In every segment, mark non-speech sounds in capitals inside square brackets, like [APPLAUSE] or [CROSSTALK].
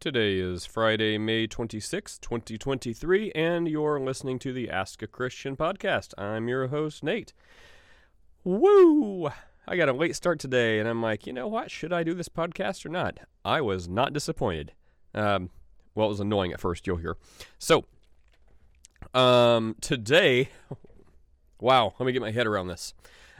Today is Friday, May 26, 2023, and you're listening to the Ask a Christian podcast. I'm your host, Nate. Woo! I got a late start today, and I'm like, you know what? Should I do this podcast or not? I was not disappointed. Um, well, it was annoying at first, you'll hear. So, um, today, [LAUGHS] wow, let me get my head around this.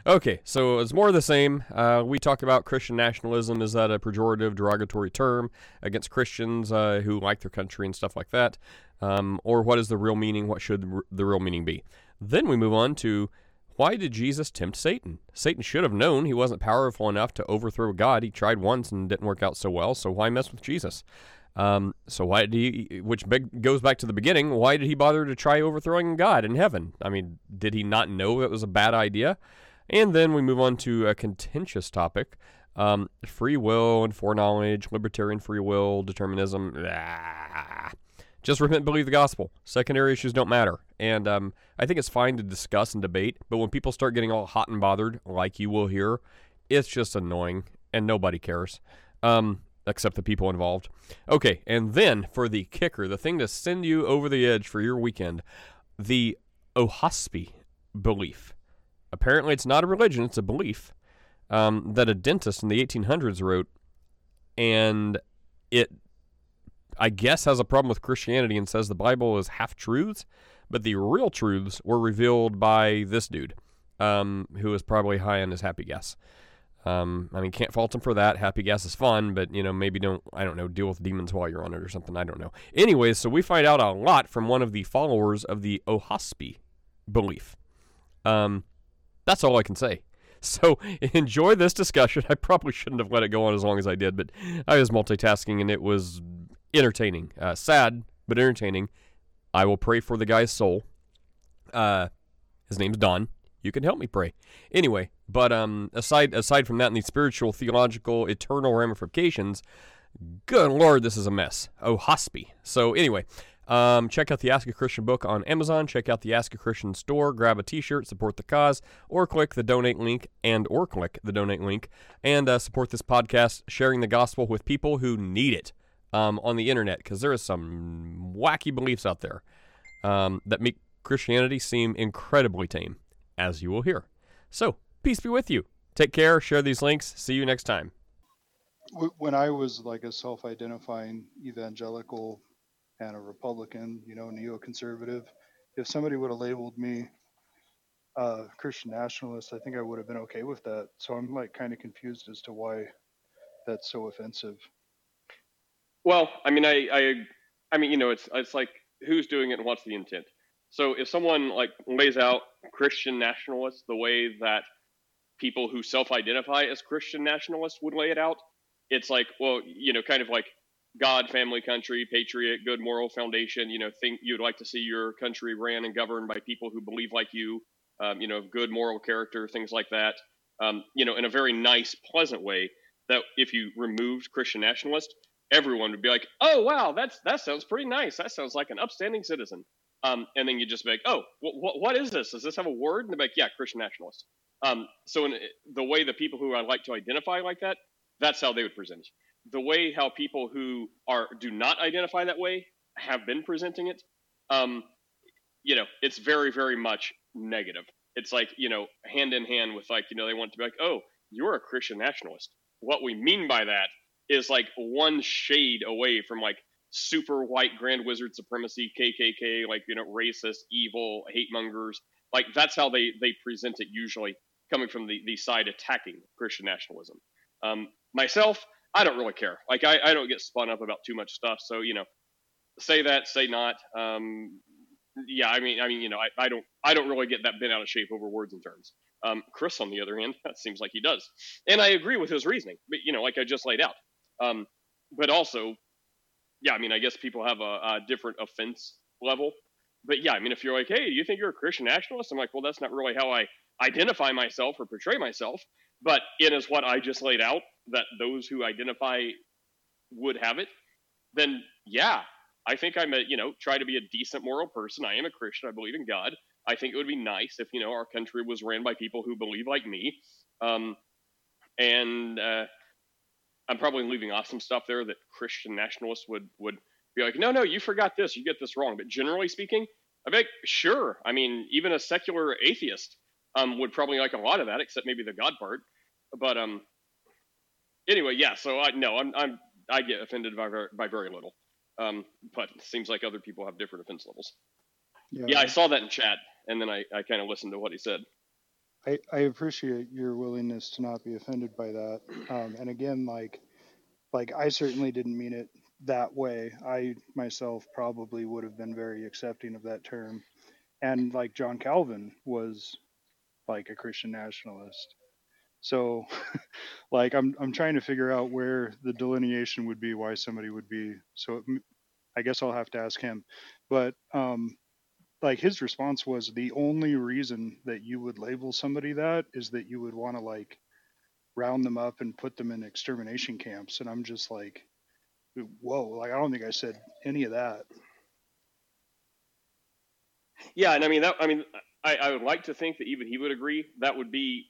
Okay, so it's more of the same. Uh, we talk about Christian nationalism. Is that a pejorative, derogatory term against Christians uh, who like their country and stuff like that? Um, or what is the real meaning? What should the real meaning be? Then we move on to why did Jesus tempt Satan? Satan should have known he wasn't powerful enough to overthrow God. He tried once and didn't work out so well, so why mess with Jesus? Um, so why did he? Which big, goes back to the beginning. Why did he bother to try overthrowing God in heaven? I mean, did he not know it was a bad idea? And then we move on to a contentious topic um, free will and foreknowledge, libertarian free will, determinism. Ah. Just repent, believe the gospel. Secondary issues don't matter. And um, I think it's fine to discuss and debate, but when people start getting all hot and bothered, like you will hear, it's just annoying and nobody cares. Um, except the people involved. Okay, and then for the kicker, the thing to send you over the edge for your weekend, the Oahspe belief apparently it's not a religion, it's a belief um, that a dentist in the 1800s wrote, and it, I guess, has a problem with Christianity and says the Bible is half truths, but the real truths were revealed by this dude, um, who is probably high on his happy gas. Um, I mean, can't fault him for that. Happy gas is fun, but you know, maybe don't I don't know deal with demons while you're on it or something. I don't know. Anyways, so we find out a lot from one of the followers of the Oahspe belief. Um, that's all I can say. [LAUGHS] So [LAUGHS] enjoy this discussion. I probably shouldn't have let it go on as long as I did, but I was multitasking and it was entertaining. Uh, sad, but entertaining. I will pray for the guy's soul. Uh, his name's Don. You can help me pray. Anyway, but um, aside aside from that, and the spiritual, theological, eternal ramifications, good lord, this is a mess. Oahspe. So anyway, um, check out the Ask a Christian book on Amazon. Check out the Ask a Christian store. Grab a T-shirt, support the cause, or click the donate link and or click the donate link and uh, support this podcast, sharing the gospel with people who need it um, on the internet because there is some wacky beliefs out there um, that make Christianity seem incredibly tame, as you will hear. So peace be with you. Take care. Share these links. See you next time. When I was like a self-identifying evangelical and a Republican, you know, neoconservative. If somebody would have labeled me a Christian nationalist, I think I would have been okay with that. So I'm like kind of confused as to why that's so offensive. Well, I mean, I, I, I mean, you know, it's it's like who's doing it and what's the intent. So if someone like lays out Christian nationalists the way that people who self-identify as Christian nationalists would lay it out, it's like, well, you know, kind of like God, family, country, patriot, good moral foundation. You know, think you'd like to see your country ran and governed by people who believe like you. Um, you know, good moral character, things like that. Um, you know, in a very nice, pleasant way. That if you removed Christian nationalist, everyone would be like, "Oh, wow, that's that sounds pretty nice. That sounds like an upstanding citizen." Um, and then you just be like, "Oh, wh- what is this? Does this have a word?" And they're like, "Yeah, Christian nationalist." Um, so in the way the people who I like to identify like that, that's how they would present it the way how people who are do not identify that way have been presenting it, um, you know, it's very very much negative. It's like you know, hand in hand with like you know they want to be like, oh, you're a Christian nationalist. What we mean by that is like one shade away from like super white grand wizard supremacy, KKK, like you know, racist, evil, hate mongers. Like that's how they they present it usually, coming from the the side attacking Christian nationalism. Um, myself, I don't really care. Like I, I don't get spun up about too much stuff. So you know, say that, say not. Um, yeah, I mean, I mean, you know, I, I don't, I don't really get that bent out of shape over words and terms. Um, Chris, on the other hand, [LAUGHS] that seems like he does, and I agree with his reasoning. But you know, like I just laid out. Um, but also, yeah, I mean, I guess people have a, a different offense level. But yeah, I mean, if you're like, hey, do you think you're a Christian nationalist? I'm like, well, that's not really how I identify myself or portray myself. But it is what I just laid out that those who identify would have it, then yeah, I think I'm a, you know, try to be a decent moral person. I am a Christian. I believe in God. I think it would be nice if, you know, our country was ran by people who believe like me. Um, and, uh, I'm probably leaving off some stuff there that Christian nationalists would would be like, no, no, you forgot this, you get this wrong. But generally speaking, I think sure. I mean, even a secular atheist um, would probably like a lot of that, except maybe the God part. But um, anyway, yeah. So I no, I'm I'm I get offended by very, by very little. Um, but it seems like other people have different offense levels. Yeah, yeah I saw that in chat, and then I, I kind of listened to what he said. I, I appreciate your willingness to not be offended by that. Um, and again, like, like I certainly didn't mean it that way. I myself probably would have been very accepting of that term. And like John Calvin was like a Christian nationalist. So [LAUGHS] like I'm I'm trying to figure out where the delineation would be why somebody would be so I guess I'll have to ask him. But um like his response was the only reason that you would label somebody that is that you would want to like round them up and put them in extermination camps and i'm just like whoa like i don't think i said any of that yeah and i mean that i mean i, I would like to think that even he would agree. That would be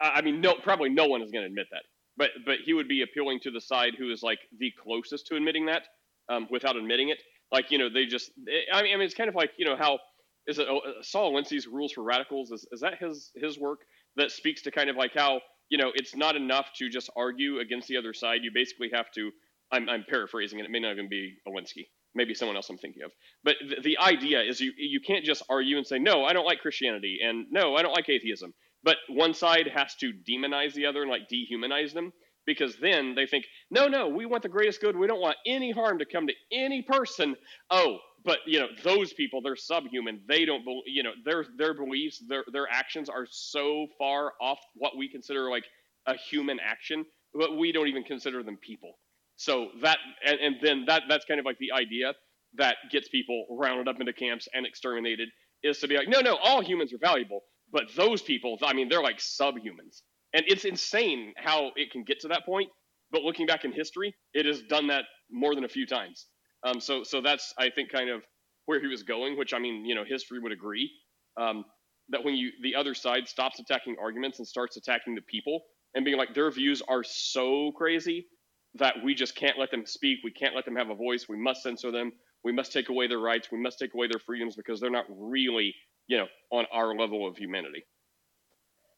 i mean no probably no one is going to admit that. But but he would be appealing to the side who is like the closest to admitting that um, without admitting it. Like you know they just i mean, I mean it's kind of like you know how is it oh, uh, Saul Alinsky's rules for radicals is, is that his his work that speaks to kind of like how you know it's not enough to just argue against the other side. You basically have to i'm, I'm paraphrasing it it may not even be Alinsky maybe someone else i'm thinking of but the, the idea is you you can't just argue and say no i don't like christianity and no i don't like atheism but one side has to demonize the other and like dehumanize them because then they think, no, no, we want the greatest good. We don't want any harm to come to any person. Oh, but you know those people, they're subhuman. They don't, be, you know, their their beliefs, their their actions are so far off what we consider like a human action, but we don't even consider them people. So that and, and then that that's kind of like the idea that gets people rounded up into camps and exterminated is to be like, no, no, all humans are valuable, but those people, I mean, they're like subhumans. And it's insane how it can get to that point. But looking back in history, it has done that more than a few times. Um, so so that's I think kind of where he was going, which I mean, you know, history would agree um, that when you the other side stops attacking arguments and starts attacking the people and being like their views are so crazy that we just can't let them speak, we can't let them have a voice, we must censor them, we must take away their rights, we must take away their freedoms because they're not really, you know, on our level of humanity.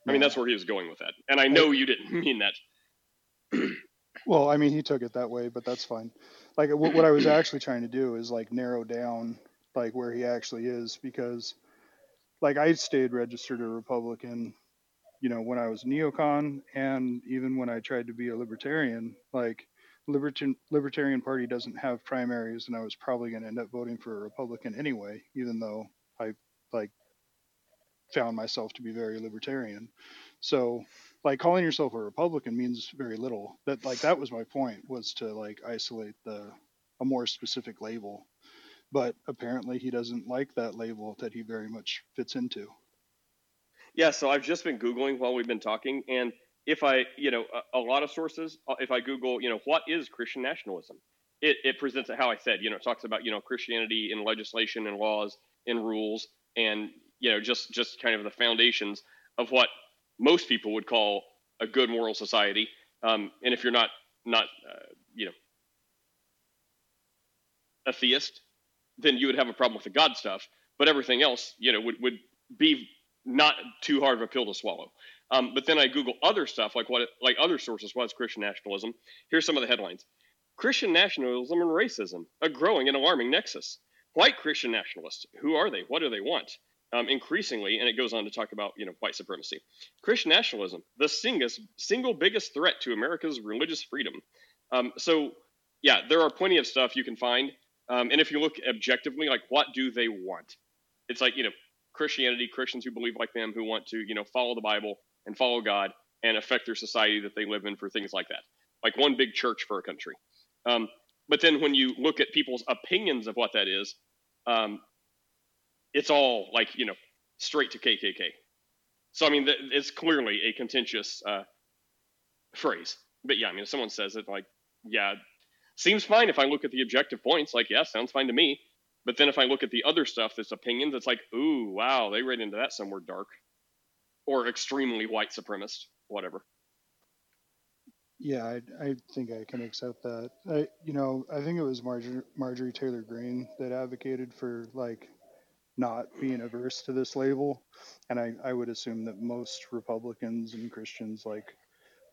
I mean, that's where he was going with that. And I know you didn't [LAUGHS] mean that. [CLEARS THROAT] well, I mean, he took it that way, but that's fine. Like, what, what I was actually trying to do is like narrow down like where he actually is because, like, I stayed registered a Republican, you know, when I was neocon, and even when I tried to be a libertarian, like. Libertarian Libertarian Party doesn't have primaries, and I was probably going to end up voting for a Republican anyway, even though I like found myself to be very libertarian. So like calling yourself a Republican means very little. That like that was my point was to like isolate the a more specific label. But apparently he doesn't like that label that he very much fits into. Yeah, so I've just been googling while we've been talking and if I, you know, a, a lot of sources, uh, if I Google, you know, what is Christian nationalism? It, it presents it how I said, you know, it talks about, you know, Christianity in legislation and laws and rules and you know just just kind of the foundations of what most people would call a good moral society. Um, and if you're not not uh, you know a theist, then you would have a problem with the God stuff. But everything else, you know, would would be not too hard of a pill to swallow. Um, but then I Google other stuff like what like other sources. What's Christian nationalism? Here's some of the headlines: Christian nationalism and racism, a growing and alarming nexus. White Christian nationalists, who are they? What do they want? um, increasingly, and it goes on to talk about you know white supremacy, Christian nationalism, the singest, single biggest threat to America's religious freedom. Um, so yeah, there are plenty of stuff you can find, um, and if you look objectively, like what do they want? It's like you know Christianity, Christians who believe like them, who want to you know follow the Bible and follow God and affect their society that they live in for things like that, like one big church for a country. Um, but then when you look at people's opinions of what that is, um, it's all like you know straight to KKK. So I mean, it's clearly a contentious uh, phrase. But yeah, I mean, if someone says it, like, yeah, seems fine if I look at the objective points. Like, yeah, sounds fine to me. But then if I look at the other stuff, that's opinions, it's like, ooh, wow, they read into that somewhere dark, or extremely white supremacist, whatever. Yeah, I, I think I can accept that. I, you know, I think it was Marjorie, Marjorie Taylor Greene that advocated for like not being averse to this label, and I, I would assume that most Republicans and Christians like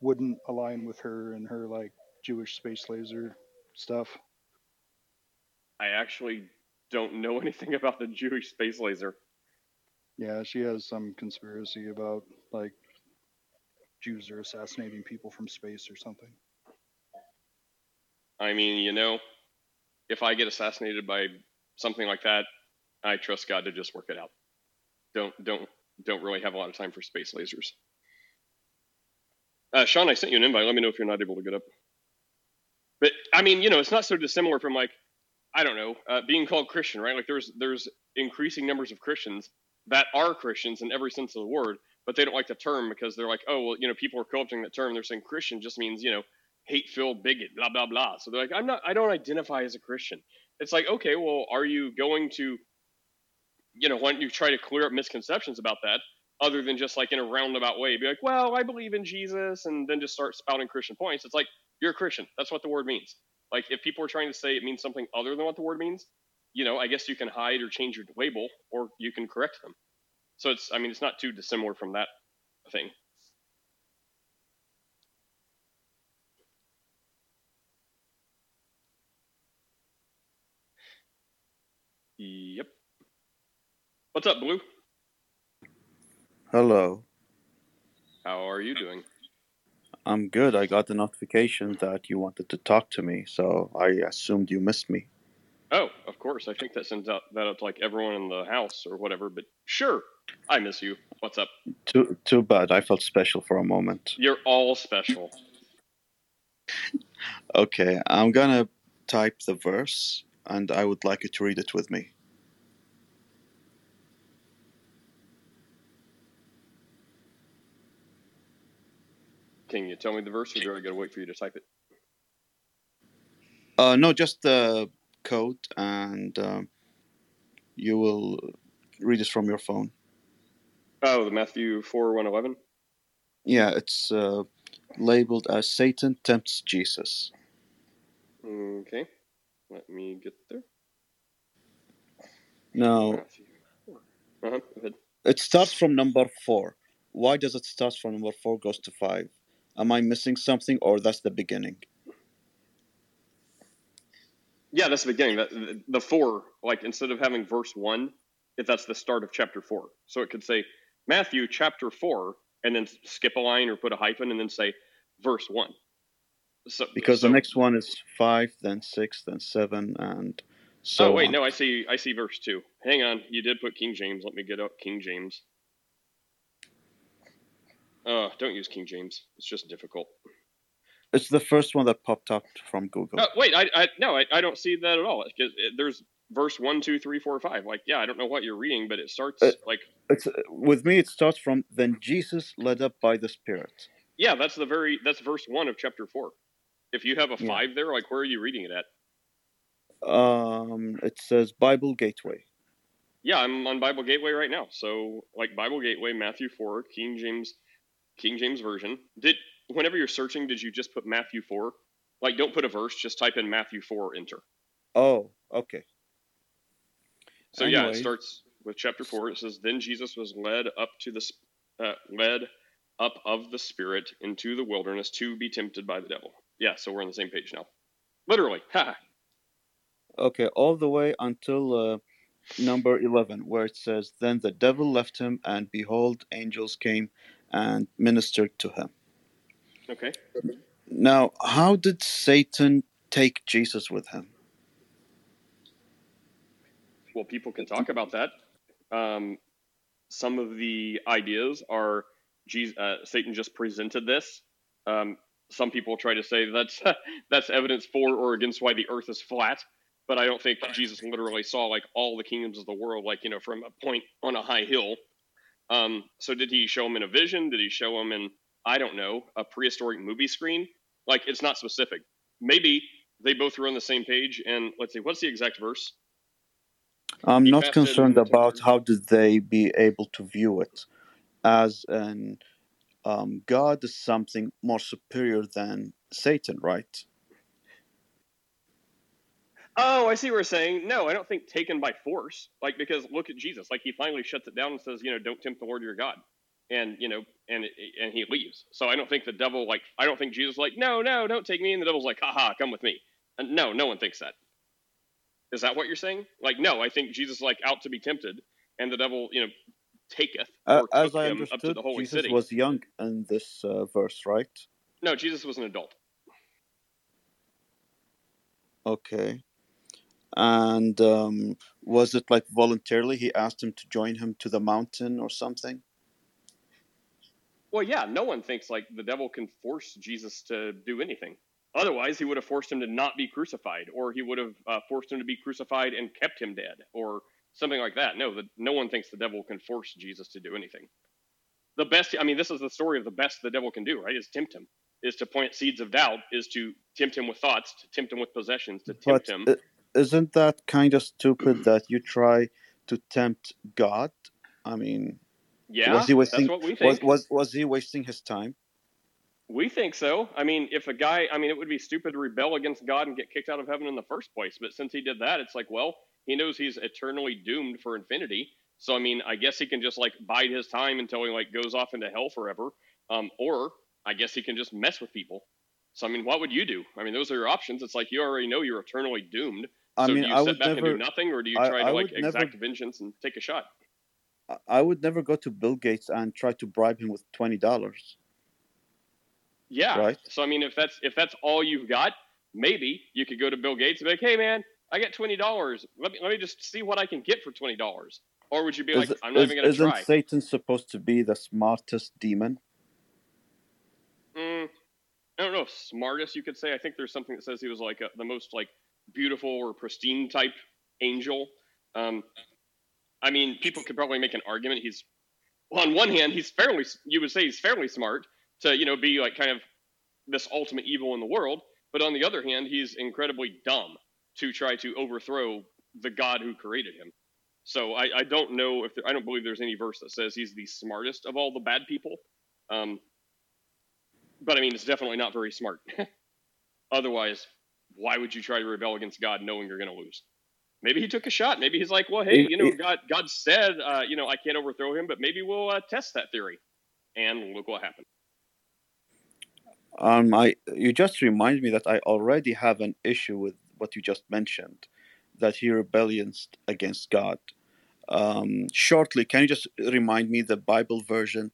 wouldn't align with her and her like Jewish space laser stuff. I actually don't know [LAUGHS] anything about the Jewish space laser. Yeah, she has some conspiracy about like Jews are assassinating people from space or something. I mean, you know, if I get assassinated by something like that, I trust God to just work it out. Don't don't don't really have a lot of time for space lasers. Uh, Sean, I sent you an invite. Let me know if you're not able to get up. But I mean, you know, it's not so dissimilar from like I don't know, uh, being called Christian, right? Like there's there's increasing numbers of Christians that are Christians in every sense of the word, but they don't like the term because they're like, oh well, you know, people are co-opting that term. They're saying Christian just means you know hate-filled bigot, blah blah blah. So they're like, I'm not, I don't identify as a Christian. It's like, okay, well, are you going to, you know, why don't you try to clear up misconceptions about that, other than just like in a roundabout way, be like, well, I believe in Jesus, and then just start spouting Christian points. It's like you're a Christian. That's what the word means. Like if people are trying to say it means something other than what the word means, you know, I guess you can hide or change your label, or you can correct them. So it's, I mean, it's not too dissimilar from that thing. Yep. What's up, Blue? Hello. How are you doing? I'm good. I got the notification that you wanted to talk to me, so I assumed you missed me. Oh, of course. I think that sends out that up to like everyone in the house or whatever. But sure, I miss you. What's up? Too too bad. I felt special for a moment. You're all special. Okay, I'm gonna type the verse, and I would like you to read it with me. Can you tell me the verse, or do I gotta wait for you to type it? Uh, no, just the code, and um, you will read this from your phone. Oh, the Matthew four one eleven. Yeah, it's uh, labeled as Satan tempts Jesus. Okay, let me get there. Now, Matthew. Uh huh. It starts from number four. Why does it start from number four goes to five? Am I missing something, or that's the beginning? Yeah, that's the beginning. That the four, like instead of having verse one, if that's the start of chapter four, so it could say Matthew chapter four, and then skip a line or put a hyphen, and then say verse one. So Because so, the next one is five, then six, then seven, and so. oh wait, on. no, I see. I see verse two. Hang on, you did put King James. Let me get up King James. Uh, don't use King James. It's just difficult. It's the first one that popped up from Google. Uh, wait, I, I no, I, I don't see that at all. Because there's verse one, two, three, four, five. Like, yeah, I don't know what you're reading, but it starts Uh, like, It's with me. It starts from then Jesus led up by the Spirit. yeah, that's the very that's verse one of chapter four. If you have a Yeah. five there, like, where are you reading it at? Um, it says Bible Gateway. Yeah, I'm on Bible Gateway right now. So, like, Bible Gateway, Matthew four, King James, King James version. Did whenever you're searching, did you just put Matthew four? Like, don't put a verse. Just type in Matthew four, enter. Oh, okay. So yeah, it starts with chapter four. It says, "Then Jesus was led up to the uh, led up of the Spirit into the wilderness to be tempted by the devil." Yeah, so we're on the same page now. Literally, [LAUGHS] ha. Okay, all the way until uh, number 11, where it says, Then the devil left him, and behold, angels came and ministered to him. Okay. Now, how did Satan take Jesus with him? Well, people can talk about that. Um, some of the ideas are, Jesus, uh, Satan just presented this. Um, some people try to say that's [LAUGHS] that's evidence for or against why the Earth is flat. But I don't think Jesus literally saw like all the kingdoms of the world, like you know, from a point on a high hill. Um, so did he show him in a vision? Did he show him in I don't know a prehistoric movie screen? Like it's not specific. Maybe they both were on the same page. And let's see, what's the exact verse? I'm He not concerned about how did they be able to view it as an um, God is something more superior than Satan, right? Oh, I see what you're saying. No, I don't think taken by force. Like because look at Jesus. Like he finally shuts it down and says, you know, don't tempt the Lord your God, and you know, and and he leaves. So I don't think the devil like I don't think Jesus like no no don't take me, and the devil's like haha come with me. And no, no one thinks that. Is that what you're saying? Like no, I think Jesus like out to be tempted, and the devil you know taketh Uh, or as took I him up to understood, the holy Jesus city. was young in this uh, verse, right? No, Jesus was an adult. Okay. And um, was it like voluntarily he asked him to join him to the mountain or something? Well, yeah, no one thinks like the devil can force Jesus to do anything. Otherwise, he would have forced him to not be crucified, or he would have uh, forced him to be crucified and kept him dead, or something like that. No, the, no one thinks the devil can force Jesus to do anything. The best, I mean, this is the story of the best the devil can do, right? Is tempt him, is to plant seeds of doubt, is to tempt him with thoughts, to tempt him with possessions, to tempt But him. i- isn't that kind of stupid that you try to tempt God? I mean, yeah, was he wasting that's what we was, was was he wasting his time? We think so. I mean, if a guy, I mean, it would be stupid to rebel against God and get kicked out of heaven in the first place. But since he did that, it's like, well, he knows he's eternally doomed for infinity. So I mean, I guess he can just like bide his time until he like goes off into hell forever. Um, or I guess he can just mess with people. So I mean, what would you do? I mean, those are your options. It's like you already know you're eternally doomed. I so mean, do you I sit would back and never, do nothing, or do you I- try I to like would never- exact vengeance and take a shot? I- I would never go to Bill Gates and try to bribe him with twenty dollars. Yeah. Right. So I mean, if that's if that's all you've got, maybe you could go to Bill Gates and be like, "Hey, man, I got twenty dollars. Let me let me just see what I can get for twenty dollars." Or would you be like, "I'm not is, even going to try"? isn't? Satan supposed to be the smartest demon? Mm, I don't know if smartest you could say. I think there's something that says he was like a, the most like beautiful or pristine type angel. Um, I mean, people could probably make an argument. He's well, on one hand, he's fairly you would say he's fairly smart to you know be like kind of this ultimate evil in the world. But on the other hand, he's incredibly dumb to try to overthrow the God who created him. So I, I don't know if there, I don't believe there's any verse that says he's the smartest of all the bad people. Um, but I mean, it's definitely not very smart. [LAUGHS] Otherwise, why would you try to rebel against God knowing you're going to lose? Maybe he took a shot. Maybe he's like, well, hey, you know, God, God said, uh, you know, I can't overthrow him, but maybe we'll uh, test that theory. And look what happened. Um, I you just remind me that I already have an issue with what you just mentioned, that he rebellions against God. Um, shortly, can you just remind me the Bible version?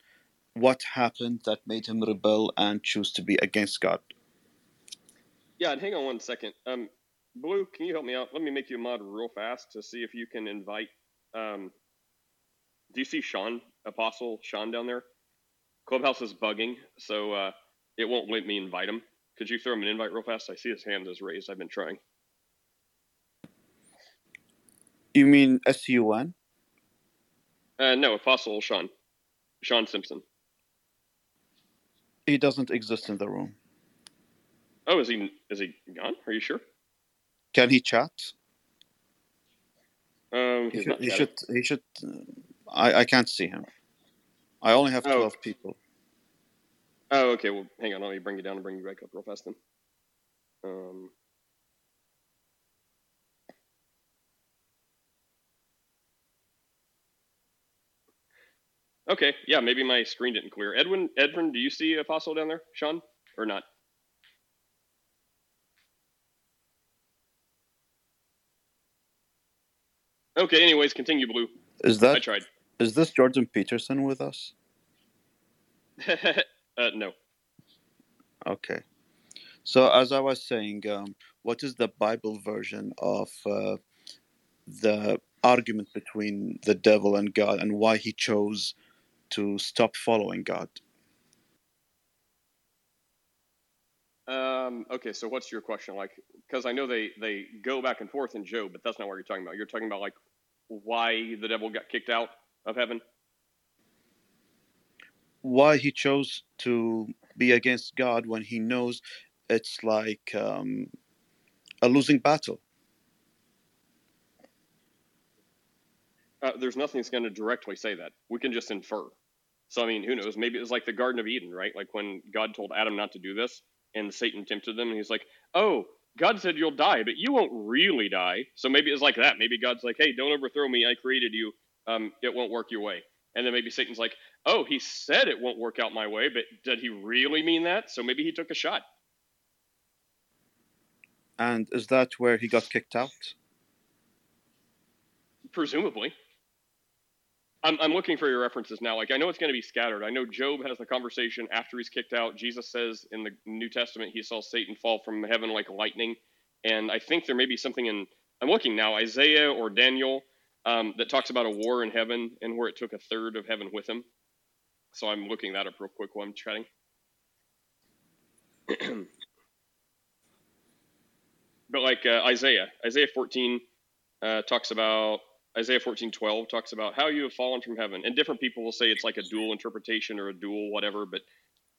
What happened that made him rebel and choose to be against God? Yeah, and hang on one second. Um, Blue, can you help me out? Let me make you a mod real fast to see if you can invite. Um, do you see Sean, Apostle Sean down there? Clubhouse is bugging, so uh, it won't let me invite him. Could you throw him an invite real fast? I see his hand is raised. I've been trying. You mean S U N? Uh, no, Apostle Sean. Sean Simpson. He doesn't exist in the room. Oh, is he is he gone? Are you sure? Can he chat? Um, He should. He should. He should uh, I I can't see him. I only have Oh. twelve people. Oh, okay. Well, hang on. Let me bring you down and bring you back up real fast then. Um, okay. Yeah, maybe my screen didn't clear. Edwin, Edwin, do you see Apostle down there, Sean, or not? Okay. Anyways, continue, Blue. Is that I tried. is this Jordan Peterson with us? [LAUGHS] uh, no. Okay. So as I was saying, um, what is the Bible version of uh, the argument between the devil and God, and why he chose to stop following God? Um, okay, so what's your question? Like, because I know they they go back and forth in Job, but that's not what you're talking about. You're talking about like why the devil got kicked out of heaven. Why he chose to be against God when he knows it's like um, a losing battle. Uh, there's nothing that's going to directly say that. We can just infer. So I mean, who knows? Maybe it was like the Garden of Eden, right? Like when God told Adam not to do this, and Satan tempted them, and he's like, "Oh, God said you'll die, but you won't really die." So maybe it's like that. Maybe God's like, "Hey, don't overthrow me. I created you. Um, it won't work your way." And then maybe Satan's like, "Oh, he said it won't work out my way, but did he really mean that?" So maybe he took a shot. And is that where he got kicked out? Presumably. I'm, I'm looking for your references now. Like, I know it's going to be scattered. I know Job has the conversation after he's kicked out. Jesus says in the New Testament he saw Satan fall from heaven like lightning. And I think there may be something in, I'm looking now, Isaiah or Daniel, um, that talks about a war in heaven and where it took a third of heaven with him. So I'm looking that up real quick while I'm chatting. [CLEARS THROAT] but like uh, Isaiah, Isaiah 14 uh, talks about Isaiah 14, 12 talks about how you have fallen from heaven. And different people will say it's like a dual interpretation or a dual whatever, but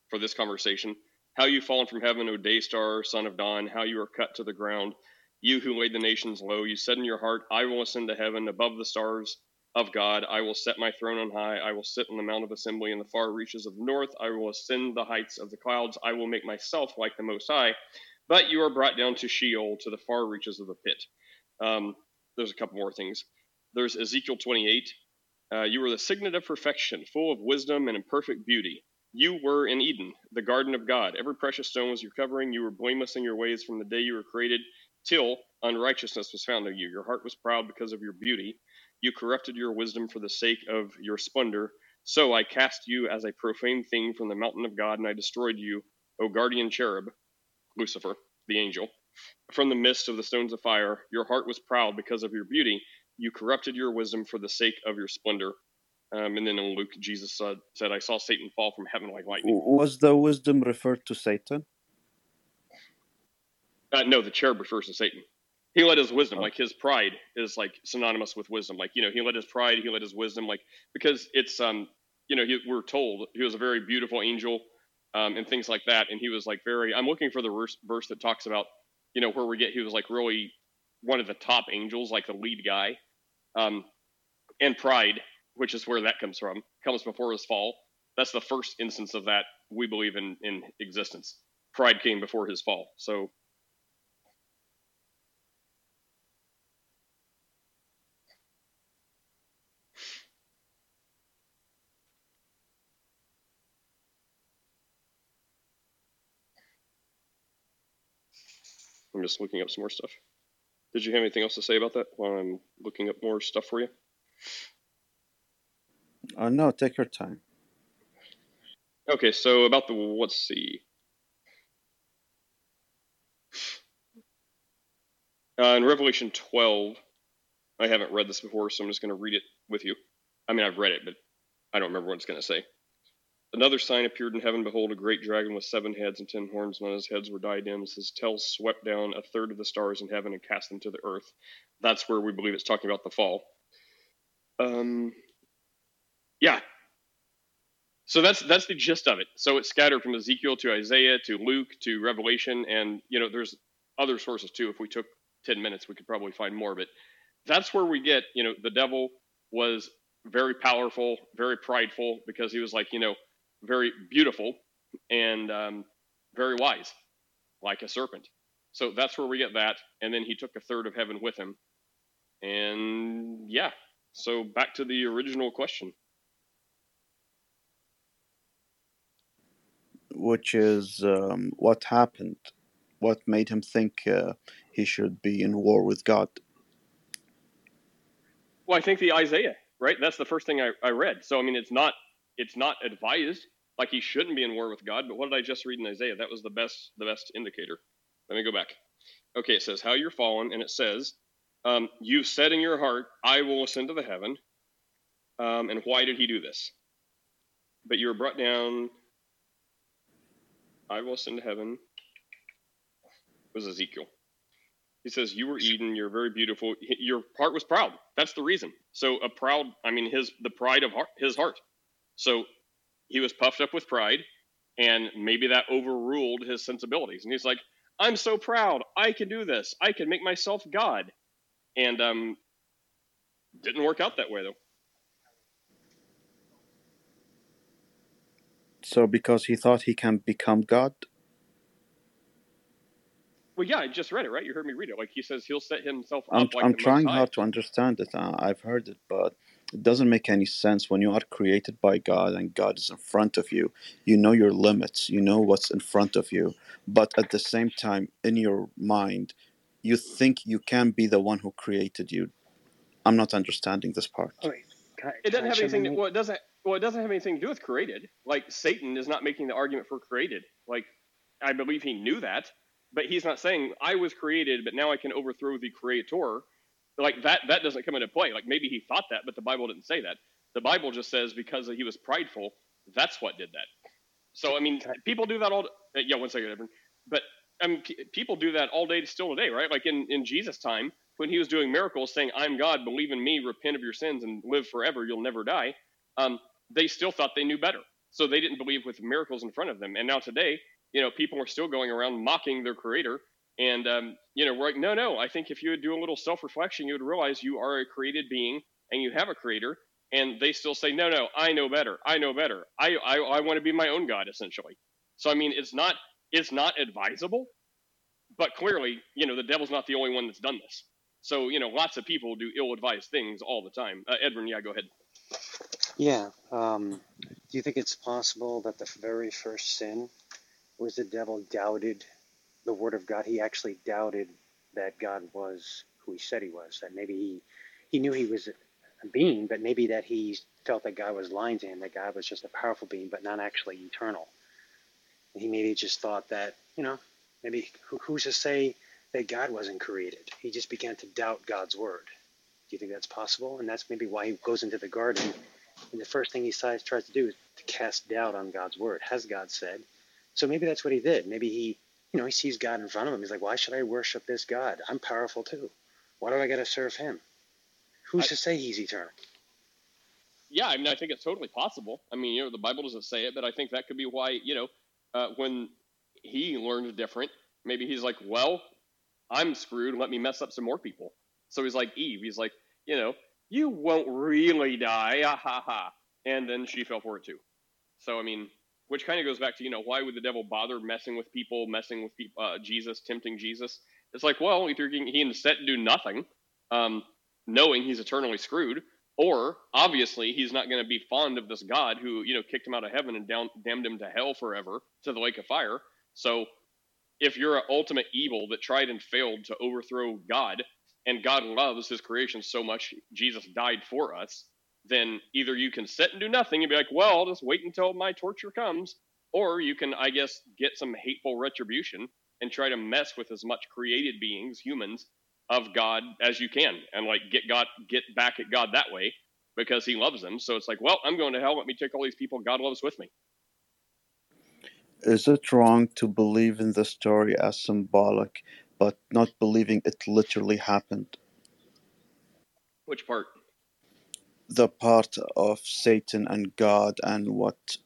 for this conversation, how you've fallen from heaven, O day star, son of dawn, how you are cut to the ground. You who laid the nations low, you said in your heart, I will ascend to heaven above the stars of God. I will set my throne on high. I will sit on the mount of assembly in the far reaches of the north. I will ascend the heights of the clouds. I will make myself like the Most High. But you are brought down to Sheol, to the far reaches of the pit. Um, there's a couple more things. There's Ezekiel 28. Uh, you were the signet of perfection, full of wisdom and in perfect beauty. You were in Eden, the garden of God. Every precious stone was your covering. You were blameless in your ways from the day you were created till unrighteousness was found in you. Your heart was proud because of your beauty. You corrupted your wisdom for the sake of your splendor. So I cast you as a profane thing from the mountain of God, and I destroyed you, O guardian cherub, Lucifer, the angel. From the midst of the stones of fire, your heart was proud because of your beauty you corrupted your wisdom for the sake of your splendor. Um, and then in Luke, Jesus said, said, I saw Satan fall from heaven like lightning. Was the wisdom referred to Satan? Uh, no, the cherub refers to Satan. He let his wisdom, oh. like his pride, is like synonymous with wisdom. Like you know, he let his pride, he let his wisdom, like because it's um, you know, he, we're told he was a very beautiful angel, um, and things like that. And he was like very. I'm looking for the verse, verse that talks about, you know, where we get he was like really one of the top angels, like the lead guy. Um, and pride, which is where that comes from, comes before his fall. That's the first instance of that we believe in in existence. Pride came before his fall. So I'm just looking up some more stuff. Did you have anything else to say about that while I'm looking up more stuff for you? Uh, no, take your time. Okay, so about the let's see. Uh, in Revelation 12, I haven't read this before, so I'm just going to read it with you. I mean, I've read it, but I don't remember what it's going to say. Another sign appeared in heaven. Behold, a great dragon with seven heads and ten horns, and on his heads were diadems. His tail swept down a third of the stars in heaven and cast them to the earth. That's where we believe it's talking about the fall. Um, yeah. So that's that's the gist of it. So it's scattered from Ezekiel to Isaiah to Luke to Revelation, and you know there's other sources too. If we took ten minutes, we could probably find more. But that's where we get you know the devil was very powerful, very prideful because he was like you know very beautiful and um, very wise, like a serpent. So that's where we get that. And then he took a third of heaven with him. And yeah, so back to the original question. Which is um, what happened? What made him think uh, he should be in war with God? Well, I think the Isaiah, right? That's the first thing I, I read. So I mean, it's not it's not advised like he shouldn't be in war with God. But what did I just read in Isaiah? That was the best the best indicator. Let me go back. Okay, it says how you're fallen, and it says um, you've said in your heart, "I will ascend to the heaven." Um, and why did he do this? But you were brought down. I will ascend to heaven. It was Ezekiel. He says, You were Eden, you're very beautiful. Your heart was proud. That's the reason. So a proud, I mean, his the pride of heart, his heart. So he was puffed up with pride, and maybe that overruled his sensibilities. And he's like, I'm so proud. I can do this. I can make myself God. And um, didn't work out that way, though. So, because he thought he can become God? Well, yeah, I just read it, right? You heard me read it. Like he says, he'll set himself I'm. Like I'm the trying hard to understand it. I've heard it, but it doesn't make any sense when you are created by God and God is in front of you. You know your limits. You know what's in front of you, but at the same time, in your mind, you think you can be the one who created you. I'm not understanding this part. Oh, I, It doesn't have anything. To, well, it doesn't. Well, it doesn't have anything to do with created. Like Satan is not making the argument for created. Like I believe he knew that, but he's not saying I was created, but now I can overthrow the creator. Like that. That doesn't come into play. Like maybe he thought that, but the Bible didn't say that. The Bible just says because he was prideful, that's what did that. So I mean, people do that all. Uh, yeah, one second, Evan. But I mean, p- people do that all day, still today, right? Like in in Jesus' time, when he was doing miracles, saying, "I'm God, believe in me, repent of your sins, and live forever. You'll never die." Um, they still thought they knew better, so they didn't believe with miracles in front of them. And now today, you know, people are still going around mocking their Creator, and um, you know, we're like, no, no. I think if you would do a little self-reflection, you would realize you are a created being and you have a Creator. And they still say, no, no, I know better. I know better. I I, I want to be my own God, essentially. So I mean, it's not it's not advisable, but clearly, you know, the devil's not the only one that's done this. So you know, lots of people do ill-advised things all the time. Uh, Edwin, yeah, go ahead. Yeah. Um, do you think it's possible that the very first sin was the devil doubted the word of God? He actually doubted that God was who he said he was. That maybe he he knew he was a being, but maybe that he felt that God was lying to him. That God was just a powerful being, but not actually eternal. And he maybe just thought that you know maybe who, who's to say that God wasn't created? He just began to doubt God's word. Do you think that's possible? And that's maybe why he goes into the garden and the first thing he tries, tries to do is to cast doubt on God's word. Has God said? So maybe that's what he did. Maybe he, you know, he sees God in front of him. He's like, why should I worship this God? I'm powerful too. Why do I got to serve him? Who's I- to say he's eternal? Yeah, I mean, I think it's totally possible. I mean, you know, the Bible doesn't say it, but I think that could be why, you know, uh, when he learned different, maybe he's like, well, I'm screwed. Let me mess up some more people. So he's like Eve. He's like, you know, you won't really die. Ah, ha, ha. And then she fell for it too. So, I mean, which kind of goes back to, you know, why would the devil bother messing with people, messing with people, uh, Jesus, tempting Jesus? It's like, well, either he can instead do nothing, um, knowing he's eternally screwed, or obviously he's not going to be fond of this God who, you know, kicked him out of heaven and down, damned him to hell forever to the lake of fire. So if you're an ultimate evil that tried and failed to overthrow God, and God loves his creation so much, Jesus died for us, then either you can sit and do nothing and be like, well, I'll just wait until my torture comes, or you can, I guess, get some hateful retribution and try to mess with as much created beings, humans, of God as you can, and like get God, get back at God that way because He loves them. So it's like, well, I'm going to hell. Let me take all these people God loves with me. Is it wrong to believe in the story as symbolic, but not believing it literally happened? Which part? The part of Satan and God and what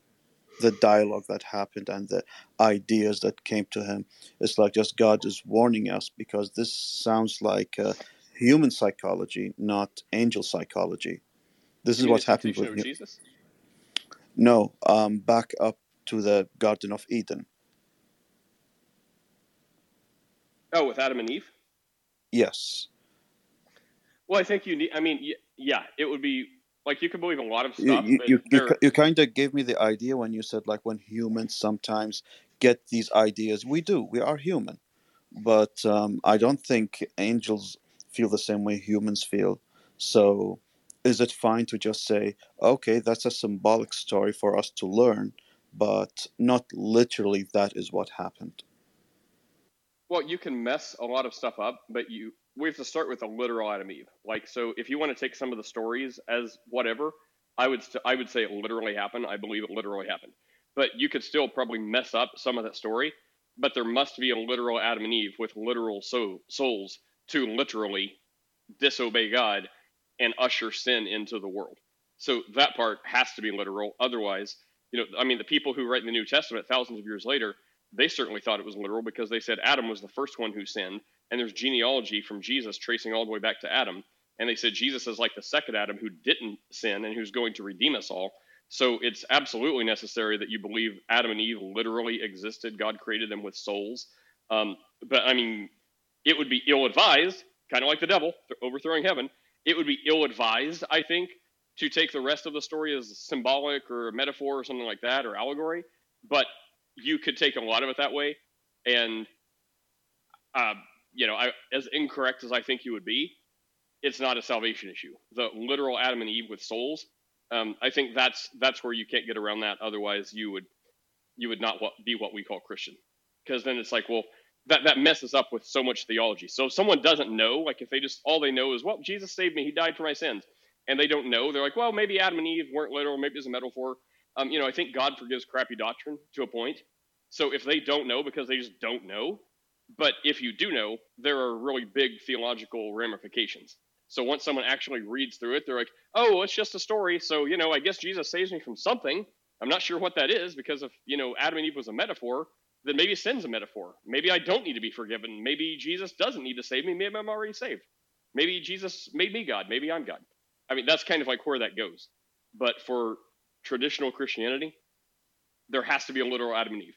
the dialogue that happened and the ideas that came to him. It's like just God is warning us because this sounds like uh, human psychology, not angel psychology. This is You what happened with Jesus. no, um, back up to the Garden of Eden. Oh, with Adam and Eve. Yes, Well, I think you need. I mean, yeah, it would be like you could believe a lot of stuff. you you, you, you kind of gave me the idea when you said like when humans sometimes get these ideas. We do. We are human, but um, I don't think angels feel the same way humans feel. So, is it fine to just say, okay, that's a symbolic story for us to learn, but not literally that is what happened? Well, you can mess a lot of stuff up, but you we have to start with a literal Adam and Eve. Like, so if you want to take some of the stories as whatever, I would st- I would say it literally happened. I believe it literally happened, but you could still probably mess up some of that story. But there must be a literal Adam and Eve with literal so- souls to literally disobey God and usher sin into the world. So that part has to be literal. Otherwise, you know, I mean, the people who write in the New Testament thousands of years later, they certainly thought it was literal because they said Adam was the first one who sinned, and there's genealogy from Jesus tracing all the way back to Adam. And they said Jesus is like the second Adam who didn't sin and who's going to redeem us all. So it's absolutely necessary that you believe Adam and Eve literally existed. God created them with souls. Um, but I mean, it would be ill advised, kind of like the devil overthrowing heaven. It would be ill advised, I think, to take the rest of the story as symbolic or a metaphor or something like that or allegory. But you could take a lot of it that way. And, uh, you know, I, as incorrect as I think you would be, it's not a salvation issue. The literal Adam and Eve with souls, um, I think that's that's where you can't get around that. Otherwise, you would you would not be what we call Christian, because then it's like, well, that that messes up with so much theology. So if someone doesn't know, like if they just all they know is, well, Jesus saved me, He died for my sins, and they don't know, they're like, well, maybe Adam and Eve weren't literal, maybe it's a metaphor. Um, you know, I think God forgives crappy doctrine to a point. So if they don't know because they just don't know, but if you do know, there are really big theological ramifications. So once someone actually reads through it, they're like, oh, it's just a story. So, you know, I guess Jesus saves me from something. I'm not sure what that is because if, you know, Adam and Eve was a metaphor, then maybe sin's a metaphor. Maybe I don't need to be forgiven. Maybe Jesus doesn't need to save me. Maybe I'm already saved. Maybe Jesus made me God. Maybe I'm God. I mean, that's kind of like where that goes. But for traditional Christianity, there has to be a literal Adam and Eve.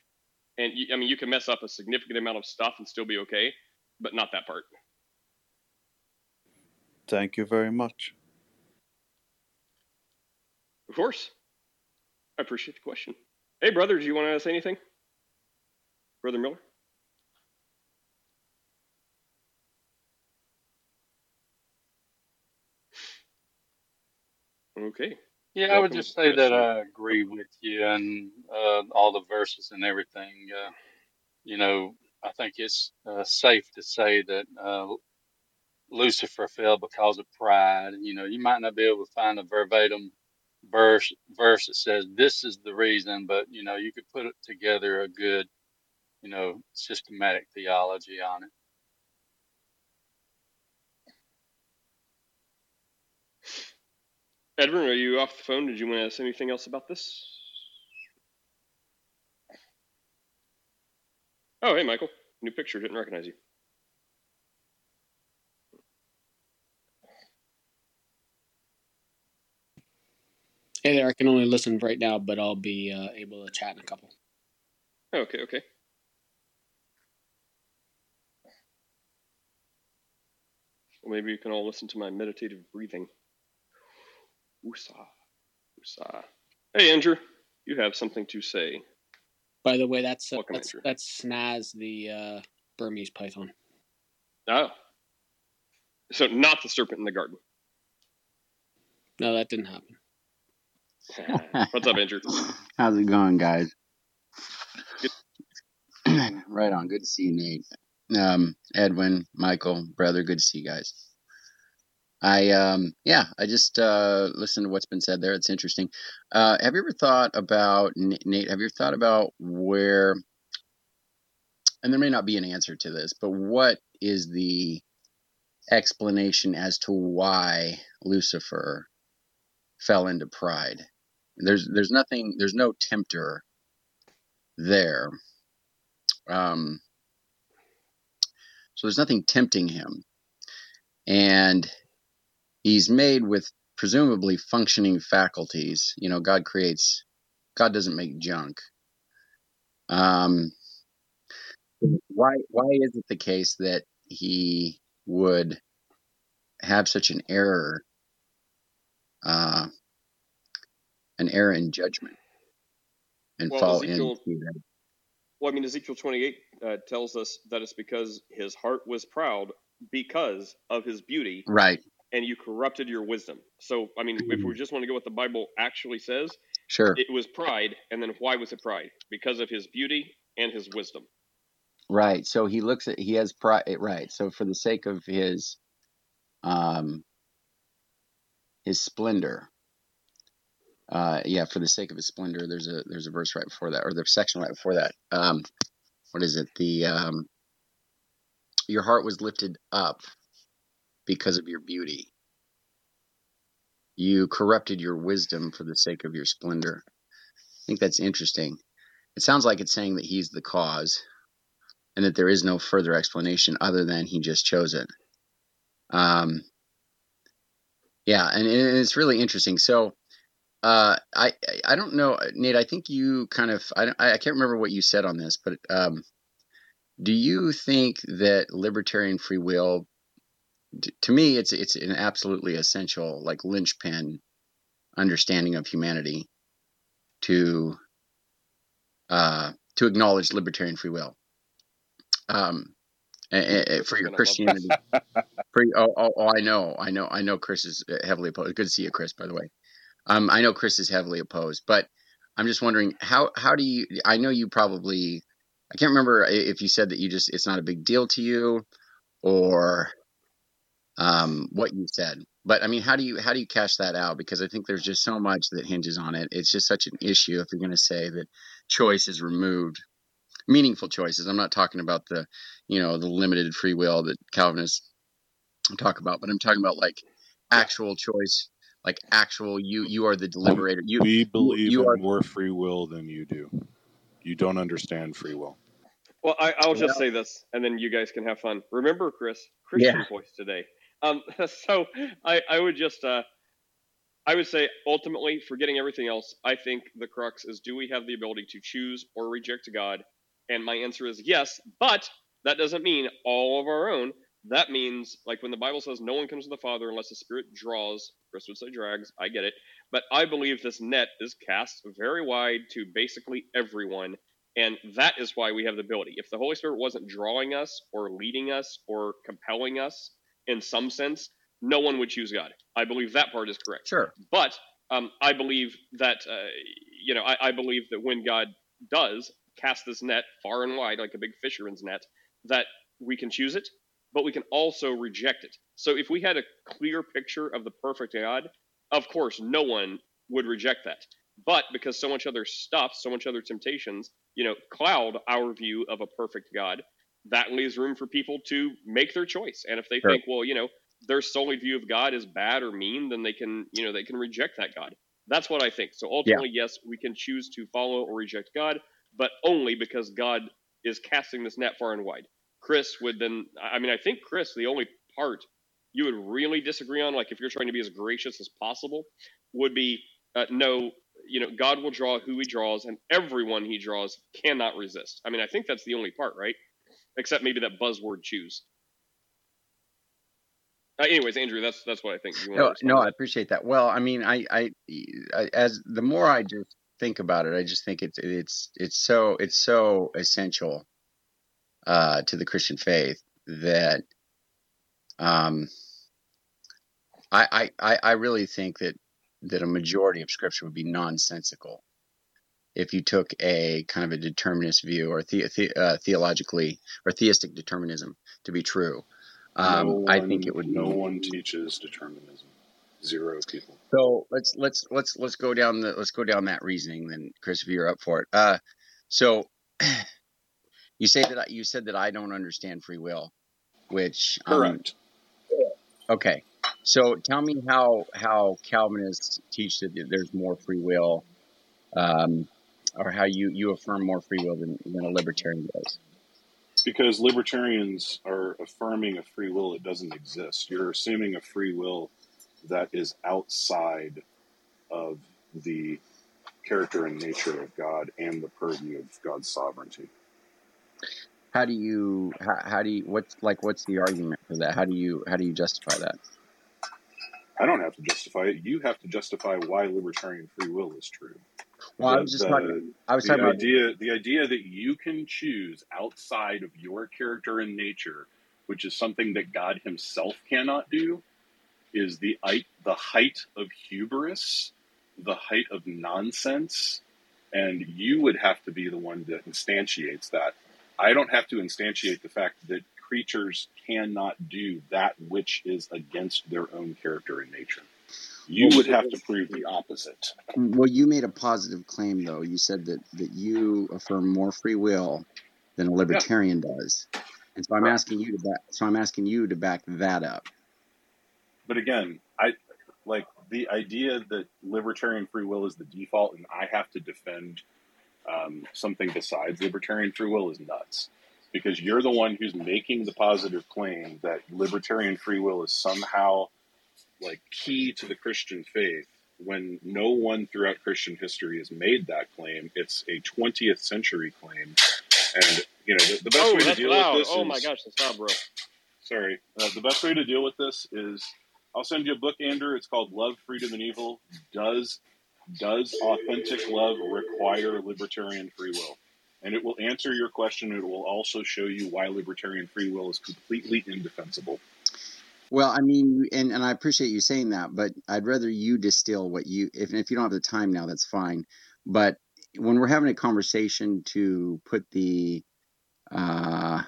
And you, I mean, you can mess up a significant amount of stuff and still be okay, but not that part. Thank you very much. Of course. I appreciate the question. Hey, brother, do you want to say anything? Brother Miller? Okay. Yeah, I would just say that I agree with you and uh, all the verses and everything. Uh, you know, I think it's uh, safe to say that uh, Lucifer fell because of pride. You know, you might not be able to find a verbatim verse verse that says this is the reason, but you know, you could put together a good, you know, systematic theology on it. Edwin, are you off the phone? Did you want to ask anything else about this? Oh, hey, Michael. New picture. Didn't recognize you. Hey there. I can only listen right now, but I'll be uh, able to chat in a couple. Okay, okay. Well, maybe you can all listen to my meditative breathing. Woosah. Woosah. Hey, Andrew, you have something to say. By the way, that's uh, that's, that's Snaz, the uh, Burmese python. Oh. So not the serpent in the garden. No, that didn't happen. [LAUGHS] What's up, Andrew? How's it going, guys? [CLEARS THROAT] right on. Good to see you, Nate. Um, Edwin, Michael, brother, good to see you guys. I um yeah, I just uh listened to what's been said there. It's interesting. Uh have you ever thought about Nate, have you ever thought about where and there may not be an answer to this, but what is the explanation as to why Lucifer fell into pride? There's there's nothing there's no tempter there. Um so there's nothing tempting him. And he's made with presumably functioning faculties. You know, God creates, God doesn't make junk. Um, why why is it the case that he would have such an error, uh, an error in judgment, and well, fall Ezekiel, into that? Well, I mean, Ezekiel twenty eight uh, tells us that it's because his heart was proud because of his beauty, right? And you corrupted your wisdom. So, I mean, if we mm. just want to go what the Bible actually says, sure, it was pride, and then why was it pride? Because of his beauty and his wisdom. Right. So he looks at he has pride. Eh, right. So for the sake of his, um, his splendor. Uh, yeah, for the sake of his splendor, there's a there's a verse right before that, or the section right before that. Um, what is it? The um, your heart was lifted up because of your beauty. You corrupted your wisdom for the sake of your splendor. I think that's interesting. It sounds like it's saying that he's the cause and that there is no further explanation other than he just chose it. Um, yeah, and, and it's really interesting. So, uh, I I don't know, Nate. I think you kind of I I can't remember what you said on this, but um, do you think that libertarian free will to me it's it's an absolutely essential like linchpin understanding of humanity to uh, to acknowledge libertarian free will um, for your Christianity. for, oh, oh, oh, I know, I know, I know. Chris is heavily opposed. Good to see you, Chris. By the way, um, I know Chris is heavily opposed, but I'm just wondering how how do you? I know you probably. I can't remember if you said that you just it's not a big deal to you, or um, what you said. But I mean, how do you how do you cash that out? Because I think there's just so much that hinges on it. It's just such an issue if you're going to say that choice is removed, meaningful choices. I'm not talking about the, you know, the limited free will that Calvinists talk about, but I'm talking about like actual choice, like actual you you are the deliberator. You we believe you in are more free will than you do. You don't understand free will. Well, I, I'll just say this, and then you guys can have fun. Remember, Chris, Christian Yeah. voice today. Um, [LAUGHS] so I, I would just, uh, I would say, ultimately, forgetting everything else, I think the crux is: do we have the ability to choose or reject God? And my answer is yes, but that doesn't mean all of our own. That means, like when the Bible says, no one comes to the Father unless the Spirit draws. Chris would say drags. I get it, but I believe this net is cast very wide to basically everyone. And that is why we have the ability. If the Holy Spirit wasn't drawing us or leading us or compelling us in some sense, no one would choose God. I believe that part is correct. sure. But um, I believe that, uh, you know, I, I believe that when God does cast this net far and wide, like a big fisherman's net, that we can choose it, but we can also reject it. So if we had a clear picture of the perfect God, of course, no one would reject that. But because so much other stuff, so much other temptations, you know, cloud our view of a perfect God, that leaves room for people to make their choice. And if they Sure. think, well, you know, their solid view of God is bad or mean, then they can, you know, they can reject that God. That's what I think. So ultimately, yes, we can choose to follow or reject God, but only because God is casting this net far and wide. Chris would then, I mean, I think Chris, the only part you would really disagree on, like if you're trying to be as gracious as possible, would be uh, no, you know, God will draw who he draws, and everyone he draws cannot resist. I mean, I think that's the only part, right? Except maybe that buzzword choose. Uh, anyways, Andrew, that's that's what I think. No, no, I appreciate that. Well, I mean, I, I, I, as the more I just think about it, I just think it's, it's, it's so, it's so essential, uh, to the Christian faith that, um, I, I, I I really think that, that a majority of scripture would be nonsensical if you took a kind of a determinist view or the, the, uh, theologically or theistic determinism to be true. Um, no I one, think it would no be. one teaches determinism. Zero people. So let's let's let's let's go down the let's go down that reasoning then, Chris, if you're up for it. Uh, so [CLEARS THROAT] you say that I, you said that I don't understand free will, which um Correct. okay. So tell me how how Calvinists teach that there's more free will, um, or how you you affirm more free will than, than a libertarian does. Because libertarians are affirming a free will that doesn't exist. You're assuming a free will that is outside of the character and nature of God and the purview of God's sovereignty. How do you how, how do you what's like what's the argument for that? How do you how do you justify that? I don't have to justify it. You have to justify why libertarian free will is true. Well, I The was just talking. the I was the talking about idea the idea that you can choose outside of your character and nature, which is something that God Himself cannot do, is the the height of hubris, the height of nonsense, and you would have to be the one that instantiates that. I don't have to instantiate the fact that creatures cannot do that which is against their own character and nature. You would have to prove the opposite. Well, you made a positive claim, though. You said that, that you affirm more free will than a Yeah, libertarian does, and so I'm asking you to back. So I'm asking you to back that up. But again, I like the idea that libertarian free will is the default, and I have to defend um, something besides libertarian free will is nuts. Because you're the one who's making the positive claim that libertarian free will is somehow like key to the Christian faith when no one throughout Christian history has made that claim. It's a 20th century claim. And you know, the, the best Oh, way to deal loud. with this Oh is my gosh, that's loud, bro. sorry. Uh, the best way to deal with this is I'll send you a book, Andrew. It's called Love, Freedom, and Evil. Does does authentic love require libertarian free will? And it will answer your question. It will also show you why libertarian free will is completely indefensible. Well, I mean, and, and I appreciate you saying that, but I'd rather you distill what you, if, if you don't have the time now, that's fine. But when we're having a conversation to put the, uh,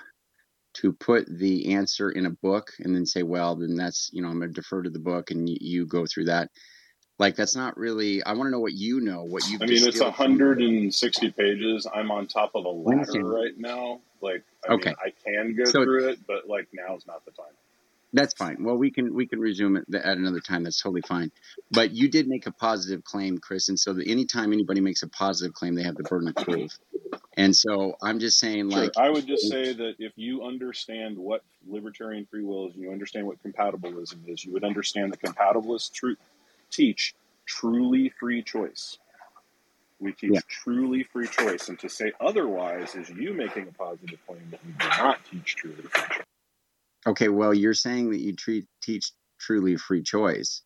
to put the answer in a book and then say, well, then that's, you know, I'm going to defer to the book and you, you go through that. Like, that's not really, I want to know what you know, what you've I mean, it's 160 pages. I'm on top of a ladder right now. Like, I Okay. mean, I can go So- through it, but like now's not the time. That's fine. Well, we can we can resume it at another time. That's totally fine. But you did make a positive claim, Chris, and so that anytime anybody makes a positive claim, they have the burden of proof. And so I'm just saying, Sure. like, I would just say that if you understand what libertarian free will is, and you understand what compatibilism is, you would understand that compatibilists tru- teach truly free choice. We teach Yeah. truly free choice, and to say otherwise is you making a positive claim that we do not teach truly free choice. Okay, well, you're saying that you treat teach truly free choice,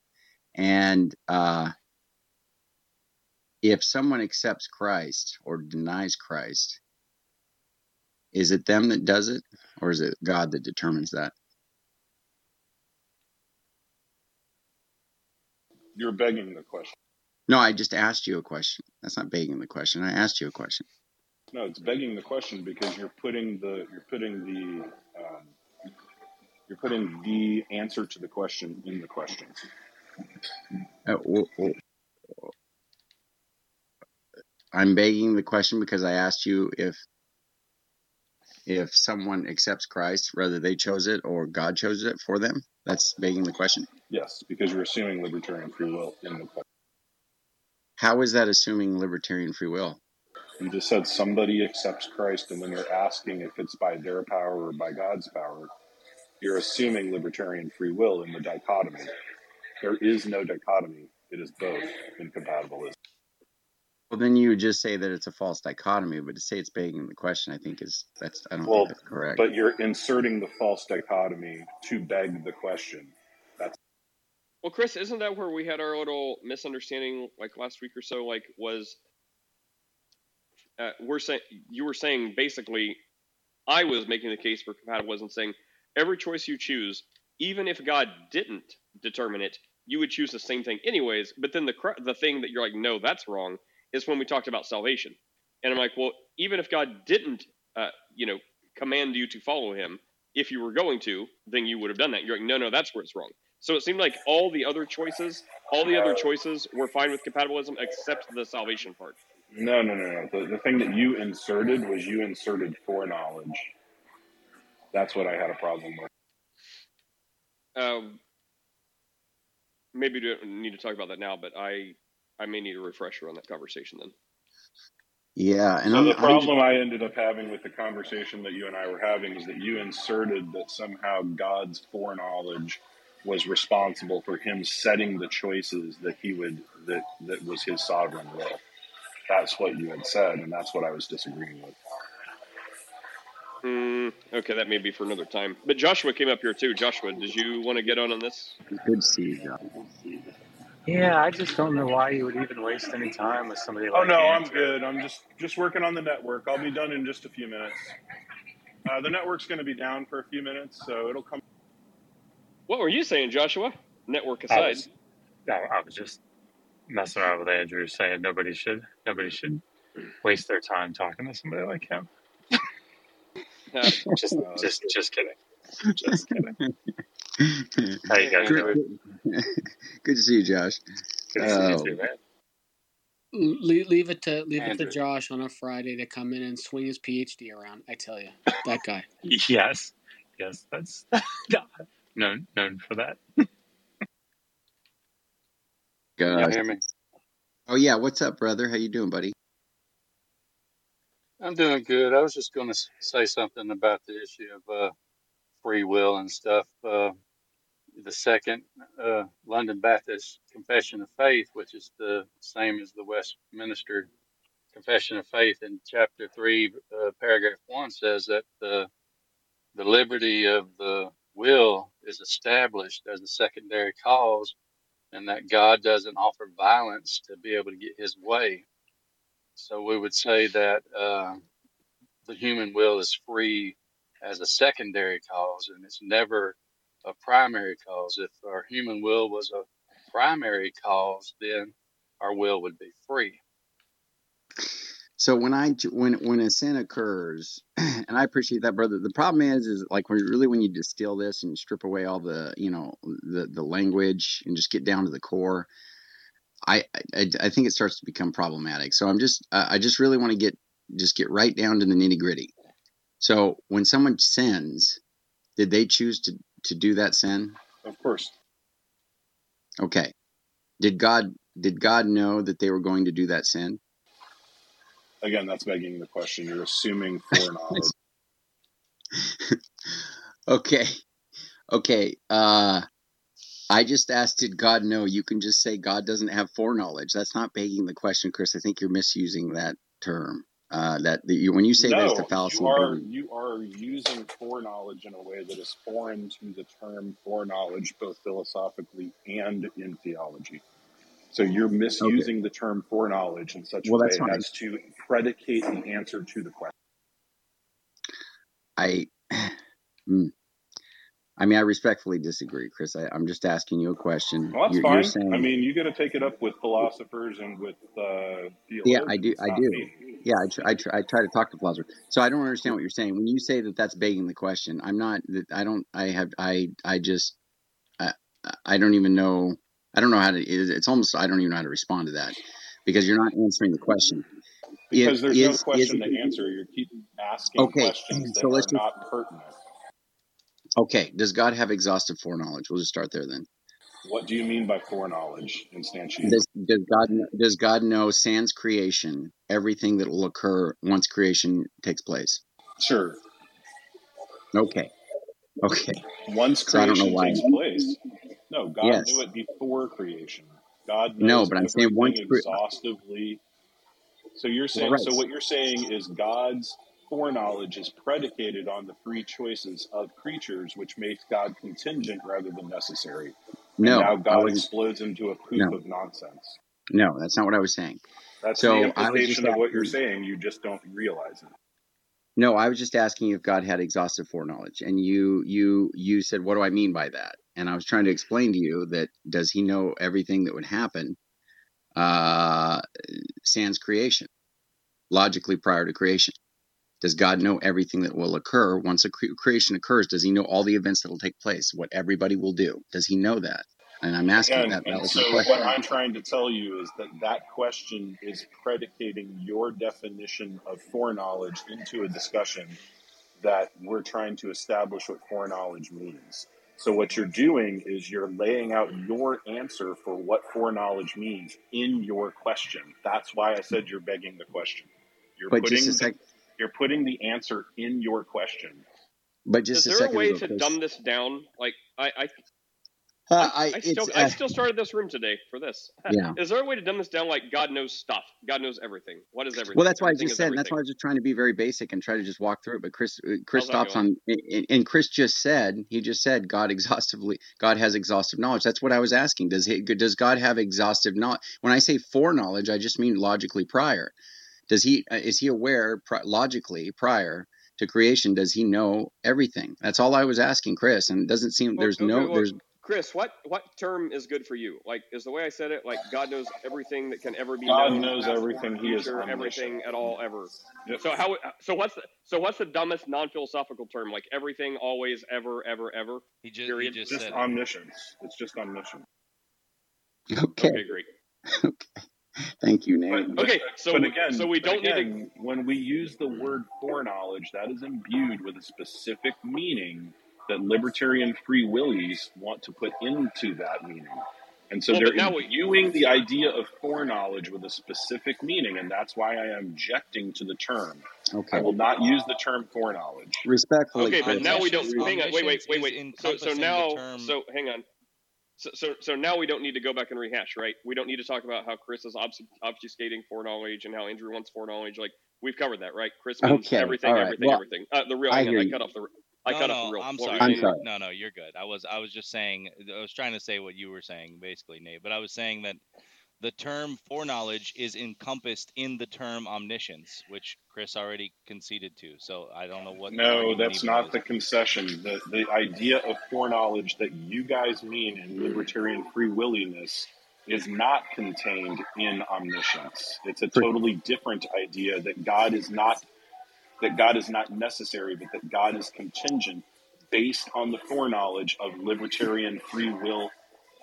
and uh, if someone accepts Christ or denies Christ, is it them that does it, or is it God that determines that? You're begging the question. No, I just asked you a question. That's not begging the question. I asked you a question. No, it's begging the question because you're putting the you're putting the um, you're putting the answer to the question in the question. Uh, I'm begging the question because I asked you if if someone accepts Christ, whether they chose it or God chose it for them. That's begging the question. Yes, because you're assuming libertarian free will in the question. How is that assuming libertarian free will? You just said somebody accepts Christ, and then you're asking if it's by their power or by God's power. You're assuming libertarian free will in the dichotomy. There is no dichotomy. It is both incompatibilism. Well, then you would just say that it's a false dichotomy, but to say it's begging the question, I think is that's I don't Well, think that's correct. But you're inserting the false dichotomy to beg the question. That's Well, Chris, isn't that where we had our little misunderstanding like last week or so? Like, was uh, we're saying you were saying basically, I was making the case for compatibilism, saying every choice you choose, even if God didn't determine it, you would choose the same thing anyways. But then the the thing that you're like, no, that's wrong, is when we talked about salvation, and I'm like, well, even if God didn't, uh, you know, command you to follow Him, if you were going to, then you would have done that. You're like, no, no, that's where it's wrong. So it seemed like all the other choices, all the other choices were fine with compatibilism except the salvation part. no, no, no, no. The, the thing that you inserted was you inserted foreknowledge. That's what I had a problem with. Um, maybe we don't need to talk about that now, but I I may need a refresher on that conversation then. yeah, and so I'm, the I'm problem I ended up having with the conversation that you and I were having is that you inserted that somehow God's foreknowledge was responsible for him setting the choices that he would that that was his sovereign will. That's what you had said, and that's what I was disagreeing with. Hmm. okay, that may be for another time. But Joshua came up here too. Joshua, did you want to get on on this? good to see you, John. Yeah, I just don't know why you would even waste any time with somebody like Oh no, I'm good. I'm just just working on the network. I'll be done in just a few minutes. Uh, the network's going to be down for a few minutes, so it'll come. What were you saying, Joshua? Network I aside. was, I, I was just messing around with Andrew, saying nobody should nobody should waste their time talking to somebody like him. Just Uh, just just kidding. Just kidding. How you guys good, doing? [LAUGHS] good to see you, Josh. Good to see you Oh. too, man. leave, leave it to leave it to Josh on a Friday to come in and swing his PhD around. I tell you, that guy. [LAUGHS] Yes, yes, that's [LAUGHS] known known for that. Y'all Gosh. hear me? Oh yeah, what's up, brother? How you doing, buddy? I'm doing good. I was just going to say something about the issue of uh, free will and stuff. Uh, the second uh, London Baptist Confession of Faith, which is the same as the Westminster Confession of Faith in chapter 3, uh, paragraph 1 says that the, the liberty of the will is established as a secondary cause and that God doesn't offer violence to be able to get his way. So we would say that uh, the human will is free as a secondary cause and it's never a primary cause. If our human will was a primary cause, then our will would be free. So when I when when a sin occurs, [CLEARS THROAT] and I appreciate that, brother. The problem is, is like when really when you distill this and strip away all the you know the the language and just get down to the core, I I, I think it starts to become problematic. So I'm just I just really want to get just get right down to the nitty gritty. So when someone sins, did they choose to to do that sin? Of course. Okay. Did God did God know that they were going to do that sin? Again, that's begging the question. You're assuming [LAUGHS] foreknowledge. okay. Okay. Uh I just asked, did God know? You can just say God doesn't have foreknowledge. That's not begging the question, Chris. I think you're misusing that term. Uh, that the, you, when you say no, that, it's a fallacy. You are, you are using foreknowledge in a way that is foreign to the term foreknowledge, both philosophically and in theology. So you're misusing okay. the term foreknowledge in such well, a way fine. as to predicate the answer to the question. I, [SIGHS] mm, I mean, I respectfully disagree, Chris. I, am just asking you a question. Well, that's you're, fine. You're saying, I mean, you got to take it up with philosophers and with uh, Yeah, I do. I do. Me. Yeah, I, tr- I, tr- I try to talk to philosophers. So I don't understand what you're saying when you say that. That's begging the question. I'm not. I don't. I have. I. I just. I. I don't even know. I don't know how to. It's almost. I don't even know how to respond to that because you're not answering the question. Because there's is, no question is, to answer. You're keep asking okay, questions that so let's are just, not pertinent. Okay. Does God have exhaustive foreknowledge? We'll just start there then. What do you mean by foreknowledge instantiation? Does, does God does God know sans creation everything that will occur once creation takes place? Sure. Okay. Okay. Once creation so takes place. No, God yes. knew it before creation. God knows no, but I'm saying once exhaustively. So you're saying right. so what you're saying is God's foreknowledge is predicated on the free choices of creatures, which makes God contingent rather than necessary. No, and now God explodes into a poop no. of nonsense. No, that's not what I was saying. That's so the implication of what you're saying. You just don't realize it. No, I was just asking if God had exhaustive foreknowledge, and you you you said, "What do I mean by that?" And I was trying to explain to you that does He know everything that would happen uh, sans creation, logically prior to creation? Does God know everything that will occur once a cre- creation occurs? Does He know all the events that will take place, what everybody will do? Does He know that? And I'm asking that. that so what I'm trying to tell you is that that question is predicating your definition of foreknowledge into a discussion that we're trying to establish what foreknowledge means. So what you're doing is you're laying out your answer for what foreknowledge means in your question. That's why I said you're begging the question. You're but putting just a sec- you're putting the answer in your question. But just is a there a way ago, to Chris. dumb this down? Like I, I Uh, I, I, I still it's, I uh, still started this room today for this. [LAUGHS] yeah. Is there a way to dumb this down? Like God knows stuff. God knows everything. What is everything? Well, that's why I Everything just said. and That's why I everything. was just trying to be very basic and try to just walk through it. But Chris, uh, Chris How's stops on, and- and Chris just said, he just said, God exhaustively, God has exhaustive knowledge. That's what I was asking. Does he, does God have exhaustive knowledge? When I say foreknowledge, I just mean logically prior. Does he, uh, is he aware pri- logically prior to creation? Does he know everything? That's all I was asking, Chris. And it doesn't seem Well, there's okay, no, well, there's Chris, what what term is good for you? Like, is the way I said it like God knows everything that can ever be God known, knows past, everything. He is omniscient. everything at all ever. Yep. So how so what's the so what's the dumbest non-philosophical term? Like everything, always, ever, ever, ever. He just, he just Just said it. omniscience. It's just omniscience [LAUGHS] okay. Okay, great. [LAUGHS] okay. Thank you, But, Nate. but, Okay, so but again, so we don't need to. when we use the word foreknowledge, that is imbued with a specific meaning that libertarian free willies want to put into that meaning. And so Well, they're but now we imbuing the idea of foreknowledge with a specific meaning, and that's why I am objecting to the term. Okay. I will not use the term foreknowledge. Respectfully, okay, but now we don't. Hang on, wait, wait, wait, wait. So so now, so hang on. So, so, so now we don't need to go back and rehash, right? We don't need to talk about how Chris is obfus- obfuscating foreknowledge and how Andrew wants foreknowledge. Like we've covered that, right? Chris means Okay, everything, all right. everything, Well, everything. Uh, the real. I hang I cut off the. I no, cut no, off the real. I'm sorry. I'm sorry. No, no, you're good. I was I was just saying I was trying to say what you were saying basically, Nate, but I was saying that the term foreknowledge is encompassed in the term omniscience, which Chris already conceded to. So I don't know what No, that's not is. the concession. The the idea of foreknowledge that you guys mean in libertarian free willingness is not contained in omniscience. It's a totally different idea that God is not that God is not necessary, but that God is contingent based on the foreknowledge of libertarian free will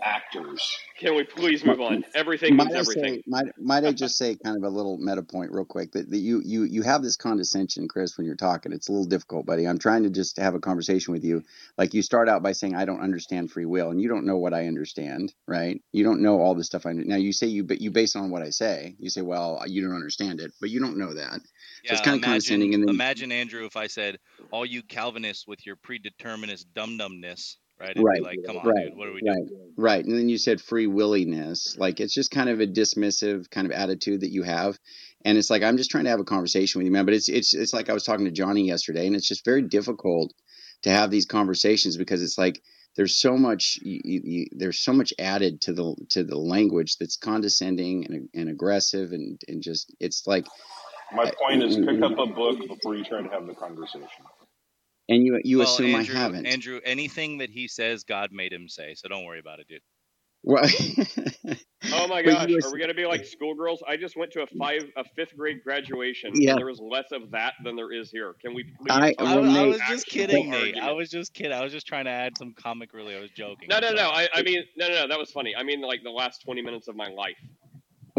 actors. Can we please move on? Everything Might means I everything. say, might, might I just say kind of a little meta point real quick that, that you, you, you have this condescension, Chris, when you're talking. It's a little difficult, buddy. I'm trying to just have a conversation with you. Like you start out by saying, I don't understand free will and you don't know what I understand, right? You don't know all the stuff I, know. now you say you, but you base it on what I say. You say, well, you don't understand it, but you don't know that. So it's Yeah, kind of condescending. And then, imagine Andrew if I said all you Calvinists with your predeterminist dum dumness, right? It'd be right, like, come on, right, dude, what are we right, doing? right. And then you said free willingness. Like it's just kind of a dismissive kind of attitude that you have. And it's like, I'm just trying to have a conversation with you, man. But it's, it's, it's like I was talking to Johnny yesterday and it's just very difficult to have these conversations because it's like, there's so much, you, you, you- there's so much added to the, to the language that's condescending and, and aggressive and, and just, it's like, My I- point is mm, pick mm, up mm. a book before you try to have the conversation. And you, you Well, assume Andrew, I haven't. Andrew, anything that he says, God made him say. So don't worry about it, dude. Well, [LAUGHS] Oh my [LAUGHS] but gosh, you, are we gonna be like schoolgirls? I just went to a five, a fifth grade graduation, yeah, and there was less of that than there is here. Can we please I, talk I, well, about I was just kidding, Nate. I was just kidding. I was just trying to add some comic relief. I was joking. No, no, no. I, I mean, no, no, no. That was funny. I mean, like the last twenty minutes of my life.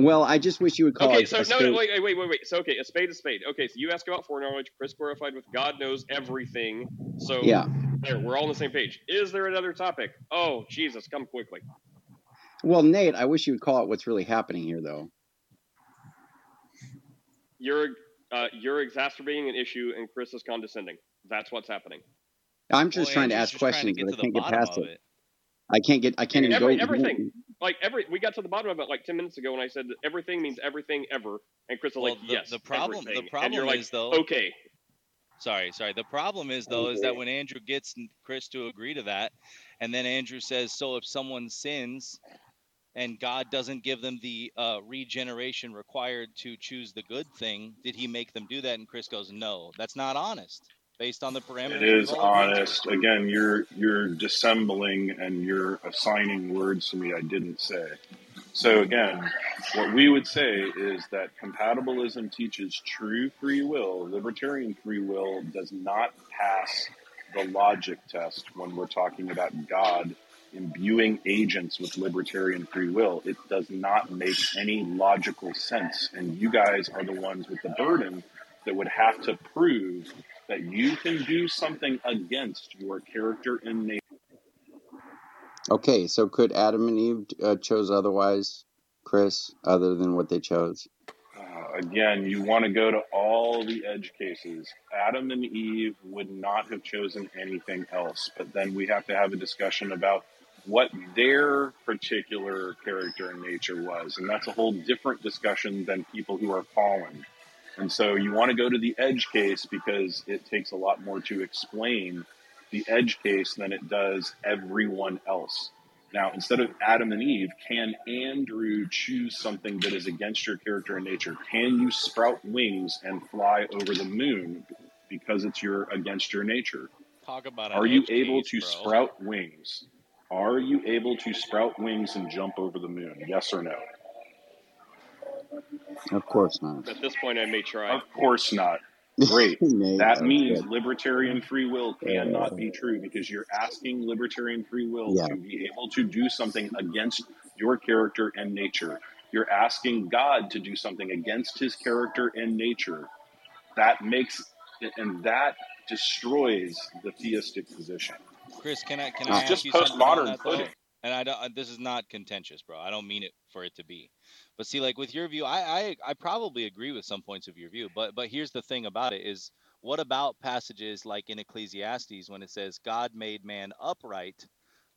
Well, I just wish you would call Okay, it so a no, no, wait, wait, wait, wait. So okay, a spade is spade. Okay, so you ask about foreknowledge. Chris clarified with God knows everything. So Yeah. there, we're all on the same page. Is there another topic? Oh, Jesus, come quickly. Well, Nate, I wish you would call it what's really happening here, though. You're, uh, you're exacerbating an issue, and Chris is condescending. That's what's happening. I'm Well, just trying to ask just trying to questions, but I can't get past it. it. I can't get. I can't even Every go. everything, like every, we got to the bottom of it like ten minutes ago when I said that everything means everything ever, and Chris was Well, like, the, yes, the problem the everything, and problem like, is though. okay, Sorry, sorry. The problem is though is that when Andrew gets Chris to agree to that, and then Andrew says, "So if someone sins, and God doesn't give them the uh, regeneration required to choose the good thing, did He make them do that?" And Chris goes, "No, that's not honest, based on the parameters is agreed to." honest. Again, you're you're dissembling and you're assigning words to me I didn't say. So again, what we would say is that compatibilism teaches true free will. Libertarian free will does not pass the logic test when we're talking about God imbuing agents with libertarian free will. It does not make any logical sense. And you guys are the ones with the burden that would have to prove that you can do something against your character and nature. Okay, so could Adam and Eve uh, chose otherwise, Chris, other than what they chose? Uh, again, you want to go to all the edge cases. Adam and Eve would not have chosen anything else, but then we have to have a discussion about what their particular character and nature was. And that's a whole different discussion than people who are fallen. And so you want to go to the edge case because it takes a lot more to explain the edge case than it does everyone else. Now, instead of Adam and Eve, can Andrew choose something that is against your character and nature? Can you sprout wings and fly over the moon because it's your against your nature? Talk about Are you able case, to bro. sprout wings? Are you able to sprout wings and jump over the moon? Yes or no? Of course not. at this point, I may try. Of course not. Great. [LAUGHS] That means good. libertarian free will cannot be true because you're asking libertarian free will yeah. to be able to do something against your character and nature. You're asking God to do something against his character and nature. That makes and that destroys the theistic position. Chris, can I can Uh, I It's ask just you something on that though? And I don't. uh, This is not contentious, bro. I don't mean it for it to be. But see, like with your view, I I, I probably agree with some points of your view. But but here's the thing about it is, what about passages like in Ecclesiastes when it says God made man upright,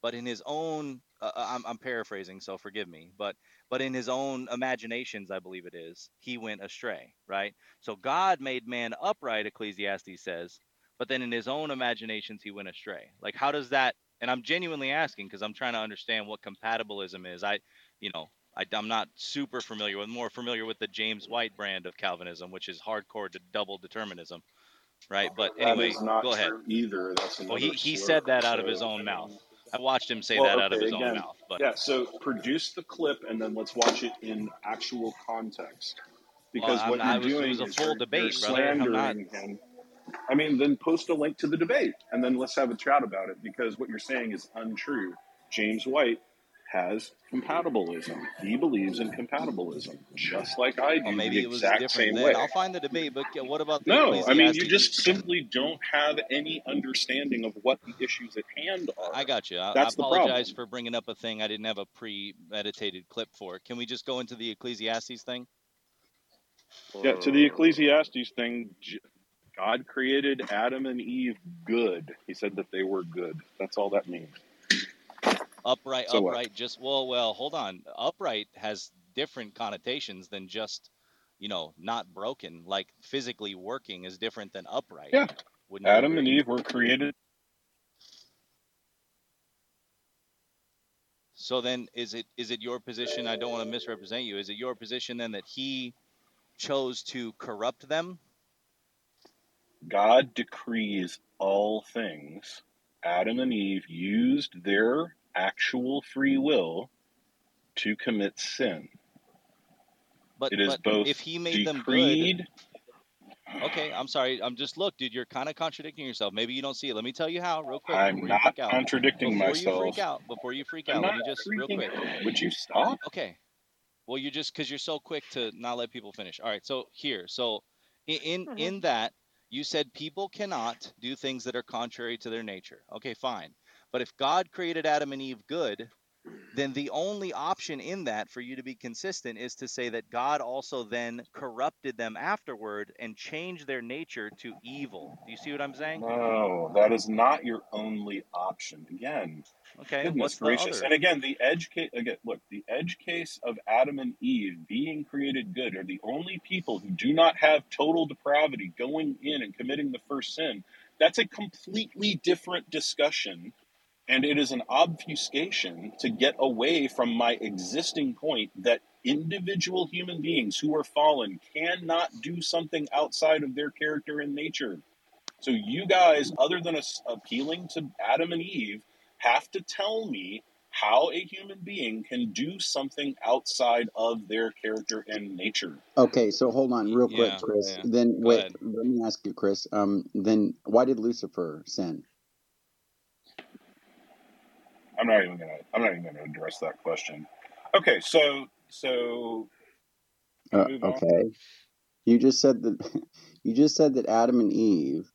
but in his own uh, uh, I'm, I'm paraphrasing, so forgive me, but but in his own imaginations, I believe it is, he went astray, right? So God made man upright, Ecclesiastes says, but then in his own imaginations, he went astray. Like, how does that? And I'm genuinely asking because I'm trying to understand what compatibilism is. I, you know, I, am not super familiar with, more familiar with the James White brand of Calvinism, which is hardcore to double determinism, right? But anyway, go ahead. either. That's well, he, he said that out of his own mouth. I watched him say well, that okay, out of his again, own mouth. But yeah, so produce the clip and then let's watch it in actual context. Because well, what you're was, doing a full you're, debate, you're slandering not... him. I mean, then post a link to the debate and then let's have a chat about it because what you're saying is untrue. James White has compatibilism. He believes in compatibilism, just like I do. Well, maybe the it was exact different same then. way. I'll find the debate, but what about the no? I mean, you just simply don't have any understanding of what the issues at hand are. I got you. I, That's I apologize for bringing up a thing I didn't have a premeditated clip for. Can we just go into the Ecclesiastes thing? Yeah, to the Ecclesiastes thing, God created Adam and Eve good. He said that they were good. That's all that means. Upright, So what? upright. Just well, well. Hold on. Upright has different connotations than just, you know, not broken. Like physically working is different than upright. Yeah. Wouldn't Adam and? Eve were created. So then, is it is it your position? I don't want to misrepresent you. Is it your position then that he chose to corrupt them? God decrees all things. Adam and Eve used their actual free will to commit sin. But It is but both if he made them good, okay. I'm sorry. I'm just look, dude. You're kind of contradicting yourself. Maybe you don't see it. Let me tell you how, real quick. I'm not freak out. contradicting Before you myself. freak out. Before you freak I'm out. Let me just real quick. out. Would you stop? Okay. Well, you're just because you're so quick to not let people finish. All right. So here, so in in, Mhm. in that you said people cannot do things that are contrary to their nature. Okay, fine. But if God created Adam and Eve good, [CLEARS THROAT] then the only option in that for you to be consistent is to say that God also then corrupted them afterward and changed their nature to evil. Do you see what I'm saying? No, that is not your only option. Again, Okay. goodness gracious. And again, the edge case. Again, look, the edge case of Adam and Eve being created good are the only people who do not have total depravity going in and committing the first sin. That's a completely different discussion, and it is an obfuscation to get away from my existing point that individual human beings who are fallen cannot do something outside of their character and nature. So you guys, other than appealing to Adam and Eve, have to tell me how a human being can do something outside of their character and nature. Okay, so hold on real quick, Yeah, Chris. yeah. Then Go wait, ahead. let me ask you, Chris. Um, then why did Lucifer sin? I'm not even gonna. I'm not even gonna address that question. Okay, so so Uh, move on. okay, you just said that [LAUGHS] you just said that Adam and Eve,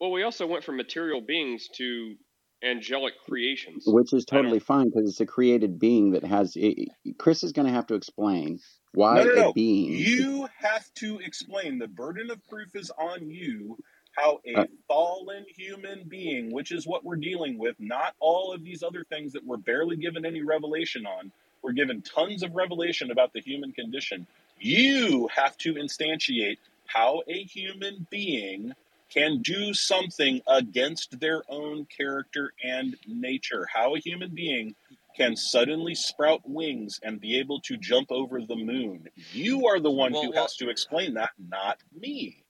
Well, we also went from material beings to angelic creations. which is totally fine because it's a created being that has. It, Chris is going to have to explain why No, no, a no. being. You have to explain. The burden of proof is on you. How a Uh, fallen human being, which is what we're dealing with, not all of these other things that we're barely given any revelation on. We're given tons of revelation about the human condition. You have to instantiate how a human being can do something against their own character and nature. How a human being can suddenly sprout wings and be able to jump over the moon. You are the one Well, who well, has to explain that, not me.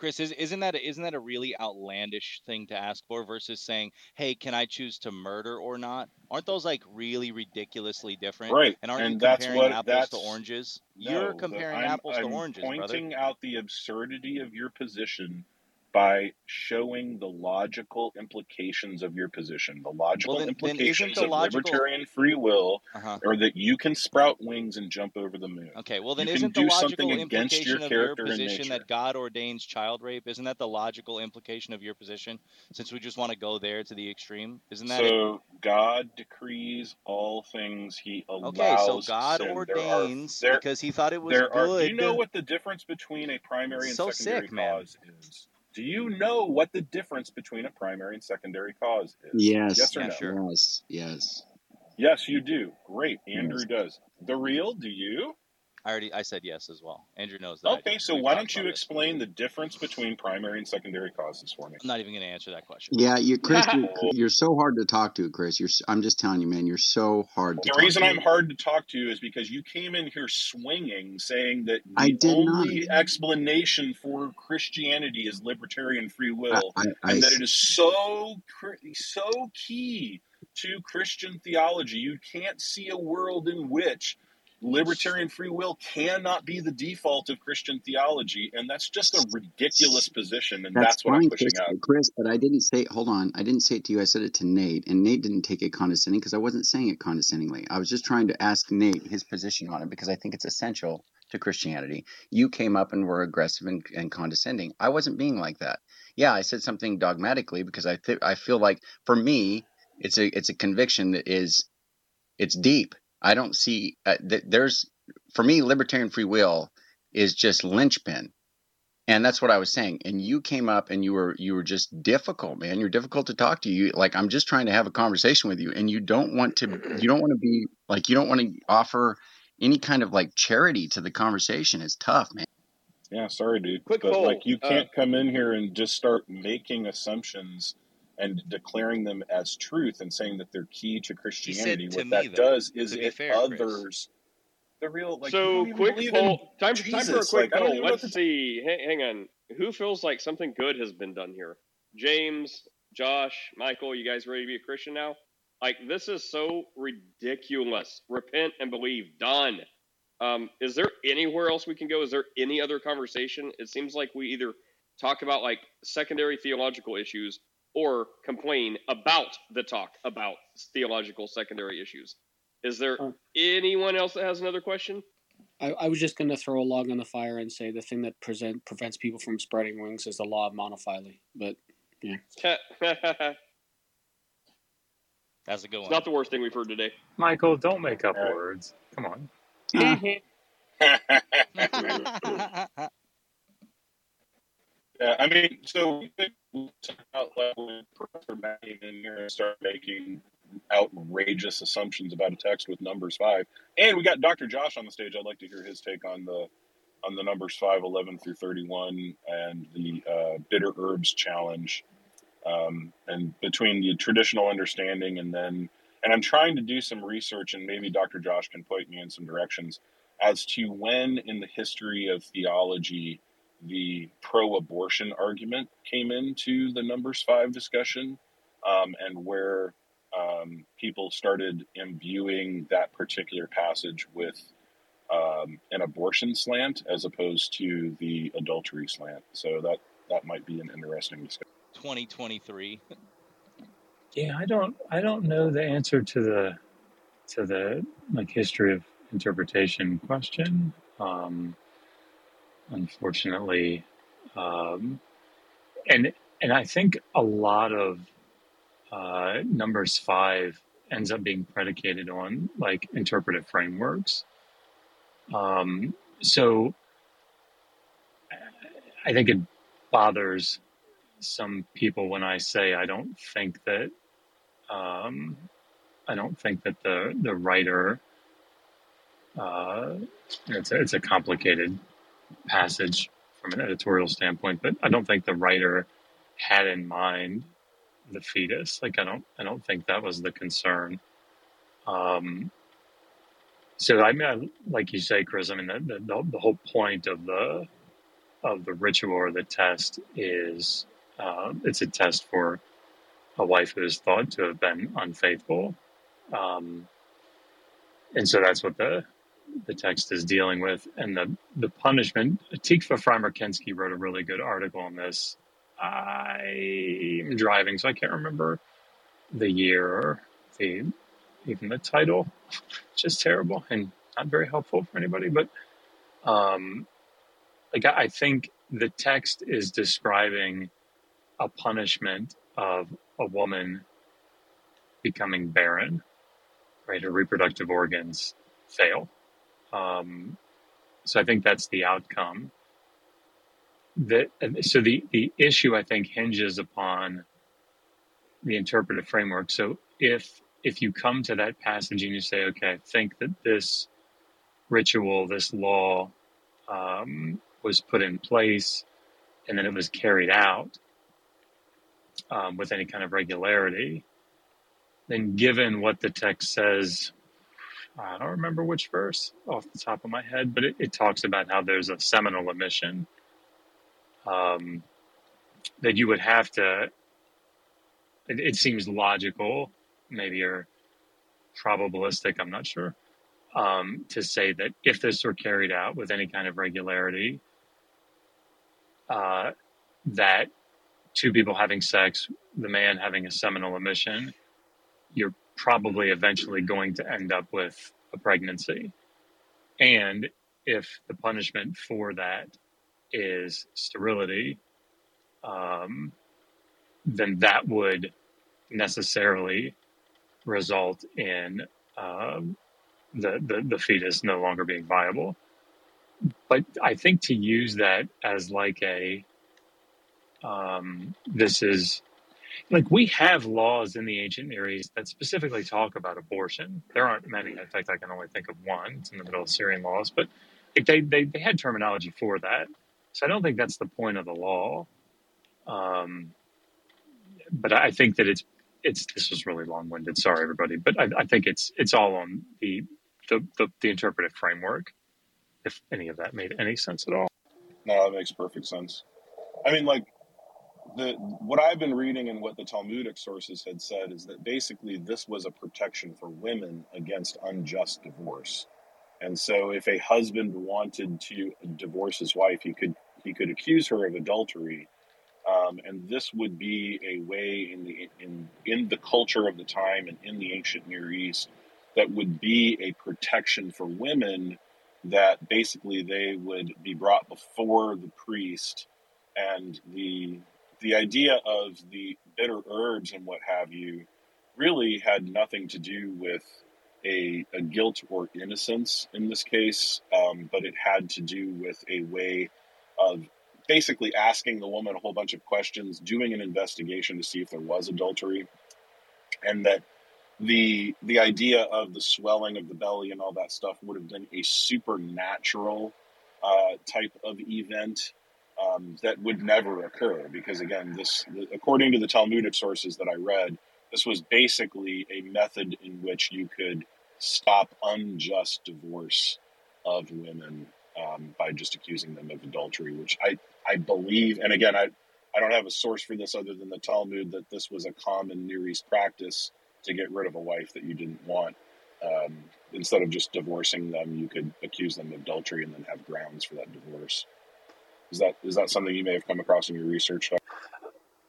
Chris, is, isn't that a, isn't that a really outlandish thing to ask for versus saying, "Hey, can I choose to murder or not?" Aren't those like really ridiculously different? Right. And aren't you And that's comparing what apples to oranges? You're no, the, comparing I'm apples to I'm oranges, brother. pointing out the absurdity of your position by showing the logical implications of your position. The logical then then implications the of libertarian free will uh-huh. are that you can sprout wings and jump over the moon. Okay, well then You can isn't the logical against your of your position that God ordains child rape? Isn't that the logical implication of your position? Since we just want to go there to the extreme, isn't that it? So God decrees all things. He allows. Okay, so God sin. There are ordains there because he thought it was there are. Do you know good. what the difference between a primary and So secondary sick, man. cause is? Do you know what the difference between a primary and secondary cause is? Yes. Yes or Yeah, no? sure. Yes. Yes. Yes, you do. Great. Andrew Yes. does. The real, do you? I already I said yes as well. Andrew knows that. Okay, so why don't you about this. explain the difference between primary and secondary causes for me? I'm not even going to answer that question. Yeah, you, Chris, you're, [LAUGHS] you're so hard to talk to, Chris. You're. s- I'm just telling you, man. You're so hard to The talk reason to. I'm hard to talk to is because you came in here swinging, saying that I the did not. only explanation for Christianity is libertarian free will, I. I and that s- it is so so key to Christian theology. You can't see a world in which libertarian free will cannot be the default of Christian theology, and that's just a ridiculous position, and That's that's what I'm fine, pushing Chris. out. Chris, but I didn't say. Hold on, I didn't say it to you. I said it to Nate, and Nate didn't take it condescending because I wasn't saying it condescendingly. I was just trying to ask Nate his position on it because I think it's essential to Christianity. You came up and were aggressive and, and condescending. I wasn't being like that. Yeah, I said something dogmatically because I th- I feel like for me, it's a it's a conviction that is it's deep. I don't see uh, th- there's for me libertarian free will is just linchpin and that's what I was saying. And you came up and you were you were just difficult, man. You're difficult to talk to. You like I'm just trying to have a conversation with you, and you don't want to. You don't want to be like you don't want to offer any kind of like charity to the conversation. It's tough, man. Yeah, sorry, dude. Quick but poll. like, you Uh, can't come in here and just start making assumptions and declaring them as truth and saying that they're key to Christianity. to What me that though. does is To it fair, Chris. others the real like. So don't quick believe in poll. Time, time for a quick Like, poll. even know what Let's see. Hang, hang on. Who feels like something good has been done here? James, Josh, Michael, you guys ready to be a Christian now? Like this is so ridiculous. Repent and believe. Done. Um, is there anywhere else we can go? Is there any other conversation? It seems like we either talk about like secondary theological issues or complain about the talk about theological secondary issues. Is there Uh, anyone else that has another question? I, I was just going to throw a log on the fire and say the thing that present, prevents people from spreading wings is the law of monophily. But yeah, [LAUGHS] That's a good one. not the worst thing we've heard today. Michael, don't make up All right. words. Come on. [LAUGHS] [LAUGHS] Yeah, I mean, so about like when Professor Matt in here and started making outrageous assumptions about a text with numbers five, and we got Dr. Josh on the stage. I'd like to hear his take on the on the numbers five, 11 through thirty one, and the uh, bitter herbs challenge, um, and between the traditional understanding and then, and I'm trying to do some research, and maybe Dr. Josh can point me in some directions as to when in the history of theology the pro-abortion argument came into the numbers five discussion um, and where um, people started imbuing that particular passage with um, an abortion slant as opposed to the adultery slant so that that might be an interesting discussion 2023. Yeah, I don't I don't know the answer to the to the like history of interpretation question. Um, unfortunately, um, and and I think a lot of uh, numbers five ends up being predicated on like interpretive frameworks. Um, so I think it bothers some people when I say I don't think that um, I don't think that the the writer uh, it's a, it's a complicated passage from an editorial standpoint, but I don't think the writer had in mind the fetus. Like I don't I don't think that was the concern. Um, so I mean, I, like you say, Chris. I mean, the, the the whole point of the of the ritual or the test is uh, it's a test for a wife who is thought to have been unfaithful, um, and so that's what the the text is dealing with, and the the punishment. Tikva Frymer-Kensky wrote a really good article on this. I'm driving, so I can't remember the year or the even the title. [LAUGHS] Just terrible and not very helpful for anybody. But um, like I I think the text is describing a punishment of a woman becoming barren, right? Her reproductive organs fail. Um, so I think that's the outcome. the so the the issue I think hinges upon the interpretive framework. So if if you come to that passage and you say, okay, I think that this ritual, this law, um, was put in place, and then it was carried out um, with any kind of regularity, then given what the text says, I don't remember which verse off the top of my head, but it, it talks about how there's a seminal emission um, that you would have to. It, it seems logical, maybe you're probabilistic. I'm not sure. Um, to say that if this were carried out with any kind of regularity, uh, that two people having sex, the man having a seminal emission, you're probably eventually going to end up with a pregnancy. And if the punishment for that is sterility, um, then that would necessarily result in um, the, the, the fetus no longer being viable. But I think to use that as like a um, this is like we have laws in the ancient Near East that specifically talk about abortion. There aren't many. In fact, I can only think of one. It's in the Middle Assyrian laws, but they, they, they had terminology for that. So I don't think that's the point of the law. Um, but I think that it's it's this was really long winded. Sorry, everybody, but I, I think it's it's all on the, the the the interpretive framework. If any of that made any sense at all. No, that makes perfect sense. I mean, like the what I've been reading and what the Talmudic sources had said is that basically this was a protection for women against unjust divorce. And so if a husband wanted to divorce his wife, he could he could accuse her of adultery. Um, and this would be a way in the in in the culture of the time and in the ancient Near East that would be a protection for women that basically they would be brought before the priest and the the idea of the bitter herbs and what have you really had nothing to do with a, a guilt or innocence in this case, um, but it had to do with a way of basically asking the woman a whole bunch of questions, doing an investigation to see if there was adultery, and that the the idea of the swelling of the belly and all that stuff would have been a supernatural uh, type of event um, that would never occur because again this according to the talmudic sources that i read this was basically a method in which you could stop unjust divorce of women um, by just accusing them of adultery which i i believe and again i i don't have a source for this other than the talmud that this was a common near east practice to get rid of a wife that you didn't want. Um, instead of just divorcing them you could accuse them of adultery and then have grounds for that divorce is that is that something you may have come across in your research?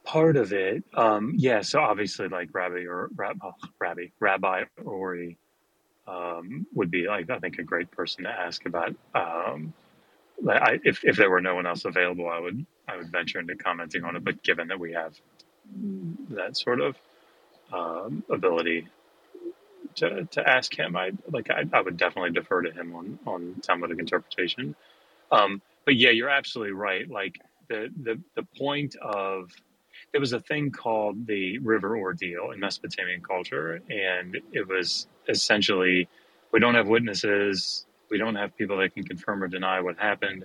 Part of it, um, yeah. So obviously, like Rabbi or Rab, oh, Rabbi Rabbi Ori um, would be like I think a great person to ask about. Um, I, if if there were no one else available, I would I would venture into commenting on it. But given that we have that sort of um, ability to, to ask him, I like I, I would definitely defer to him on on Talmudic interpretation. Um, but yeah, you're absolutely right. Like the the the point of there was a thing called the river ordeal in Mesopotamian culture, and it was essentially we don't have witnesses, we don't have people that can confirm or deny what happened.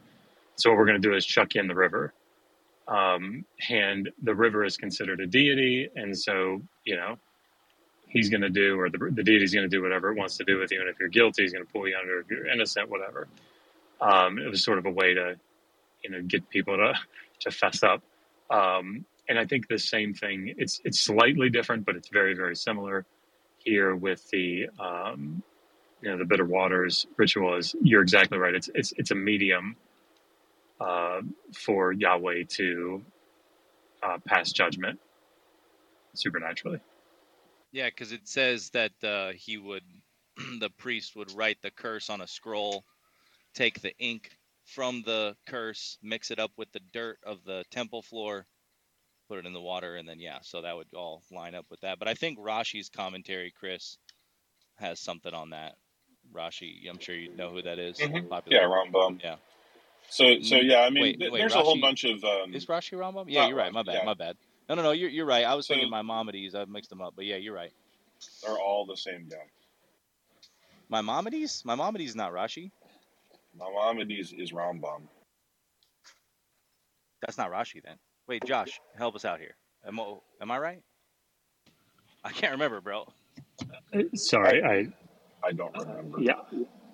So what we're going to do is chuck you in the river, um, and the river is considered a deity, and so you know he's going to do, or the, the is going to do whatever it wants to do with you, and if you're guilty, he's going to pull you under. If you're innocent, whatever. Um, it was sort of a way to, you know, get people to to fess up. Um, and I think the same thing. It's it's slightly different, but it's very very similar here with the um, you know the bitter waters ritual. Is you're exactly right. It's it's it's a medium uh, for Yahweh to uh, pass judgment supernaturally. Yeah, because it says that uh, he would, [CLEARS THROAT] the priest would write the curse on a scroll take the ink from the curse, mix it up with the dirt of the temple floor, put it in the water, and then yeah, so that would all line up with that. But I think Rashi's commentary, Chris, has something on that. Rashi, I'm sure you know who that is. Mm-hmm. Yeah, Rambam. Yeah. So so Mm, yeah, I mean, Wait, th- wait, there's a whole bunch of um, is Rashi Rambam? Yeah, you're right. My bad. yeah. My bad. No, no, no. You're you're right. I was So thinking Maimonides. I mixed them up, but yeah, you're right. they're all the same guy. Maimonides? Maimonides not Rashi. Maimonides is is Rambam. That's not Rashi then. Wait, Josh, help us out here. Am, I- am I right? I can't remember, bro. Uh, Sorry, I I don't remember. yeah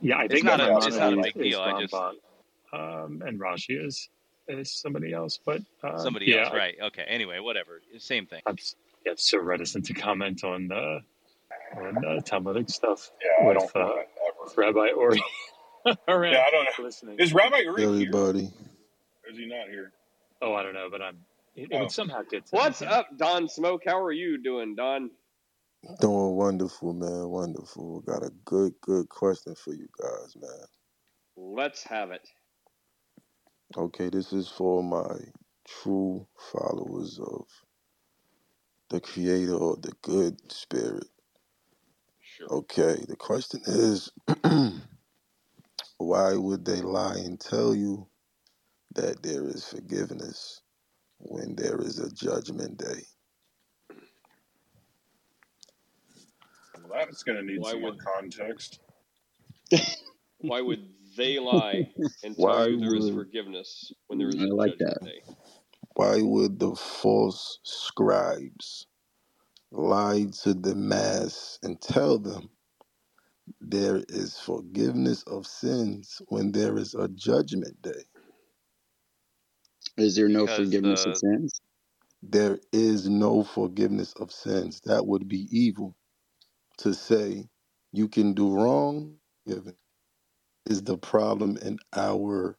yeah I It's think not a Maimonides it's not a is big deal. I just Ramban, um, and Rashi is is somebody else. But um, somebody yeah, else, right? Okay. Anyway, whatever. Same thing. I'm s- yeah, so reticent to comment on the on uh, Talmudic stuff Yeah, I with don't uh, want with Rabbi Ori [LAUGHS] around Yeah, I don't know. listening. Is Rabbi Uri here, everybody. or is he not here? Oh, I don't know, but I'm. It, it Oh, would somehow get What's him. up, Don Smoke? How are you doing, Don? Doing wonderful, man. Wonderful. Got a good, good question for you guys, man. Let's have it. Okay, this is for my true followers of the creator or the good spirit. Sure. Okay, the question is [CLEARS THROAT] why would they lie and tell you that there is forgiveness when there is a judgment day? well, that's going to need Why some more would context. [LAUGHS] why would they lie and tell Why you there is would forgiveness when there is I a like judgment that. day? why would the false scribes lie to the mass and tell them there is forgiveness of sins when there is a judgment day? Is there no Because forgiveness of the sins? There is no forgiveness of sins. That would be evil to say you can do wrong. Given is the problem in our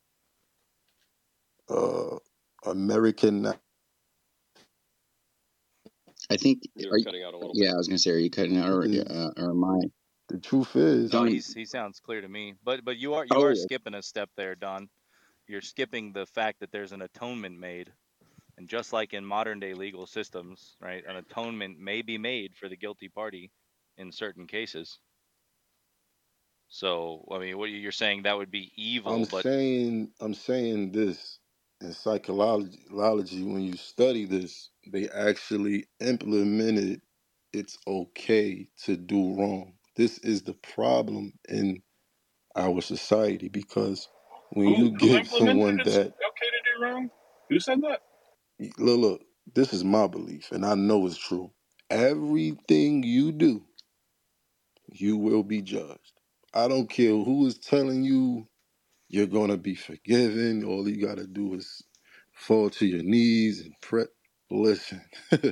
uh, American. I think. You're Are you, cutting out a little yeah, bit. I was gonna say, are you cutting out, or, Is uh, or am I? The truth is no, he's he sounds clear to me. But but you are you oh, are skipping a step there, Don. You're skipping the fact that there's an atonement made. And just like in modern day legal systems, right, an atonement may be made for the guilty party in certain cases. So, I mean, what you're saying that would be evil, I'm but saying I'm saying this in psychology, when you study this, they actually implemented it's okay to do wrong. This is the problem in our society because when Who you who give implemented someone it's that okay to do wrong? Who said that? look, look, this is my belief and I know it's true. Everything you do, you will be judged. I don't care who is telling you you're gonna be forgiven. All you gotta do is fall to your knees and pray. Listen, [LAUGHS]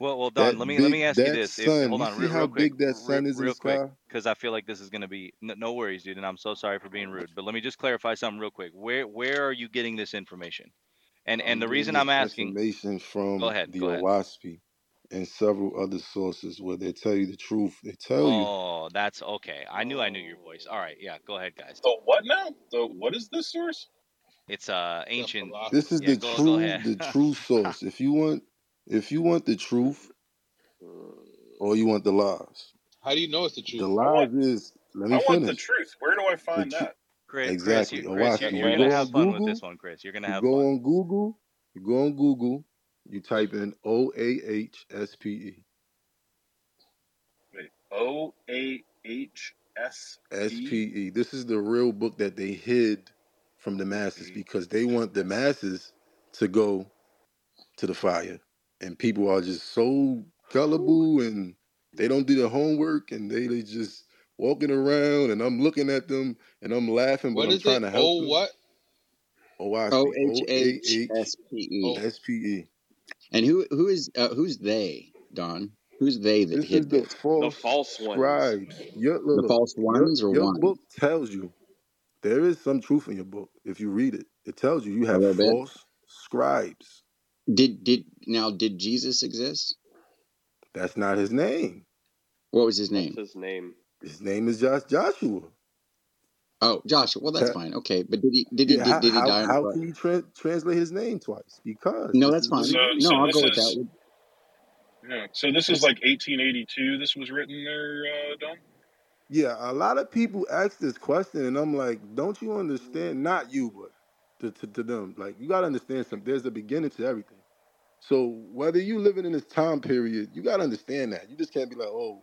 well, well, Don, that let me let me ask you that this. If sun. hold You on, see real, how real quick, big that real, sun is in real quick, sky? because I feel like this is gonna be no, no worries, dude, and I'm so sorry for being rude. But let me just clarify something real quick. Where where are you getting this information? And and I'm the reason I'm asking, information go from ahead, the go ahead. Oahspe and several other sources where they tell you the truth. They tell you Oh, that's okay. I knew I knew your voice. All right, yeah, go ahead, guys. So what now? So what is this source? It's uh ancient. this is Yeah, the go go true ahead. the true [LAUGHS] source. If you want if you want the truth mm. or you want the lies. How do you know it's the The truth? I want lies is let me I me want the truth. Where do I find tr- that? Chris, Chris, exactly. you, oh, Chris, you're, you're You gonna have on fun with this one, Chris. You're gonna You have go fun. on Google. You go on Google. You type in O A H S P E. Wait, O A H S S P P E. This is the real book that they hid from the masses because they want the masses to go to the fire. And people are just so gullible and they don't do their homework and they, they just walking around and I'm looking at them and I'm laughing, but What I'm is trying it? to help Oh, them. what? Oh, I O see. H O A H H S P E. Oh, S P E. And who who is uh, who's they, Don? Who's they that This is hid the this? The false false ones. scribes. Your, The look, look, false your, ones or your one? book tells you there is some truth in your book. If you read it, it tells you you have little bit. false scribes. Did did now did Jesus exist? That's not his name. What was his What's name? his name? His name is Josh Joshua. Oh, Joshua. Well, that's fine. Okay, but did he did he Yeah, did, how did he how, die how can you tra- translate his name twice? Because No, that's fine. So. No, so I'll this go with that. is yeah. So this is like 1882. This was written there, uh, Don. Yeah, a lot of people ask this question, and I'm like, don't you understand? Not you, but to, to, to them. Like you gotta understand something. There's a beginning to everything. So whether you living in this time period, you gotta understand that. You just can't be like, oh,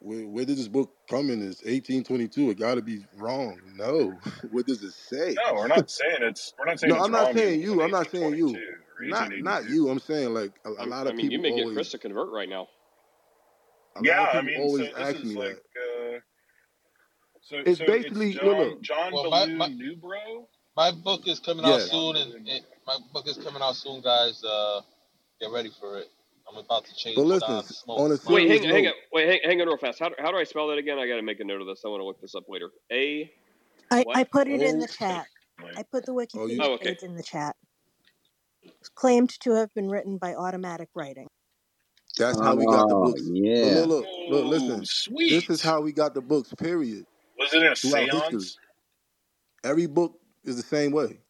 where, where did this book come in? It's 1822. It gotta be wrong. No. [LAUGHS] what does it say? No, we're not saying it's. We're not saying No, it's I'm not wrong saying you. I'm not saying you. Not not you. I'm saying like a, a I'm- lot I of mean, people you may get always Chris to convert right now. a lot Yeah, of I mean, always this ask is me like. that. Uh, so It's so basically it's look, John look. John Well, my, Ballou my Newbrough. my book is coming out soon, and it, my book is coming out soon, guys. Uh, get ready for it. I'm about to change But listen, Don s- Smoke. on a Wait, hang, hang on, wait, hang, hang on real fast. How, do- how do I spell that again? I got to make a note of this. I want to look this up later. A I, put it in oh, the chat. I put the oh, you, Wikipedia Oh, okay. page in the chat. It's claimed to have been written by automatic writing. that's how we got the Oh books. Look, yeah. look, look, look, Oh, listen. This sweet. is how we got the books. Period. Was it in a Throughout history, every book is the same way.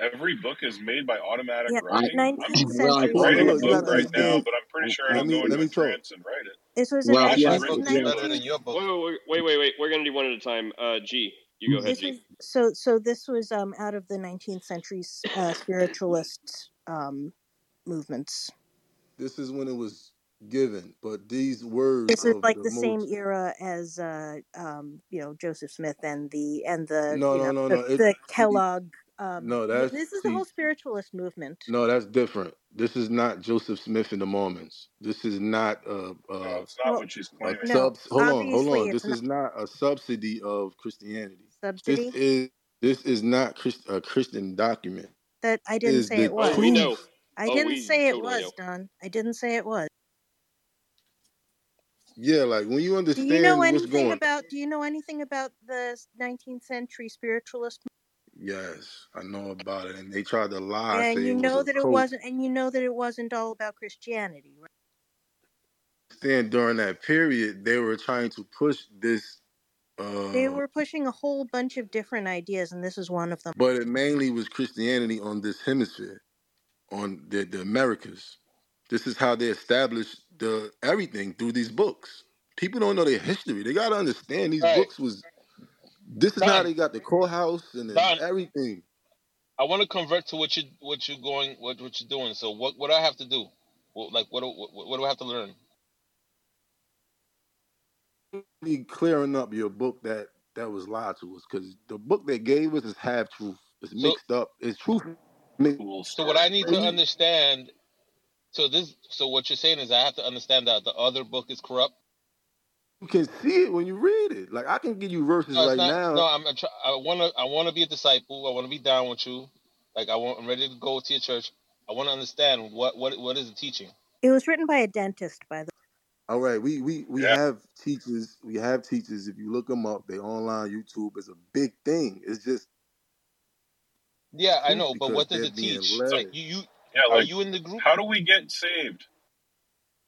Every book is made by automatic Yeah, writing. I'm, well, I I'm century writing a book gotta right now, but I'm pretty sure I Let don't me go let a me talk. trance and write it. This was in well, the yeah, my I this book was think is yeah. better than 19th. your book. Wait, wait, wait, wait, wait. We're gonna do one at a time. Uh, G, you go ahead, This G. was so so. This was um out of the 19th century uh, spiritualist um movements. This is when it was given, but these words This is like the the same most. era as uh um you know Joseph Smith and the and the No, no, know no, the, no. The see, Kellogg um no. That's this is the whole spiritualist movement. No, that's different. This is not Joseph Smith and the Mormons. This is not a No, it's not Well, what she's a claiming. no, sub. Hold on, hold on. This not is not a subsidy of Christianity. Subsidy. This is this is not Christ, a Christian document. That I didn't is say the it Oh, was. we know. I Oh, didn't we say it was, know. Don. I didn't say it was. Yeah, like when you understand. Do you know understand what's anything going. about do you know anything about the 19th century spiritualist Yes, I know about it, and they tried to lie, and you know a that it cult. wasn't and you know that it wasn't all about Christianity, right? Then during that period, they were trying to push this, They uh, were pushing a whole bunch of different ideas and this is one of them. but it mainly was Christianity on this hemisphere, on the, the Americas. This is how they established the everything through these books. People don't know their history. They gotta understand these Right, books was. This is how they got the courthouse and then everything. I want to convert to what you what you're going what what you're doing. So what what do I have to do? What, like what, do- what what do I have to learn? Really clearing up your book that that was lied to us because the book they gave us is half truth. It's So mixed up. It's truth. so what I need to understand. So this so what you're saying is I have to understand that the other book is corrupt. You can see it when you read it. Like I can give you verses No, right not. now. No, I'm. a try- I want to. I want to be a disciple. I want to be down with you. Like I want. I'm ready to go to your church. I want to understand what what what is the teaching. It was written by a dentist by the way. All right, we we we Yeah. have teachers. We have teachers. If you look them up, they online. YouTube is a big thing. It's just Yeah, I know, but what does it teach? Like you, you Yeah, are you in the group? how do we get saved?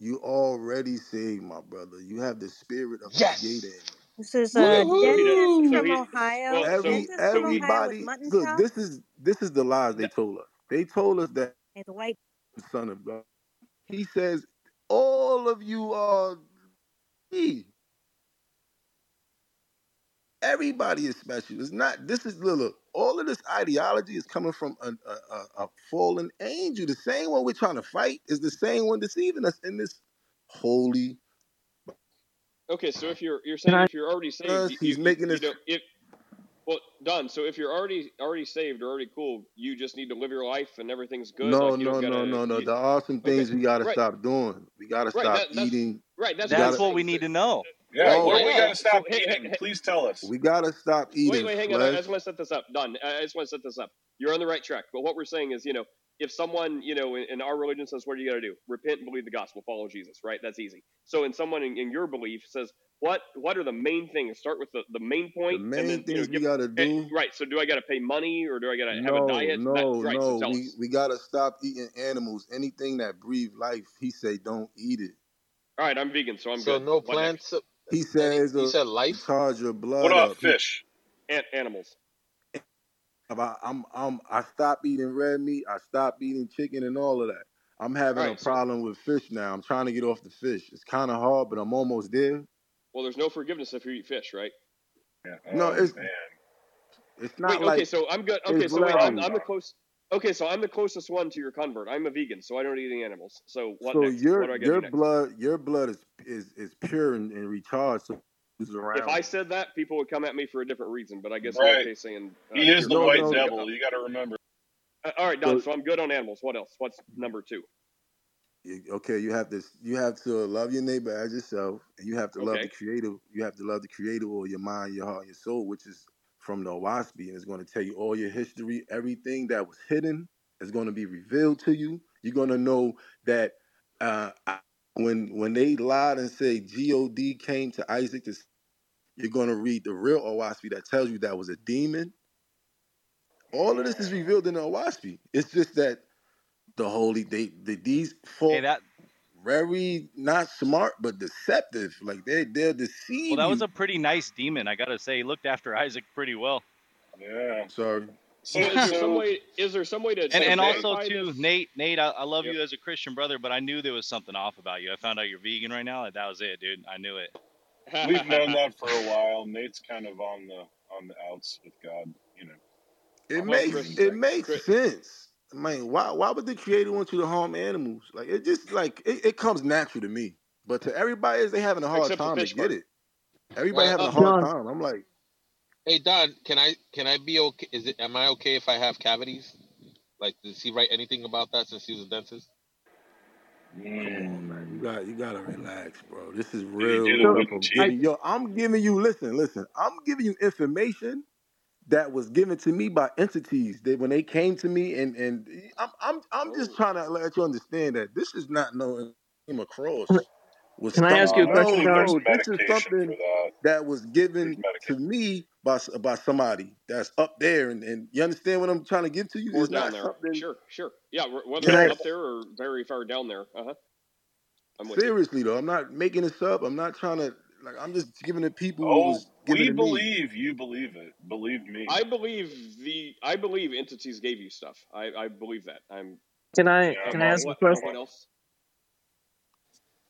You already saved, my brother. You have the spirit of the Yes. Creator. in. This is So, a so he does. dentist So from. Ohio. Well, Every Dentist from so he. Ohio everybody, look. chop This is this is the lies they told us. They told us that and the white. the son of God. He says all of you are me. Everybody is special. It's not. This is look. look, All of this ideology is coming from a, a, a, a fallen angel. The same one we're trying to fight is the same one deceiving us in this holy. Okay, so if you're you're saying if you're already saved, Because he's you, making you this. know if well done. So if you're already already saved or already cool, you just need to live your life and everything's good. No, Like you no, don't no, gotta. no, no. You, There are some okay, things we gotta right, stop doing. We gotta right. stop That eating. right. That's what That's gotta. what we need to know. Yeah. Oh, what Right. do we got to so stop hey, hey, eating? hey, Please tell us. we gotta stop eating wait wait, hang on. I I just want to set this up. Done. I I just want to set this up. You're on the right track. But what we're saying is, you know, if someone, you know, in, in our religion says, what do you got to do? Repent and believe the gospel, follow Jesus, right? That's easy. So, in someone in, in your belief says, what what are the main things? Start with the, the main point. The point, and main then you know, things we give gotta and, do. right. So, do I got to pay money or do I got to have a No, diet? That no, right. So, no. tell We us. we gotta stop eating animals. Anything that breathe life, he say don't eat it. All right, I'm vegan, so I'm So good. no What next? plants. He says You uh, said life. charge your What blood about up. He, fish? and animals. I'm I'm I stopped eating red meat. I stopped eating chicken and all of that. I'm All having a right. So, problem with fish now. I'm trying to get off the fish. It's kind of hard, but I'm almost there. well, there's no forgiveness if you eat fish, right? Yeah. No, Oh it's man. It's not Wait, like okay, so I'm good. Okay, so wait, I'm, Islam. I'm the close. Okay, so I'm the closest one to your convert. I'm a vegan, so I don't eat any animals. So what So next? What your do I gotta your next? blood your blood is is is pure and, and recharged. So who's around? If I said that, people would come at me for a different reason. But I guess I'm okay saying uh, He is the pure No, white no. So, devil. You got to remember. uh, all right, Don. So So I'm good on animals. What else? What's number two? okay, you have to you have to love your neighbor as yourself, and you have to love the creator. You have to love the creator or your mind, your heart, your soul, which is from the Oahspe, and it's going to tell you all your history, everything that was hidden is going to be revealed to you. You're going to know that uh, when when they lied and say God came to Isaac, to, you're going to read the real Oahspe that tells you that was a demon. All of this is revealed in the Oahspe. It's just that the holy they, they these four Hey, that very not smart but deceptive. Like they they'll deceive well, that was a pretty nice demon. I gotta say, he looked after Isaac pretty well. Yeah. Sorry. So, So is there some way? Is there some way to, And and also verify too, this? Nate, Nate, I, I love Yep. you as a Christian brother, but I knew there was something off about you. I found out you're vegan right now, and that was it, dude. I knew it. we've known [LAUGHS] that for a while. Nate's kind of on the on the outs with God. You know. It Well, makes it makes Chris, sense. I mean, why why would the creator want you to harm animals? Like it just like it, it comes natural to me. But to everybody is they having a hard except time to fish get part. it. Everybody Well, having a uh, hard Don, time. I'm like, hey Don, can I can I be okay? Is it am I okay if I have cavities? Like, does he write anything about that since he was a dentist? come on, man. You got you gotta relax, bro. This is real do the so stuff. wooden I'm teeth? I giving yo, I'm giving you listen, listen. I'm giving you information that was given to me by entities that when they came to me and and I'm I'm I'm just trying to let you understand that this is not no came across was can I ask you a question, No, no, this is something that. that was given to me by by somebody that's up there, and, and you understand what I'm trying to give to you. or It's down not there. something. Sure, sure. Yeah, whether Can it's I? Up there or very far down there. Uh huh. I'm you. seriously though, I'm not making this up. I'm not trying to like. I'm just giving it people who Oh, was given we to me. believe you believe it. Believe me. I believe the I believe entities gave you stuff. I, I believe that. I'm Can I? Yeah, Can I'm I ask a question? what else?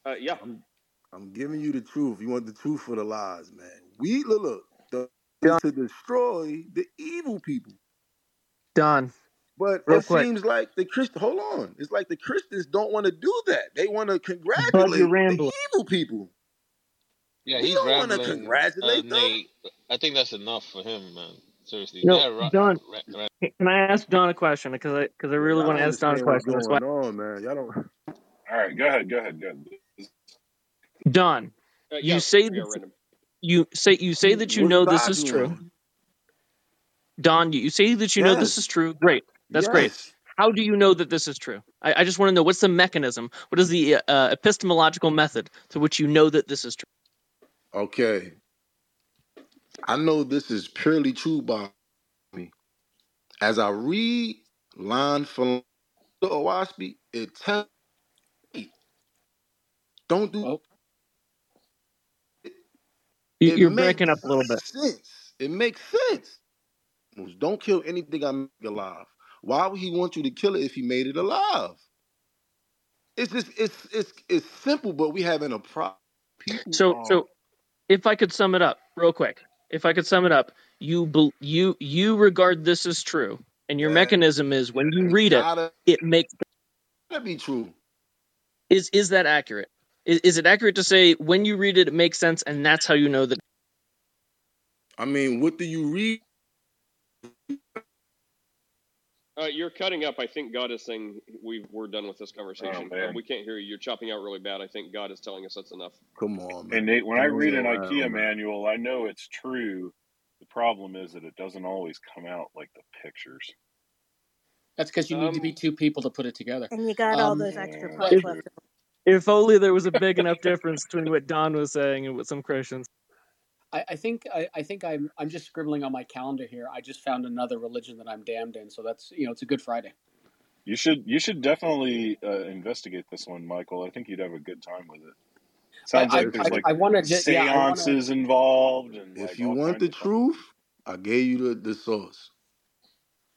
Uh, yeah. I'm I'm giving you the truth. You want the truth for the lies, man. We look, look the Don, to destroy the evil people. Done. But real it quick. seems like the Christ. Hold on, it's like the Christians don't want to do that. They want to Bud, you're congratulate the evil people. Yeah, We he's don't want to rambling, uh, congratulate them. Nate. I think that's enough for him, man. Seriously, No, yeah, ra- Don, ra- ra- can I ask Don a question? Because I because I really y'all want to ask Don a understand what's question. That's why, going on, man. Y'all don't. All right, go ahead. Go ahead. Go ahead. Don, Uh, you say Yeah. that you say you say that you What's know this is true. doing? Don, you you say that you know this is true. Great, that's great. How do you know that this is true? I, I just want to know what's the mechanism? What is the uh, epistemological method to which you know that this is true? Okay, I know this is purely true by me. As I read line for line the Oahspe, it tells me don't do Oh, it you're breaking up a little bit. sense. It makes sense. Don't kill anything I make alive. Why would he want you to kill it if he made it alive? It's just it's it's it's simple, but we having a problem. So are so if I could sum it up real quick, if I could sum it up, you you you regard this as true, and your yeah, mechanism is when you read it, gotta it makes gotta be true. is is that accurate? Is, is it accurate to say when you read it, it makes sense, and that's how you know that? I mean, what do you read? Uh, you're cutting up. I think God is saying we we're done with this Oh conversation. Man. we can't hear you. You're chopping out really bad. I think God is telling us that's enough. Come on, And. Nate, when I read it an around, IKEA man. manual, I know it's true. The problem is that it doesn't always come out like the pictures. That's because you need to be Um, two people to put it together. And you got all Um, those extra Yeah. parts if left. if only there was a big enough difference between what Don was saying and what some Christians. I, I think I, I think I'm I'm just scribbling on my calendar here. I just found another religion that I'm damned in, so that's you know it's a good Friday. You should you should definitely uh, investigate this one, Michael. I think you'd have a good time with it. Sounds I like there's I, like I want to yeah I want to seances involved and if like you want the of fun. truth, I gave you the, the source.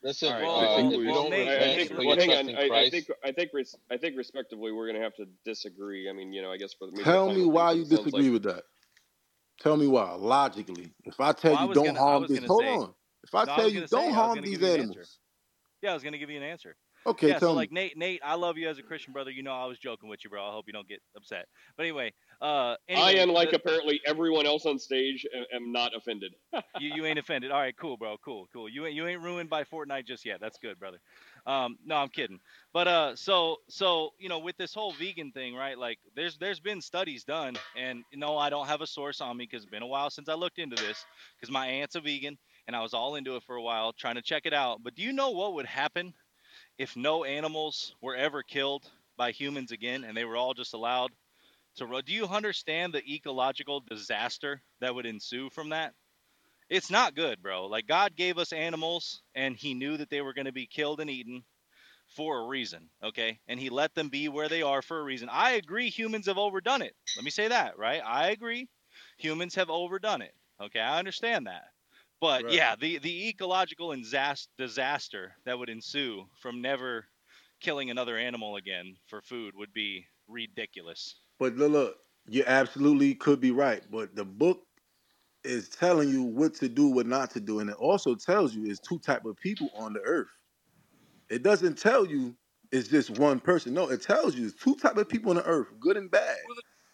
listen. All right. well, If Uh, you Well, I, I think. Well, hang on. I, I think. I think. I think respectively, we're going to have to disagree. I mean, you know, I guess for maybe the Tell me why you it sounds like disagree with that. Tell me why. Logically. If I tell Well, you was don't gonna harm was this, gonna hold say on. If I No, tell was you gonna say, I don't was harm these give you an animals, Yeah, I was gonna give you an answer. okay, Yeah, tell so me. like Nate, Nate, I love you as a Christian brother. You know I was joking with you, bro. I hope you don't get upset. But anyway, uh, anyway, I, unlike the- apparently everyone else on stage, am, am not offended. [LAUGHS] you you ain't offended. All right, cool, bro. Cool, cool. You ain't you ain't ruined by Fortnite just yet. That's good, brother. Um, no, I'm kidding. But uh, so so you know, with this whole vegan thing, right? Like, there's there's been studies done, and you know, I don't have a source on me because it's been a while since I looked into this. Because my aunt's a vegan, and I was all into it for a while, trying to check it out. But do you know what would happen if no animals were ever killed by humans again, and they were all just allowed to? Do you understand the ecological disaster that would ensue from that? It's not good, bro. Like God gave us animals and he knew that they were going to be killed and eaten for a reason, okay? And he let them be where they are for a reason. I agree humans have overdone it. Let me say that, right? I agree humans have overdone it. Okay? I understand that. But Right. yeah, the the ecological disaster that would ensue from never killing another animal again for food would be ridiculous. But look, you absolutely could be right. But the book is telling you what to do, what not to do, and it also tells you it's two type of people on the earth. It doesn't tell you it's just one person. No, it tells you it's two type of people on the earth, good and bad.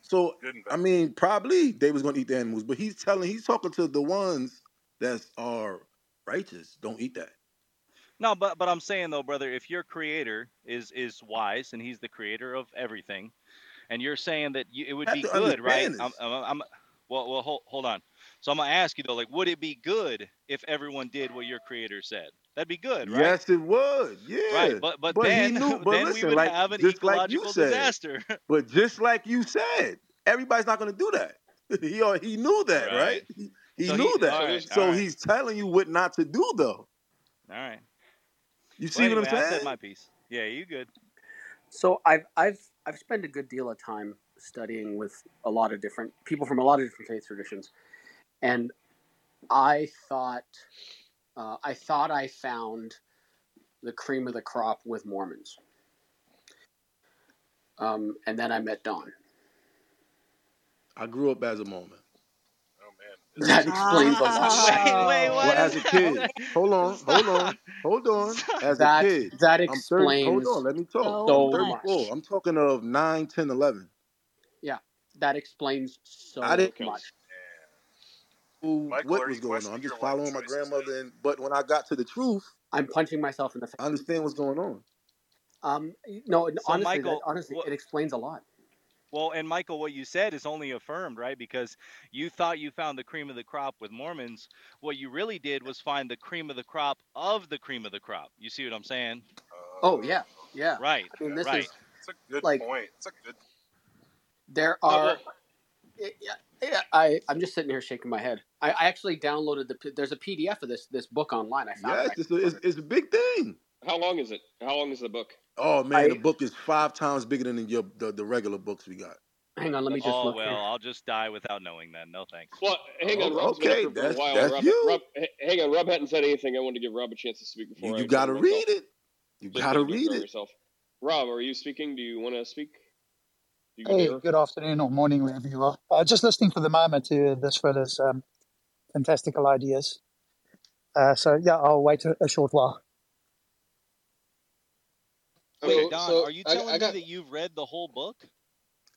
So I mean, probably they was gonna eat the animals, but he's telling, he's talking to the ones that are righteous. Don't eat that. No, but but I'm saying though, brother, if your creator is is wise and he's the creator of everything, and you're saying that you, it would be good, right? I'm, I'm, I'm well, well, hold, hold on. So I'm gonna ask you though, like, would it be good if everyone did what your creator said? That'd be good, right? Yes, it would. Yeah. Right, but but, he then knew- [LAUGHS] but then we would like- have an just like you ecological said. disaster. [LAUGHS] But just like you said, everybody's not going to do that. [LAUGHS] he al- he knew that, right? Right. He, he So knew he- that. alright, so alright. he's telling you what not to do, though. All right. You Well, see what I'm anyway, I saying? said my piece. Yeah, you good? So I've I've I've spent a good deal of time studying with a lot of different people from a lot of different faith traditions, and I thought uh, I thought I found the cream of the crop with Mormons, um, and then I met Don. I grew up as a Mormon. [LAUGHS] That explains a lot. Wait, wait, what? Well, as a kid, [LAUGHS] hold on, hold on, hold on. As That- a kid, that I'm 30, hold on, let me talk. so I'm much. I'm talking of 9, 10, 11. Yeah, that explains so I didn't- much. Who- Michael, what was going on? I'm just following my grandmother, and but when I got to the truth, I'm punching myself in the face. I understand what's going on. Um, no, So, honestly, Michael, that, honestly, what- it explains a lot. Well, and Michael, what you said is only affirmed, right? Because you thought you found the cream of the crop with Mormons. What you really did was find the cream of the crop of the cream of the crop. You see what I'm saying? Oh yeah, yeah. Right. I mean, this right. is It's a good Like- point. It's a good. there are. well- Yeah, yeah, I I'm just sitting here shaking my head. I, I actually downloaded the. There's a PDF of this this book online. I found Yes, it. it's a, it's, it's a big thing. How long is it? How long is the book? Oh man, I- the book is five times bigger than your the, the regular books we got. Hang on, let me just oh look well, here. I'll just die without knowing then. No thanks. Well, hang on. Oh, okay, up here for that's- while. that's Rob, you. Rob, hang on. Rob hadn't said anything. I wanted to give Rob a chance to speak before. You, you gotta him myself. read it. You gotta don't do it read it. Yourself. Rob, are you speaking? Do you want to speak? Hey, good afternoon or morning, wherever you are. Uh, just listening for the moment to this fella's um, fantastical ideas. Uh, so, yeah, I'll wait a, a short while. Wait, So- Don, so are you I- telling I got- me that you've read the whole book?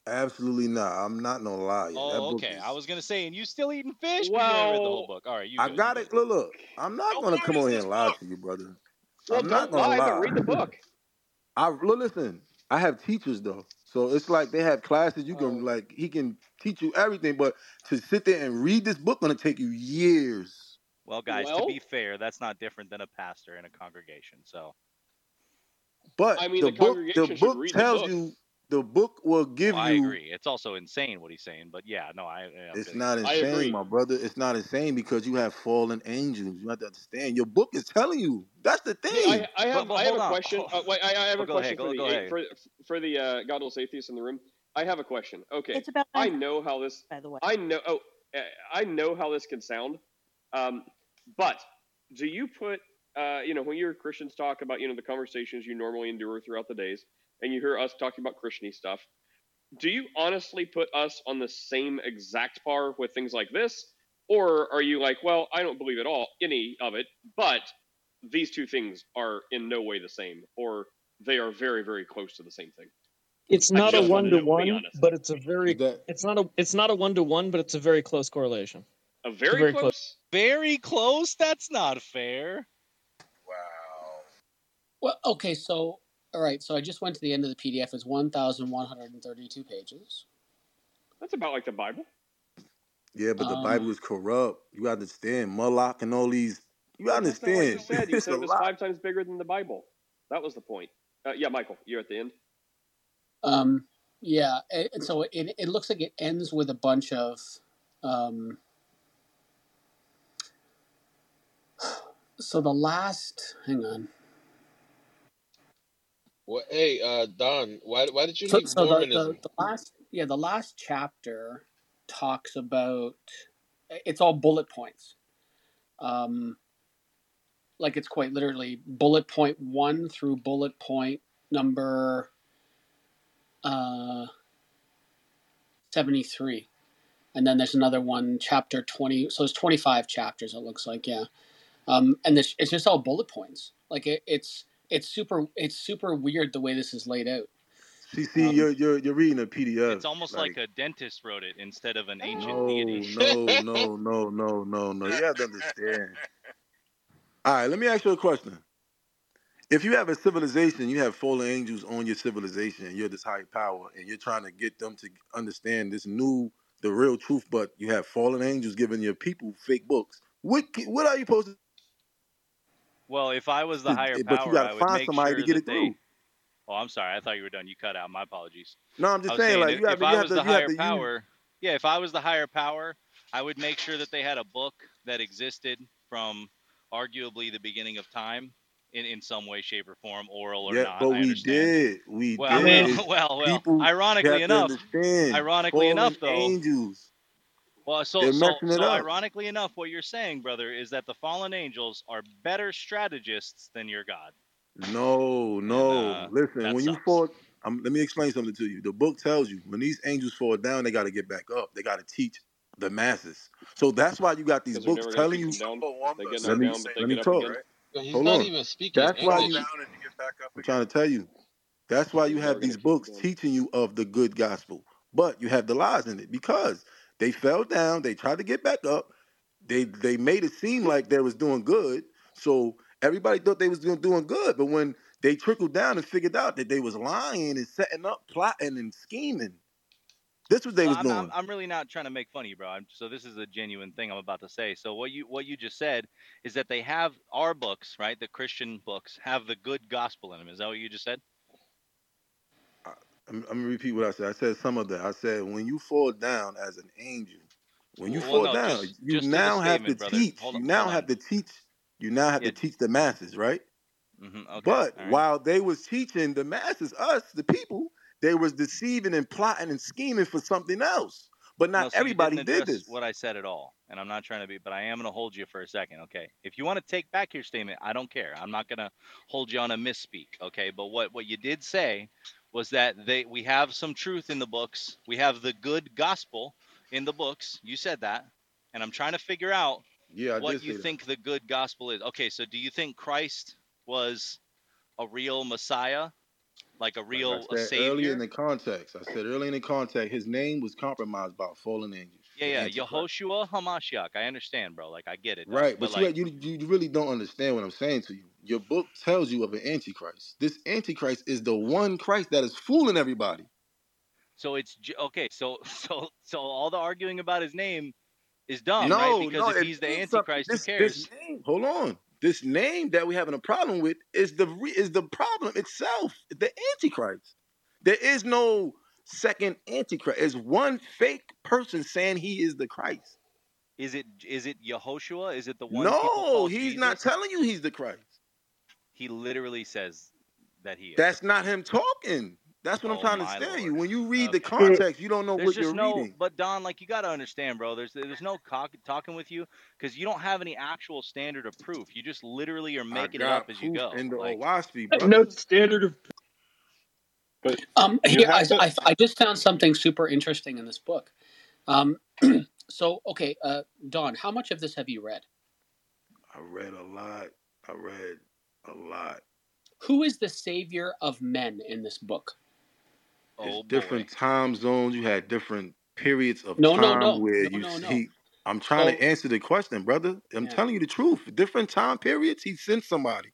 Absolutely not. I'm not no liar. that Oh, book okay. is- I was gonna say, and you still eating fish? but you read the whole book. All right, you. I good, got you it. Look, look. I'm not How gonna come on here and lie book? to you, brother. well, I'm not don't gonna lie, lie. but read the book. [LAUGHS] I look, listen. I have teachers though, so it's like they have classes. You can Oh. like he can teach you everything, but to sit there and read this book gonna take you years. Well, guys, to be fair, that's not different than a pastor in a congregation. So, But I mean, the the book, the book read the tells book. you. The book will give Well, I you. agree. It's also insane what he's saying, but yeah, no, I. I'm It's kidding. not insane, my brother. It's not insane because you have fallen angels. You have to understand. Your book is telling you. That's the Yeah, thing. I, I have, But- but I have hold a on. question. Hold- Uh, wait, I, I have Oh, a question ahead, for go- the go a- ahead. for for the uh, godless atheists in the room. I have a question. Okay, It's about I know how this. by the way. I know. Oh, uh, I know how this can sound. Um, but do you put, uh, you know, when you hear Christians talk about, you know, the conversations you normally endure throughout the days, and you hear us talking about Christiany stuff, do you honestly put us on the same exact par with things like this, Or are you like, well, I don't believe at all any of it, but these two things are in no way the same, or they are very, very close to the same thing. It's not a one wanted to to be one, but it's a very it's not a it's not a one to one, but it's a very close correlation. A It's very, very close. close. Very close. That's not fair. Wow. Well, okay, so all right, so I just went to the end of the PDF. It's one thousand one hundred and thirty-two pages. That's about like the Bible. Yeah, but the Um, Bible is corrupt. You understand Moloch and all these. You That's not what understand? you said. You [LAUGHS] said a it was lot. five times bigger than the Bible. That was the point. Uh, yeah, Michael, you're at the end. Um, yeah, and so it it looks like it ends with a bunch of um. So the last, hang on. Well, hey, uh, Don, why why did you So, leave so the, the, the last, yeah, the last chapter talks about it's all bullet points. Um, like it's quite literally bullet point one through bullet point number uh, 73. And then there's another one, chapter 20. So it's 25 chapters, it looks like, yeah. Um, and this, it's just all bullet points. Like it, it's, it's super, it's super weird the way this is laid out. See, see, Um, you're you're you're reading a PDF. It's almost like, a dentist wrote it instead of an ancient no, deity. no, no, [LAUGHS] no, no, no, no. You have to understand. All right, let me ask you a question. If you have a civilization, you have fallen angels on your civilization, and you're this high power, and you're trying to get them to understand this new, the real truth, but you have fallen angels giving your people fake books. What what are you supposed to? Well, if I was the higher power, but you power, I would find make somebody sure to get that it they. through. Oh, I'm sorry. I thought you were done. You cut out. My apologies. No, I'm just saying, saying, like if, you have if I have was to, the higher to use. power, yeah, if I was the higher power, I would make sure that they had a book that existed from arguably the beginning of time in, in some way, shape, or form, oral or Yeah, not. but I we understand. did, we Well, [LAUGHS] did. well, well, well. People you Ironically enough, understand. ironically Fallen enough, though, angels, well, so they're so messing it so ironically enough, what you're saying, brother, is that the fallen angels are better strategists than your God. No, [LAUGHS] no. uh, Listen, that when you sucks. fall, um, let me explain something to you. The book tells you when these angels fall down, they got to get back up. They got to teach the masses. So that's why you got these books never going to telling you. down. They get Let me down, but let me talk. again. He's Hold not on. even speaking That's why English. you. I'm trying to tell you. That's why you have these books them teaching you of the good gospel, but you have the lies in it because they fell down. They tried to get back up. They they made it seem like they was doing good, so everybody thought they was doing doing good. But when they trickled down and figured out that they was lying and setting up, plotting and scheming, this was they So was I'm, doing. I'm I'm really not trying to make fun of you, bro. I'm, so this is a genuine thing I'm about to say. So what you what you just said is that they have our books, right? The Christian books have the good gospel in them. Is that what you just said? I'm, I'm gonna repeat what I said. I said some of that. I said when you fall down as an angel, when you Well, fall no, down, just you just now have to brother. teach. Hold You on, now have on. to teach. You now have Yeah. to teach the masses, right? hmm okay. But right. while they was teaching the masses, us, the people, they was deceiving and plotting and scheming for something else. But No, not so you everybody did this. what I said at all, and I'm not trying to be, but I am going to hold you for a second, okay? If you want to take back your statement, I don't care. I'm not going to hold you on a misspeak, okay? But what what you did say was that they we have some truth in the books. We have the good gospel in the books. You said that, and I'm trying to figure out Yeah, I what you that. think the good gospel is. Okay, so do you think Christ was a real Messiah, like a Like real I a said earlier savior? in the context, I said earlier in the context, his name was compromised by fallen angels, Yeah, yeah, Yehoshua Hamashiach. I understand, bro. Like I get it. Right, But but you, like, you you really don't understand what I'm saying to you. Your book tells you of an antichrist. This antichrist is the one Christ that is fooling everybody. so it's okay. So [LAUGHS] so so all the arguing about his name is dumb, right? Because no, if he's the. Antichrist, who cares? this name, hold on. This name that we're having a problem with is the is the problem itself. The antichrist. There is no second antichrist. It's one fake person saying he is the Christ. Is it is it Yehoshua? Is it the one No, he's not telling you he's the Christ. He literally says that he is. That's not him talking. That's what I'm Oh trying to my tell you. When you read the [LAUGHS] context, you don't know There's what just you're no, reading. but Don, like you got to understand, bro. There's there's no cock, talking with you because you don't have any actual standard of proof. You just literally are making it up as you go. in the Like, Oahspe, No standard of But Um, you here, I, to. I, I just found something super interesting in this book. Um, [CLEARS THROAT] so okay, uh, Don, how much of this have you read? I read a lot. I read a lot. Who is the savior of men in this book? It's Oh different time zones. You had different periods of No, no, time no, where no, you no, no. see. I'm trying So to answer the question, brother. I'm yeah, telling you the truth. Different time periods, he sent somebody.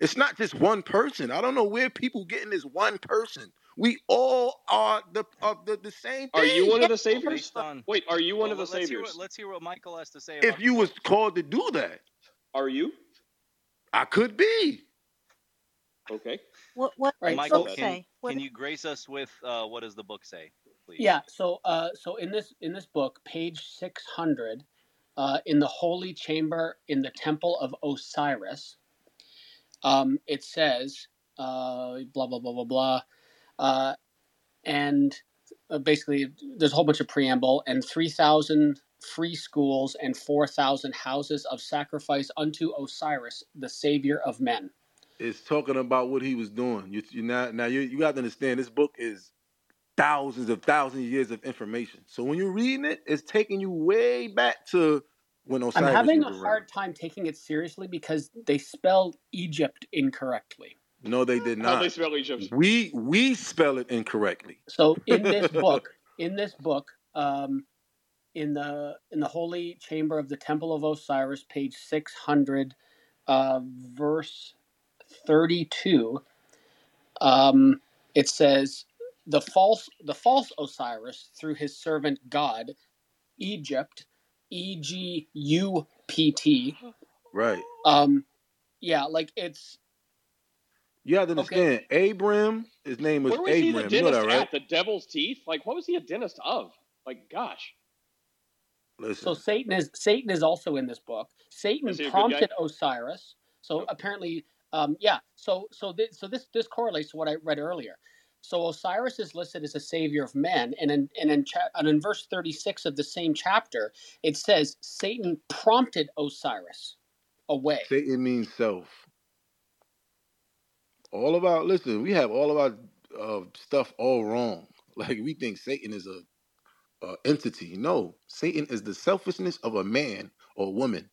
It's not just one person. I don't know where people getting this one person. We all are the of the, the same Are you one of the saviors? based on Wait, are you one well, of the let- let's hear what saviors? let's hear what Michael has to say If about the you was book. called to do that, Are you? I could be. Okay. What what right. Michael, book So can say? What can you grace us with uh, what does the book say, please? yeah, so uh, so in this in this book, page six hundred, uh, in the holy chamber in the temple of Osiris, um, it says uh, blah blah blah blah blah, uh, and uh, basically there's a whole bunch of preamble and three thousand free schools and four thousand houses of sacrifice unto Osiris, the savior of men. It's talking about what he was doing. You, you now now you you got to understand this book is thousands of thousands of years of information. So when you're reading it, it's taking you way back to when Osiris. I'm having a was around. hard time taking it seriously because they spelled Egypt incorrectly. No, they did How they not. spell Egypt? We we spell it incorrectly. So in this [LAUGHS] book, in this book, um, in the in the holy chamber of the temple of Osiris, page six hundred, uh, verse thirty-two, um, it says the false the false Osiris through his servant God, Egypt, E G U P T. right. Um, yeah, like it's You have to okay. understand. Abram, his name was Where was he the Abram. You know that, right? at? The devil's teeth? Like, what was he a dentist of? Like, gosh. So Satan is Satan is also in this book. Satan Is he a good guy? prompted Osiris. So apparently, um, yeah. So so this, so this this correlates to what I read earlier. So Osiris is listed as a savior of men, and in and in, cha- and in verse thirty six of the same chapter, it says Satan prompted Osiris away. Satan means self. All about listen, we have all of our uh, stuff all wrong. [LAUGHS] Like we think Satan is a, a entity. No, Satan is the selfishness of a man or woman.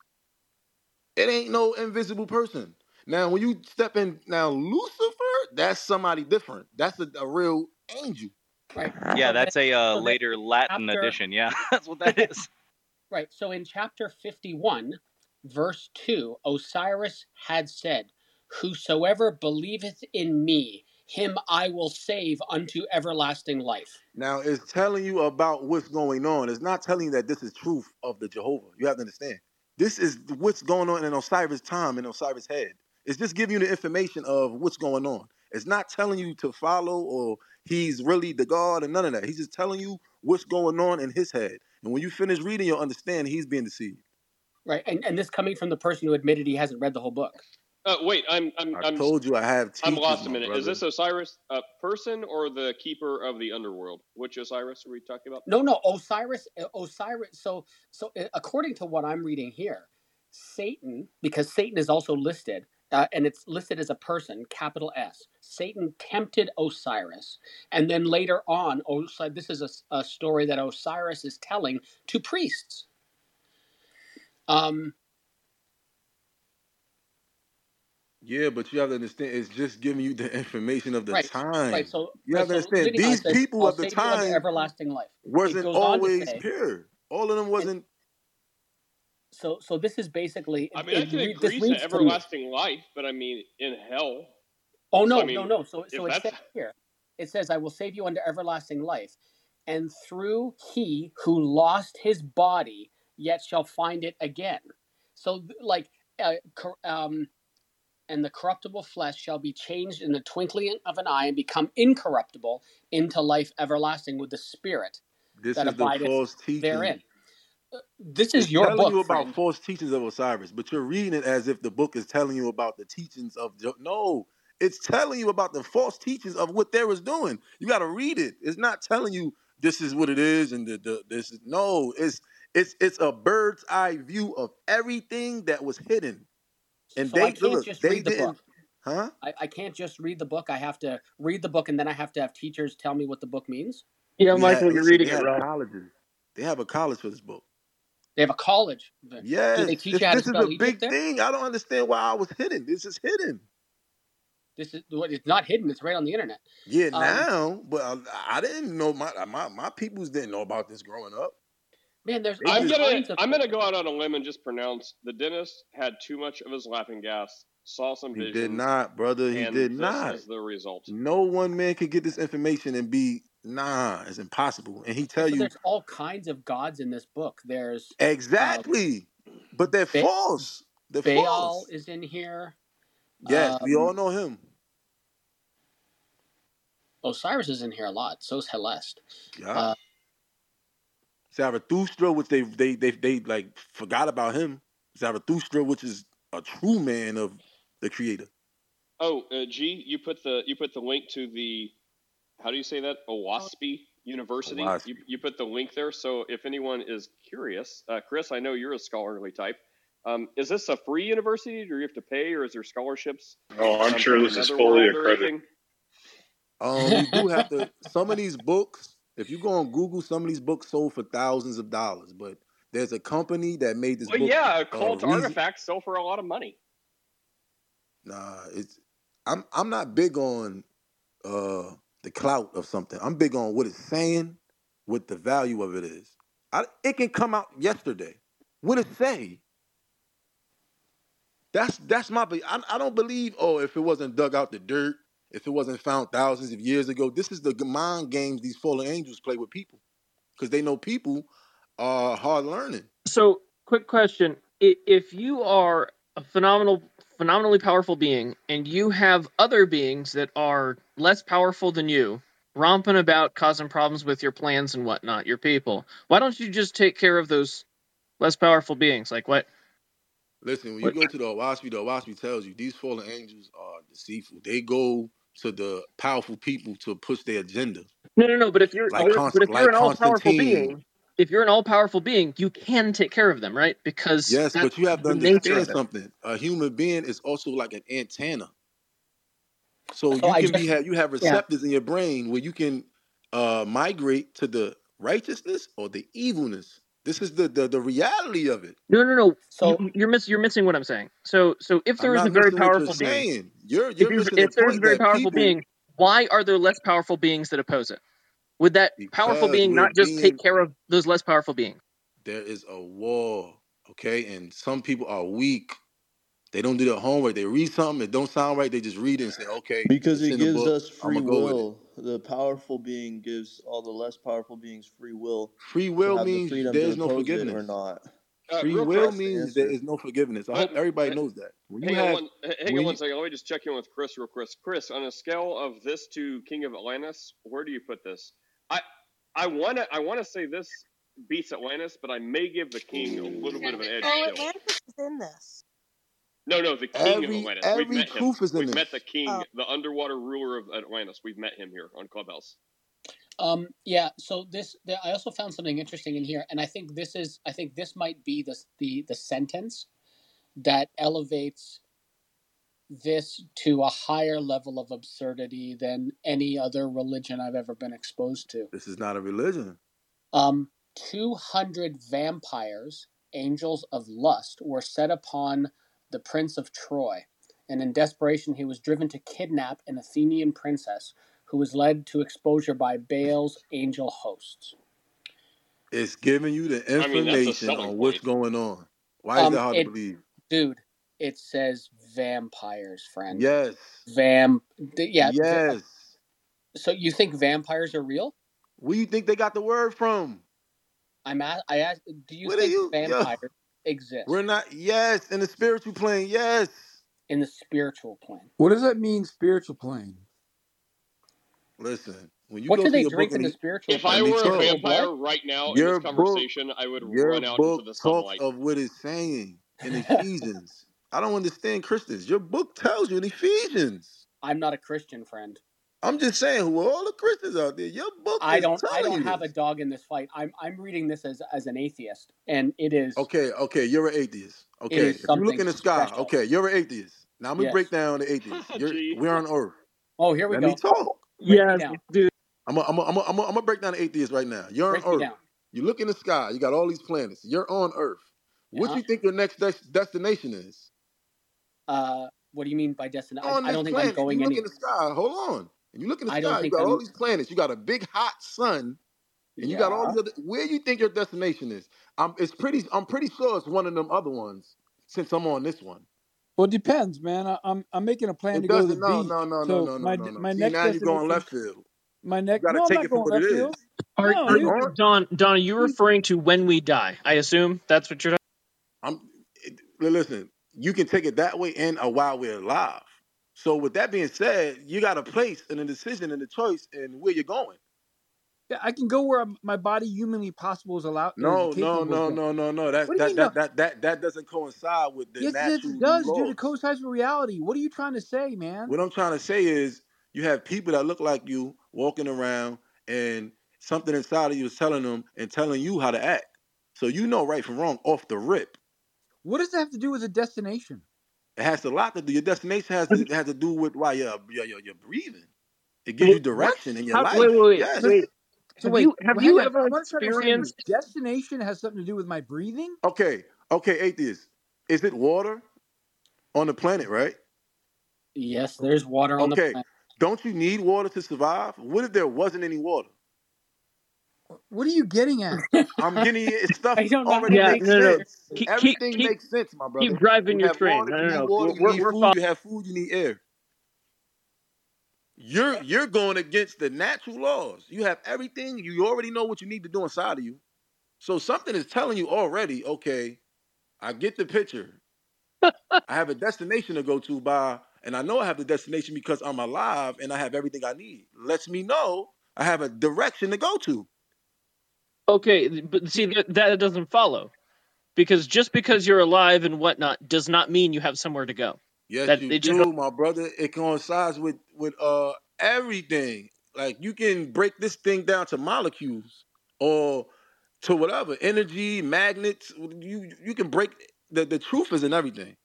It ain't no invisible person. Now, when you step in now, Lucifer, that's somebody different. That's a, a real angel. Right. [LAUGHS] Yeah, that's a uh, later Latin after edition. Yeah, [LAUGHS] that's what that is. [LAUGHS] Right. So in chapter 51, verse 2, Osiris had said, Whosoever believeth in me, him I will save unto everlasting life. Now, it's telling you about what's going on. It's not telling you that this is truth of the Jehovah. You have to understand. This is what's going on in Osiris' time, in Osiris' head. It's just giving you the information of what's going on. It's not telling you to follow or he's really the God and none of that. He's just telling you what's going on in his head. And when you finish reading, you'll understand he's being deceived. Right. And, and this coming from the person who admitted he hasn't read the whole book. Uh, wait, I'm I'm I I'm told you I have I'm lost a minute. brother. Is this Osiris a person or the keeper of the underworld? Which Osiris are we talking about? No, no, Osiris, Osiris. So, so according to what I'm reading here, Satan, because Satan is also listed, uh, and it's listed as a person, capital S. Satan tempted Osiris, and then later on, Osiris. This is a, a story that Osiris is telling to priests. Um, Yeah, but you have to understand, it's just giving you the information of the right, time. right. So, You have to understand, these says, people "I'll of the save you unto time everlasting life." Wasn't goes on to always say, pure. All of them wasn't. So, so this is basically. I mean, I can re- this agree reads to to everlasting life, but I mean, in hell. Oh So no, I mean, no, no. So so it says [LAUGHS] here, it says, "I will save you unto everlasting life," and through he who lost his body yet shall find it again. So like, uh, cor- um, and the corruptible flesh shall be changed in the twinkling of an eye and become incorruptible into life everlasting with the spirit This that is the abideth false teaching. therein. This is It's your telling book, you about friend. false teachings of Osiris, but you're reading it as if the book is telling you about the teachings of Jo- no. It's telling you about the false teachings of what they was doing. You got to read it. It's not telling you this is what it is and the, the this is no. It's it's it's a bird's eye view of everything that was hidden. And So I they can't look, just they read the didn't, book. huh? I, I can't just read the book. I have to read the book and then I have to have teachers tell me what the book means. Yeah, Michael, had you're reading it had wrong. colleges. They have a college for this book. They have a college. Do Yes, they teach this, you how to this is a Egypt big there? thing. I don't understand why I was hidden. This is hidden. This is what it's not hidden. It's right on the internet. Yeah, Um, now, but I, I didn't know my my my peoples didn't know about this growing up. Man, there's I'm gonna of. I'm gonna go out on a limb and just pronounce the dentist had too much of his laughing gas, saw some he did not, brother. He and did this not. is the result. No one man could get this information and be nah. It's impossible. And he tell So you there's all kinds of gods in this book. There's uh, exactly, but they're Ba- false. They're Baal false. is in here. Yes, we all Um, know him. Osiris is in here a lot. So is Helest. Yeah. Uh, Zarathustra, which they they they they like forgot about him. Zarathustra, which is a true man of the creator. Oh, uh, G, you put the you put the link to the how do you say that? Oahspe University. Oahspe. You, you put the link there. So if anyone is curious, uh, Chris, I know you're a scholarly type. Um, is this a free university? Do you have to pay, or is there scholarships? Oh, I'm sure this is fully accredited. Um, you do have to. Some of these books, if you go on Google, some of these books sold for thousands of dollars. But there's a company that made this Well, book. yeah, uh, occult Reason- artifacts sell for a lot of money. Nah, it's. I'm I'm not big on uh the clout of something. I'm big on what it's saying, what the value of it is. I, it can come out yesterday. What it say? That's that's my. I, I don't believe. Oh, if it wasn't dug out the dirt, if it wasn't found thousands of years ago, this is the mind games these fallen angels play with people, because they know people are hard learning. So, quick question: If you are a phenomenal, phenomenally powerful being, and you have other beings that are less powerful than you, romping about, causing problems with your plans and whatnot, your people, why don't you just take care of those less powerful beings? Like what? Listen, when you What? go to the Oahspe, the Oahspe tells you these fallen angels are deceitful. They go to the powerful people to push their agenda. No, no, no. But if you're, Like but if you're an all-powerful being, if you're an all-powerful being, you can take care of them, right? Because Yes, but you have to the understand something. A human being is also like an antenna. So So you I can be have you have yeah. receptors in your brain where you can uh migrate to the righteousness or the evilness. This is the the, the reality of it. No, no, no. So You, you're miss, You're missing what I'm saying. So, so if there is a very missing what you're powerful being, saying. You're if you're you missing the if there's a very powerful people being, why are there less powerful beings that oppose it? Would that powerful being not just being take care of those less powerful beings? there is a war, okay? And some people are weak. They don't do their homework. They read something, it don't sound right. They just read it and say, okay, Because it gives book. us free go will. The powerful being gives all the less powerful beings free will Free will have the means freedom there to is no oppose it or forgiveness. not. Uh, Free will quick, That's the means there is no forgiveness. I hope everybody knows that. When hang on have one, hang when on one you second. Let me just check in with Chris real quick. Chris, on a scale of this to King of Atlantis, where do you put this? I I wanna I wanna say this beats Atlantis, but I may give the King a little bit of an edge Oh, still. Atlantis is in this. No, no, the King of every Atlantis. We've every met him. truth is in We've met the. King, Oh, the underwater ruler of Atlantis. We've met him here on Clubhouse. Um, yeah. So this, the, I also found something interesting in here, and I think this is, I think this might be the the the sentence that elevates this to a higher level of absurdity than any other religion I've ever been exposed to. This is not a religion. Um, 200 vampires, angels of lust, were set upon the prince of Troy, and in desperation he was driven to kidnap an Athenian princess who was led to exposure by Baal's angel hosts. It's giving you the I mean, information on what's going on. Why is Um, that hard to believe? dude, it says vampires, friend. Yes. Vam, th- yeah. Yes. so you think vampires are real? Where do you think they got the word from? I'm at, I asked, do you What are think you? Yo, vampires exist we're not. Yes, in the spiritual plane. Yes. in the spiritual plane? What does that mean, spiritual plane? Listen, when you What go do they your drink in the you, spiritual If I plane? me were a vampire blood? right now in Your this book, conversation, I would run out into book the talks sunlight. of what it's saying in Ephesians. [LAUGHS] I don't understand Christians. Your book tells you in Ephesians. I'm not a Christian, friend. I'm just saying, who are all the Christians out there? Your book I is don't. I don't you have a dog in this fight. I'm. I'm reading this as as an atheist, and it is. Okay, okay, you're an atheist. Okay, if you look in the sky, special. okay, you're an atheist. Now I'm gonna Yes. break down the atheist. [LAUGHS] You're, we're on Earth. Oh, here we Let go. me talk. Break Yeah, me dude. I'm gonna I'm I'm I'm I'm gonna break down the atheist right now. You're Break on Earth. You look in the sky. You got all these planets. You're on Earth. What Yeah. you think your next des- destination is? Uh, what do you mean by destination? I, I don't think I'm going you look any. in the sky. Hold on. And you look in the I sky. You got all I'm- these planets. You got a big hot sun, and you got all Yeah. these other. Where you think your destination is? I'm. It's pretty. I'm pretty sure it's one of them other ones. Since I'm on this one. Well, it depends, man. I, I'm I'm making a plan It to go to the doesn't. No, beach. no, no, no, so no, no, my no, no. my See, next now you're going left field. My next. You gotta no, I'm not it for going what it left field. Are, No, are dude. you, Don? Don, are you referring to when we die? I assume that's what you're. talking I'm. Listen, you can take it that way and uh, while we're alive. So with that being said, you got a place and a decision and a choice and where you're going. Yeah, I can go where my body humanly possible is allowed. No, no, no, no, no, no. That's What do you that, that, no? that that that doesn't coincide with the Yes, natural it does, dude. It coincides with reality. What are you trying to say, man? What I'm trying to say is you have people that look like you walking around and something inside of you is telling them and telling you how to act. So you know right from wrong off the rip. What does that have to do with a destination? It has a lot to do. Your destination has to has to do with why you're you're, you're, you're breathing. It gives you direction in your How- life. wait, wait, wait, Yes. wait. So Have wait, you- have well, you ever I wanna try to understand this. experienced- destination has something to do with my breathing? Okay, okay, atheist. Is it water on the planet, right? Yes, there's water on the Okay. planet. Don't you need water to survive? What if there wasn't any water? What are you getting at? I'm getting you it's stuff [LAUGHS] I don't know. already Yeah, makes no, no. sense. Keep- keep- Everything keep- makes sense, my brother. Keep driving you your have train. water, No, you no, need no. water, We're, you we're, need we're food, fol- you have food, you need air. You're you're going against the natural laws. You have everything. You already know what you need to do inside of you. So something is telling you already, okay, I get the picture. [LAUGHS] I have a destination to go to by, and I know I have the destination because I'm alive and I have everything I need. Lets me know I have a direction to go to. Okay, but see that that doesn't follow, because just because you're alive and whatnot does not mean you have somewhere to go. Yes, That- you just do, my brother. It coincides with with uh everything. Like you can break this thing down to molecules or to whatever energy, magnets. You you can break the the truth is in everything.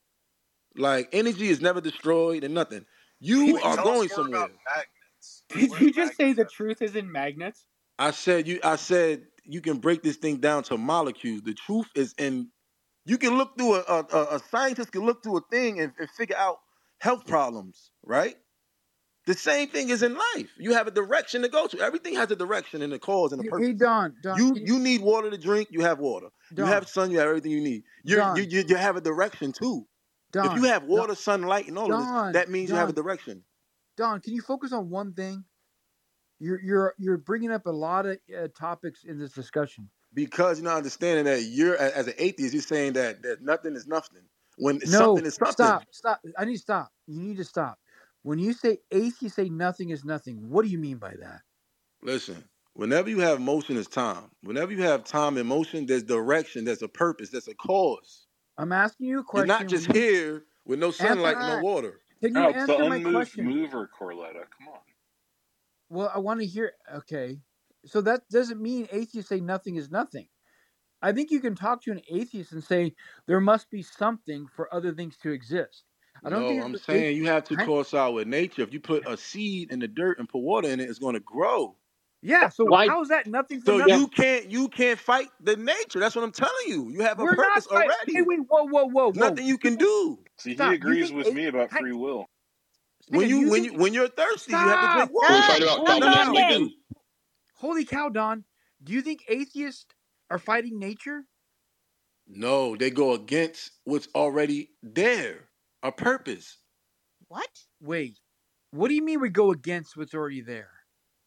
Like energy is never destroyed and nothing. You Wait, are going somewhere. magnets. Did you just say the truth is in magnets? I said you. I said you can break this thing down to molecules. The truth is in. You can look through a a, a- scientist can look through a thing and, and figure out health problems, right? The same thing is in life. You have a direction to go to. Everything has a direction and a cause and a purpose. hey, Don, Don, you you need water to drink. You have water. Don, You have sun. You have everything you need. You're, Don, you you you have a direction too. Don, if you have water, sunlight, and all of this, that means you have a direction. Don, can you focus on one thing? You're you're you're bringing up a lot of uh, topics in this discussion. Because you're not understanding that you're as an atheist, you're saying that that nothing is nothing. When No, something is something. stop, stop. I need to stop. You need to stop. When you say atheists say nothing is nothing, what do you mean by that? Listen, whenever you have motion, is time. Whenever you have time and motion, there's direction, there's a purpose, there's a cause. I'm asking you a You're not just here with no sunlight and no water. can you No, it's the answer my unmoved question? mover, Corletta. Come on. Well, I want to hear. Okay, so that doesn't mean atheists say nothing is nothing. I think you can talk to an atheist and say there must be something for other things to exist. I don't No, think I'm it's- saying you have to Hang- coincide with nature. If you put a seed in the dirt and put water in it, it's going to grow. Yeah. So Why- how is that nothing for So nothing? you can't you can't fight the nature. That's what I'm telling you. You have a We're purpose fight- already. Wait, wait, whoa, whoa, whoa, whoa. nothing you can do. See, Stop. he agrees with a- me about free will. When you, you when you when you're thirsty, you have to Stop! drink Can we water. fight about Hold Nothing Calvinism you on. can again? do. Holy cow, Don. Do you think atheists are fighting nature? No, they go against what's already there. A purpose. What? Wait. What do you mean we go against what's already there?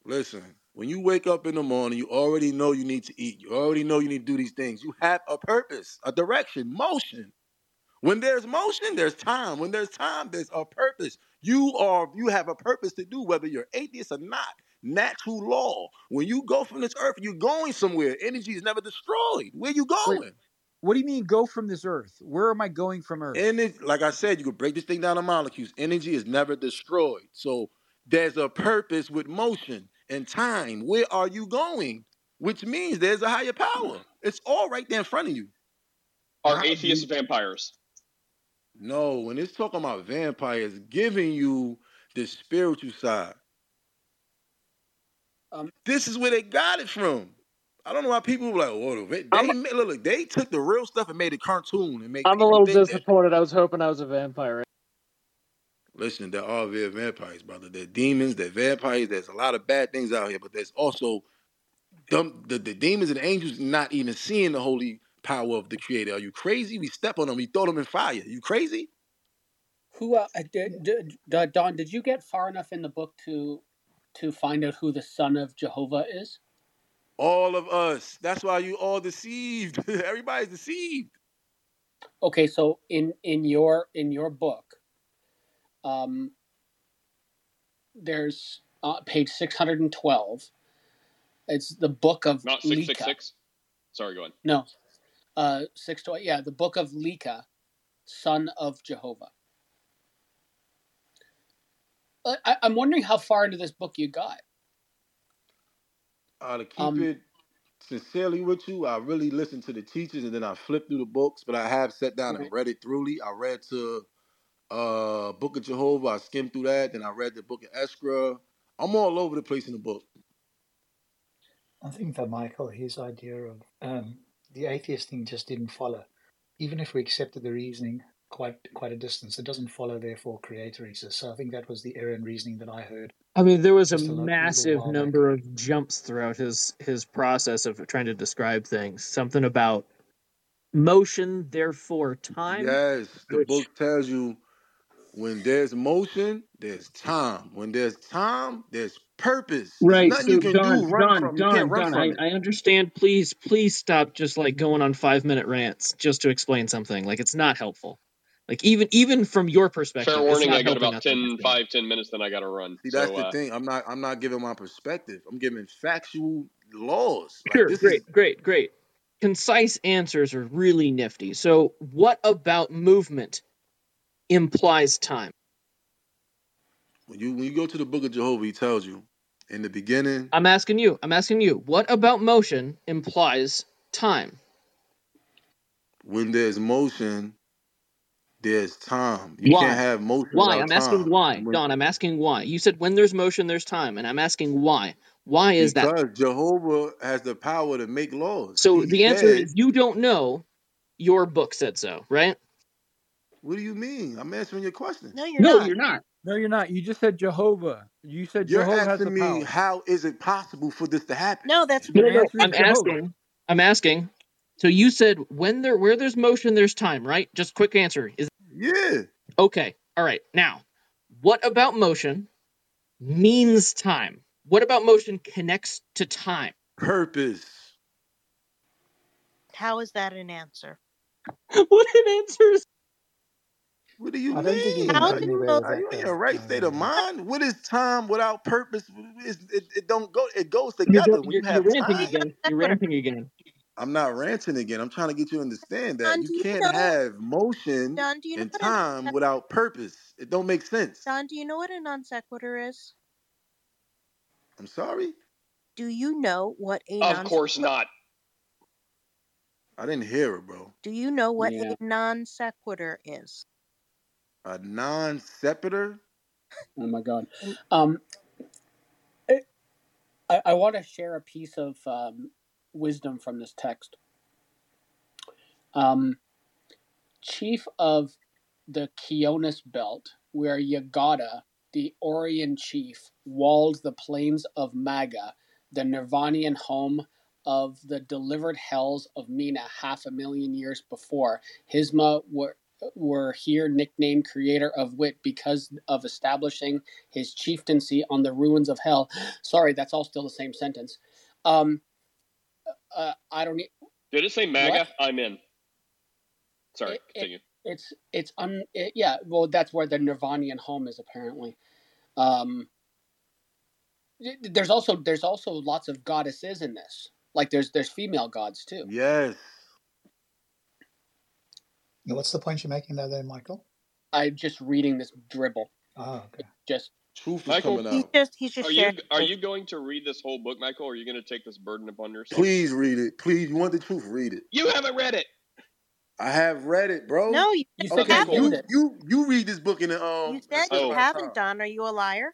Listen, when you wake up in the morning, you already know you need to eat. You already know you need to do these things. You have a purpose, a direction, motion. When there's motion, there's time. When there's time, there's a purpose. You are you have a purpose to do, whether you're atheist or not. Natural law. When you go from this earth, you're going somewhere. Energy is never destroyed. Where are you Wait, going? what do you mean go from this earth? Where am I going from earth? Energy, like I said, you could break this thing down to molecules. Energy is never destroyed. So there's a purpose with motion and time. Where are you going? Which means there's a higher power. It's all right there in front of you. Are How- atheists you- vampires? No, when it's talking about vampires, giving you the spiritual side. Um, This is where they got it from. I don't know why people were like, "Whoa, they, they I'm, ma- look, look, they took the real stuff and made a cartoon and make I'm a little think that." disappointed. I was hoping I was a vampire. Listen, there are real vampires, brother. They're demons, they're vampires. There's a lot of bad things out here, but there's also them, the, the demons and angels not even seeing the holy power of the Creator. Are you crazy? We step on them, we throw them in fire. You crazy? Who, uh, did, did, did- Don? Did you get far enough in the book to to find out who the son of Jehovah is? All of us. That's why you all deceived. [LAUGHS] Everybody's deceived. Okay, so in in your in your book, um, there's uh, page six hundred and twelve. It's the book of Not six six Lika. six. Sorry, go on. No, uh, six to eight, yeah, the book of Lika, son of Jehovah. Uh, I, I'm wondering how far into this book you got. Uh, to keep Um, it sincerely with you, I really listened to the teachers and then I flipped through the books, but I have sat down and read it thoroughly. I read to uh Book of Jehovah, I skimmed through that, then I read the book of Esra. I'm all over the place in the book. I think that Michael, his idea of um, the atheist thing just didn't follow. Even if we accepted the reasoning quite quite a distance, it doesn't follow. Therefore, creator exists. So I think that was the error in reasoning that I heard. I mean, there was a a lo- little massive back. number of jumps throughout his his process of trying to describe things. Something about motion, therefore time. Yes, the Which book tells you when there's motion, there's time. When there's time, there's purpose. There's Right. nothing So you can Don, do, run Don, from. You Don, can't run Don, from I, it. I understand. Please, please stop just like going on five minute rants just to explain something. Like it's not helpful. Like even even from your perspective, Fair warning, I got about us 10, 5, 10 minutes, then I got to run. See, that's So, the uh, thing. I'm not I'm not giving my perspective. I'm giving factual laws. Like Sure, this is great, great, great. Concise answers are really nifty. So, what about movement implies time? When you when you go to the book of Jehovah, he tells you in the beginning, I'm asking you. I'm asking you. What about motion implies time? when there's motion, there's time. You can't have motion Why? I'm asking why. When- Don, I'm asking why. You said when there's motion, there's time, and I'm asking why. Why is that? because Jehovah has the power to make laws. So He the answer is you don't know. Your book said so, right? What do you mean? I'm answering your question. No, you're No, not. you're not. No, you're not. You just said Jehovah. You said You're Jehovah has the asking me power. how is it possible for this to happen? No, that's No, no, no. answer is I'm Jehovah. asking. I'm asking. So you said when there where there's motion, there's time, right? Just quick answer. Is Yeah. okay. All right. Now, what about motion means time? What about motion connects to time? Purpose. How is that an answer? [LAUGHS] what an answer is What do you I don't think you mean? can How get do anywhere mo- with Are you in Though. your right state of mm-hmm. mind? What is time without purpose? It's, it, it don't go. It goes you're, together. go, When you're, you you're ranting time, again. You're ranting again. I'm not ranting again. I'm trying to get you to understand that Don, you you can't know? have motion Don, do you know and what a time without purpose. It don't make sense. Don? Do you know what a non sequitur is? I'm sorry. Do you know what a non- of course not. I didn't hear it, bro. Do you know what Yeah. a non sequitur is? A non sequitur. Oh my God. Um, it, I, I want to share a piece of um, wisdom from this text. Um, chief of the Kionis belt, where Yagata, the Orion chief, walled the plains of Maga, the Nirvanian home of the delivered hells of Mina half a million years before. Hisma were, were here nicknamed creator of wit because of establishing his chieftaincy on the ruins of hell. [GASPS] Sorry, that's all still the same sentence. Um, uh, I don't. e- Did it say MAGA? What? I'm in. Sorry, It, it, continue. it's it's un it, yeah. Well, that's where the Nirvanian home is apparently. Um, there's also there's also lots of goddesses in this. Like there's there's female gods too. Yes. Yeah, What's the point you're making there, there, Michael? I'm just reading this dribble. Oh, okay. Just Truth is Michael, coming He's out. just he's just are you are you going to read this whole book, Michael, or are you going to take this burden upon yourself? Please read it. Please, you want the truth? Read it. You haven't read it. I have read it, bro. No, you you said said Okay, you haven't. You you you read this book in the You um. said you Oh. haven't, time. Don. Are you a liar?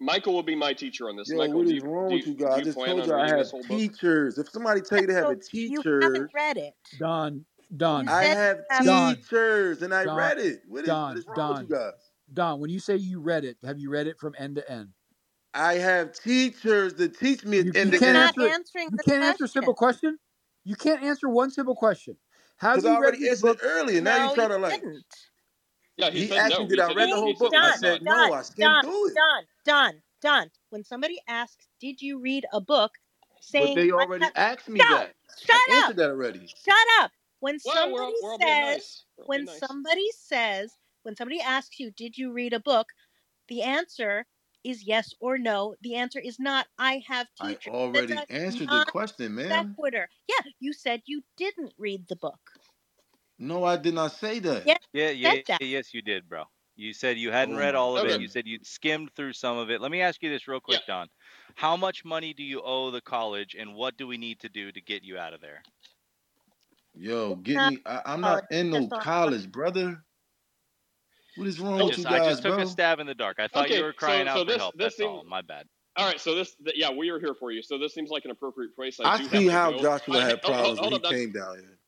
Michael will be my teacher on this. Yo, Michael, what do is you, wrong with you, you guys? I just told on you I have this book? teachers. If somebody tell you to have So a you teacher, haven't read it. Don, Don, I have Don, teachers, and I Don, read it. What is Don, is wrong with you Don, guys? Don. When you say you read it, have you read it from end to end? I have teachers that teach me You, at end you to can't end answer it. answering You can't answer a simple question. question. You can't answer one simple question. Have because I you read already answered book? it earlier. Now No, you're trying to like. didn't. Yeah, he He said asked no. me, did He I read the whole book? he I said not. no. Don, I skimmed Don, through it. Don, Don, Don. When somebody asks, "Did you read a book?" But saying, they already asked me shut, that. shut I up, answered that already. shut up. When Well, we're somebody we're says, nice. We're all being when nice. somebody says, when somebody asks you, "Did you read a book?" The answer is yes or no. The answer is not. I have I teachers. That's already a answered the non question, ma'am. sequitur. Yeah, you said you didn't read the book. No, I did not say that. Yeah, Yeah, you yeah, that. yes, you did, bro. You said you hadn't Oh read all of it. You said you'd skimmed through some of it. Let me ask you this real Yeah. quick, Don. How much money do you owe the college, and what do we need to do to get you out of there? Yo, get me. I, I'm college. not in no Just on college, brother. What is wrong I with just, you I just took a stab in the dark. I thought you were crying so so out for this help. this That's seems all. My bad. all right. So this th- yeah, we are here for you. So this seems like an appropriate place. I I do see how go. Joshua I, had [LAUGHS] hold, hold, problems when he on, came down here.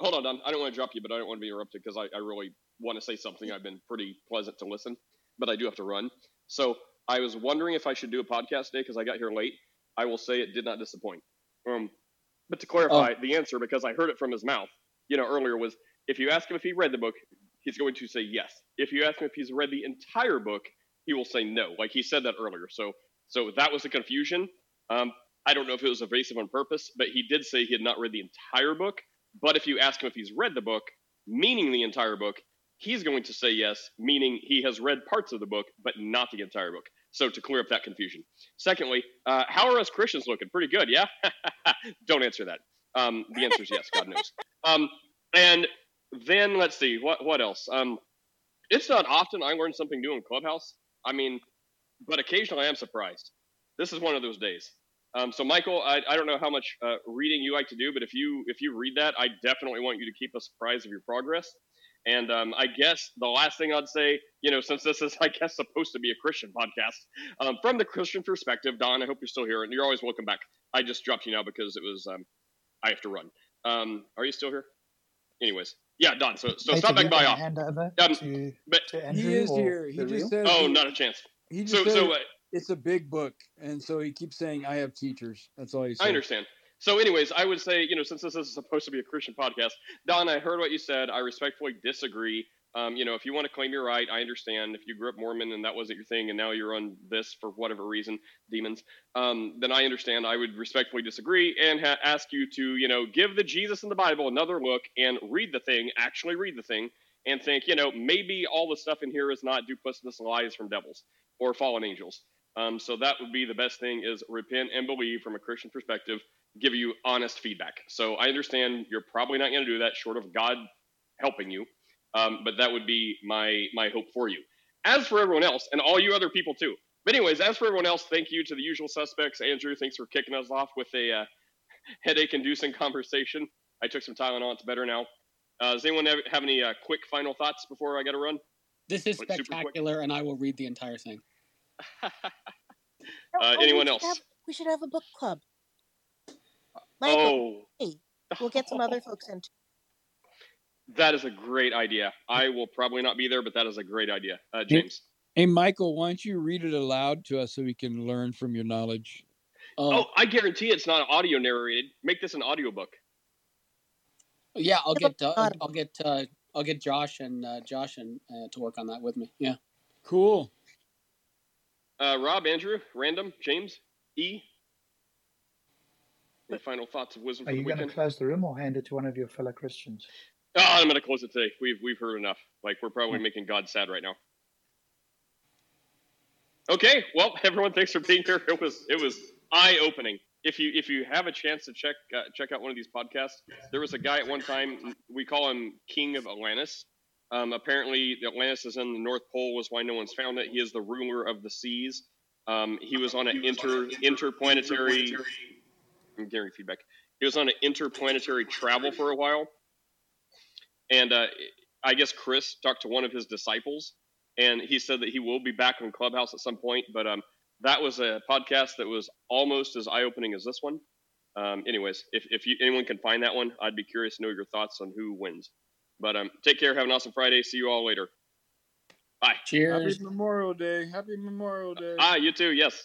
Hold on, Don. I don't want to drop you, but I don't want to be interrupted because I, I really want to say something. I've been pretty pleasant to listen, but I do have to run. So I was wondering if I should do a podcast today because I got here late. I will say it did not disappoint. Um, but to Oh, clarify the answer, because I heard it from his mouth, you know, earlier was if you ask him if he read the book, he's going to say yes. If you ask him if he's read the entire book, he will say no. Like he said that earlier. So so that was the confusion. Um, I don't know if it was evasive on purpose, but he did say he had not read the entire book. But if you ask him if he's read the book, meaning the entire book, he's going to say yes, meaning he has read parts of the book, but not the entire book. So to clear up that confusion. Secondly, uh, how are us Christians looking? Pretty good, yeah? [LAUGHS] Don't answer that. Um, the answer is yes, God knows. Um, and then let's see, what, what else? Um, it's not often I learn something new in Clubhouse. I mean, but occasionally I am surprised. This is one of those days. Um, so Michael, I, I don't know how much uh, reading you like to do, but if you if you read that, I definitely want you to keep us apprised of your progress. And um, I guess the last thing I'd say, you know, since this is I guess supposed to be a Christian podcast, um, from the Christian perspective, Don, I hope you're still here, and you're always welcome back. I just dropped you now because it was um, I have to run. Um, are you still here? Anyways, yeah, Don. So so Hey, stop back you by off. hand over Um, to but to he is here. He just real? said oh, he, not a chance. he just So said so uh, it's a big book, and so he keeps saying, "I have teachers." That's all he I understand. So, anyways, I would say, you know, since this is supposed to be a Christian podcast, Don, I heard what you said. I respectfully disagree. Um, you know, if you want to claim you're right, I understand. If you grew up Mormon and that wasn't your thing, and now you're on this for whatever reason, demons, um, then I understand. I would respectfully disagree and ha- ask you to, you know, give the Jesus in the Bible another look and read the thing, actually read the thing, and think, you know, maybe all the stuff in here is not duplicitous lies from devils or fallen angels. Um, so that would be the best thing is repent and believe from a Christian perspective, give you honest feedback. So I understand you're probably not going to do that short of God helping you. Um, but that would be my my hope for you. As for everyone else, and all you other people too. But anyways, as for everyone else, thank you to the usual suspects. Andrew, thanks for kicking us off with a uh, [LAUGHS] headache-inducing conversation. I took some Tylenol; it's better now. Uh, does anyone have, have any uh, quick final thoughts before I got to run? This is Like spectacular, and I will read the entire thing. [LAUGHS] Uh, Oh, anyone should else? have we should have a book club. Michael, Oh, hey, we'll get some other folks [LAUGHS] in. too. that is a great idea. I will probably not be there, but that is a great idea. Uh, James. hey, Michael, why don't you read it aloud to us so we can learn from your knowledge? Oh, I guarantee it's not audio narrated. Make this an audiobook. Yeah, I'll get uh, I'll get uh, I'll get Josh and uh, Josh and uh, to work on that with me. Yeah. Cool. Uh, Rob, Andrew, Random, James, E. Any final thoughts of wisdom Are for you going to close the room or hand it to one of your fellow Christians? Oh, I'm gonna close it today. We've we've heard enough. Like we're probably Hmm. making God sad right now. Okay, well, [LAUGHS] everyone, thanks for being here. It was it was eye opening. If you if you have a chance to check uh, check out one of these podcasts, there was a guy at one time we call him King of Atlantis. Um, apparently, Atlantis is in the North Pole, is why no one's found it. He is the ruler of the seas. Um, he was on an inter interplanetary. I'm getting feedback. He was on an interplanetary travel for a while, and uh, I guess Chris talked to one of his disciples, and he said that he will be back on Clubhouse at some point. But um, that was a podcast that was almost as eye opening as this one. Um, anyways, if if you, anyone can find that one, I'd be curious to know your thoughts on who wins. But um, take care. Have an awesome Friday. See you all later. Bye. Cheers. Happy Memorial Day. Happy Memorial Day. Ah, you too. Yes.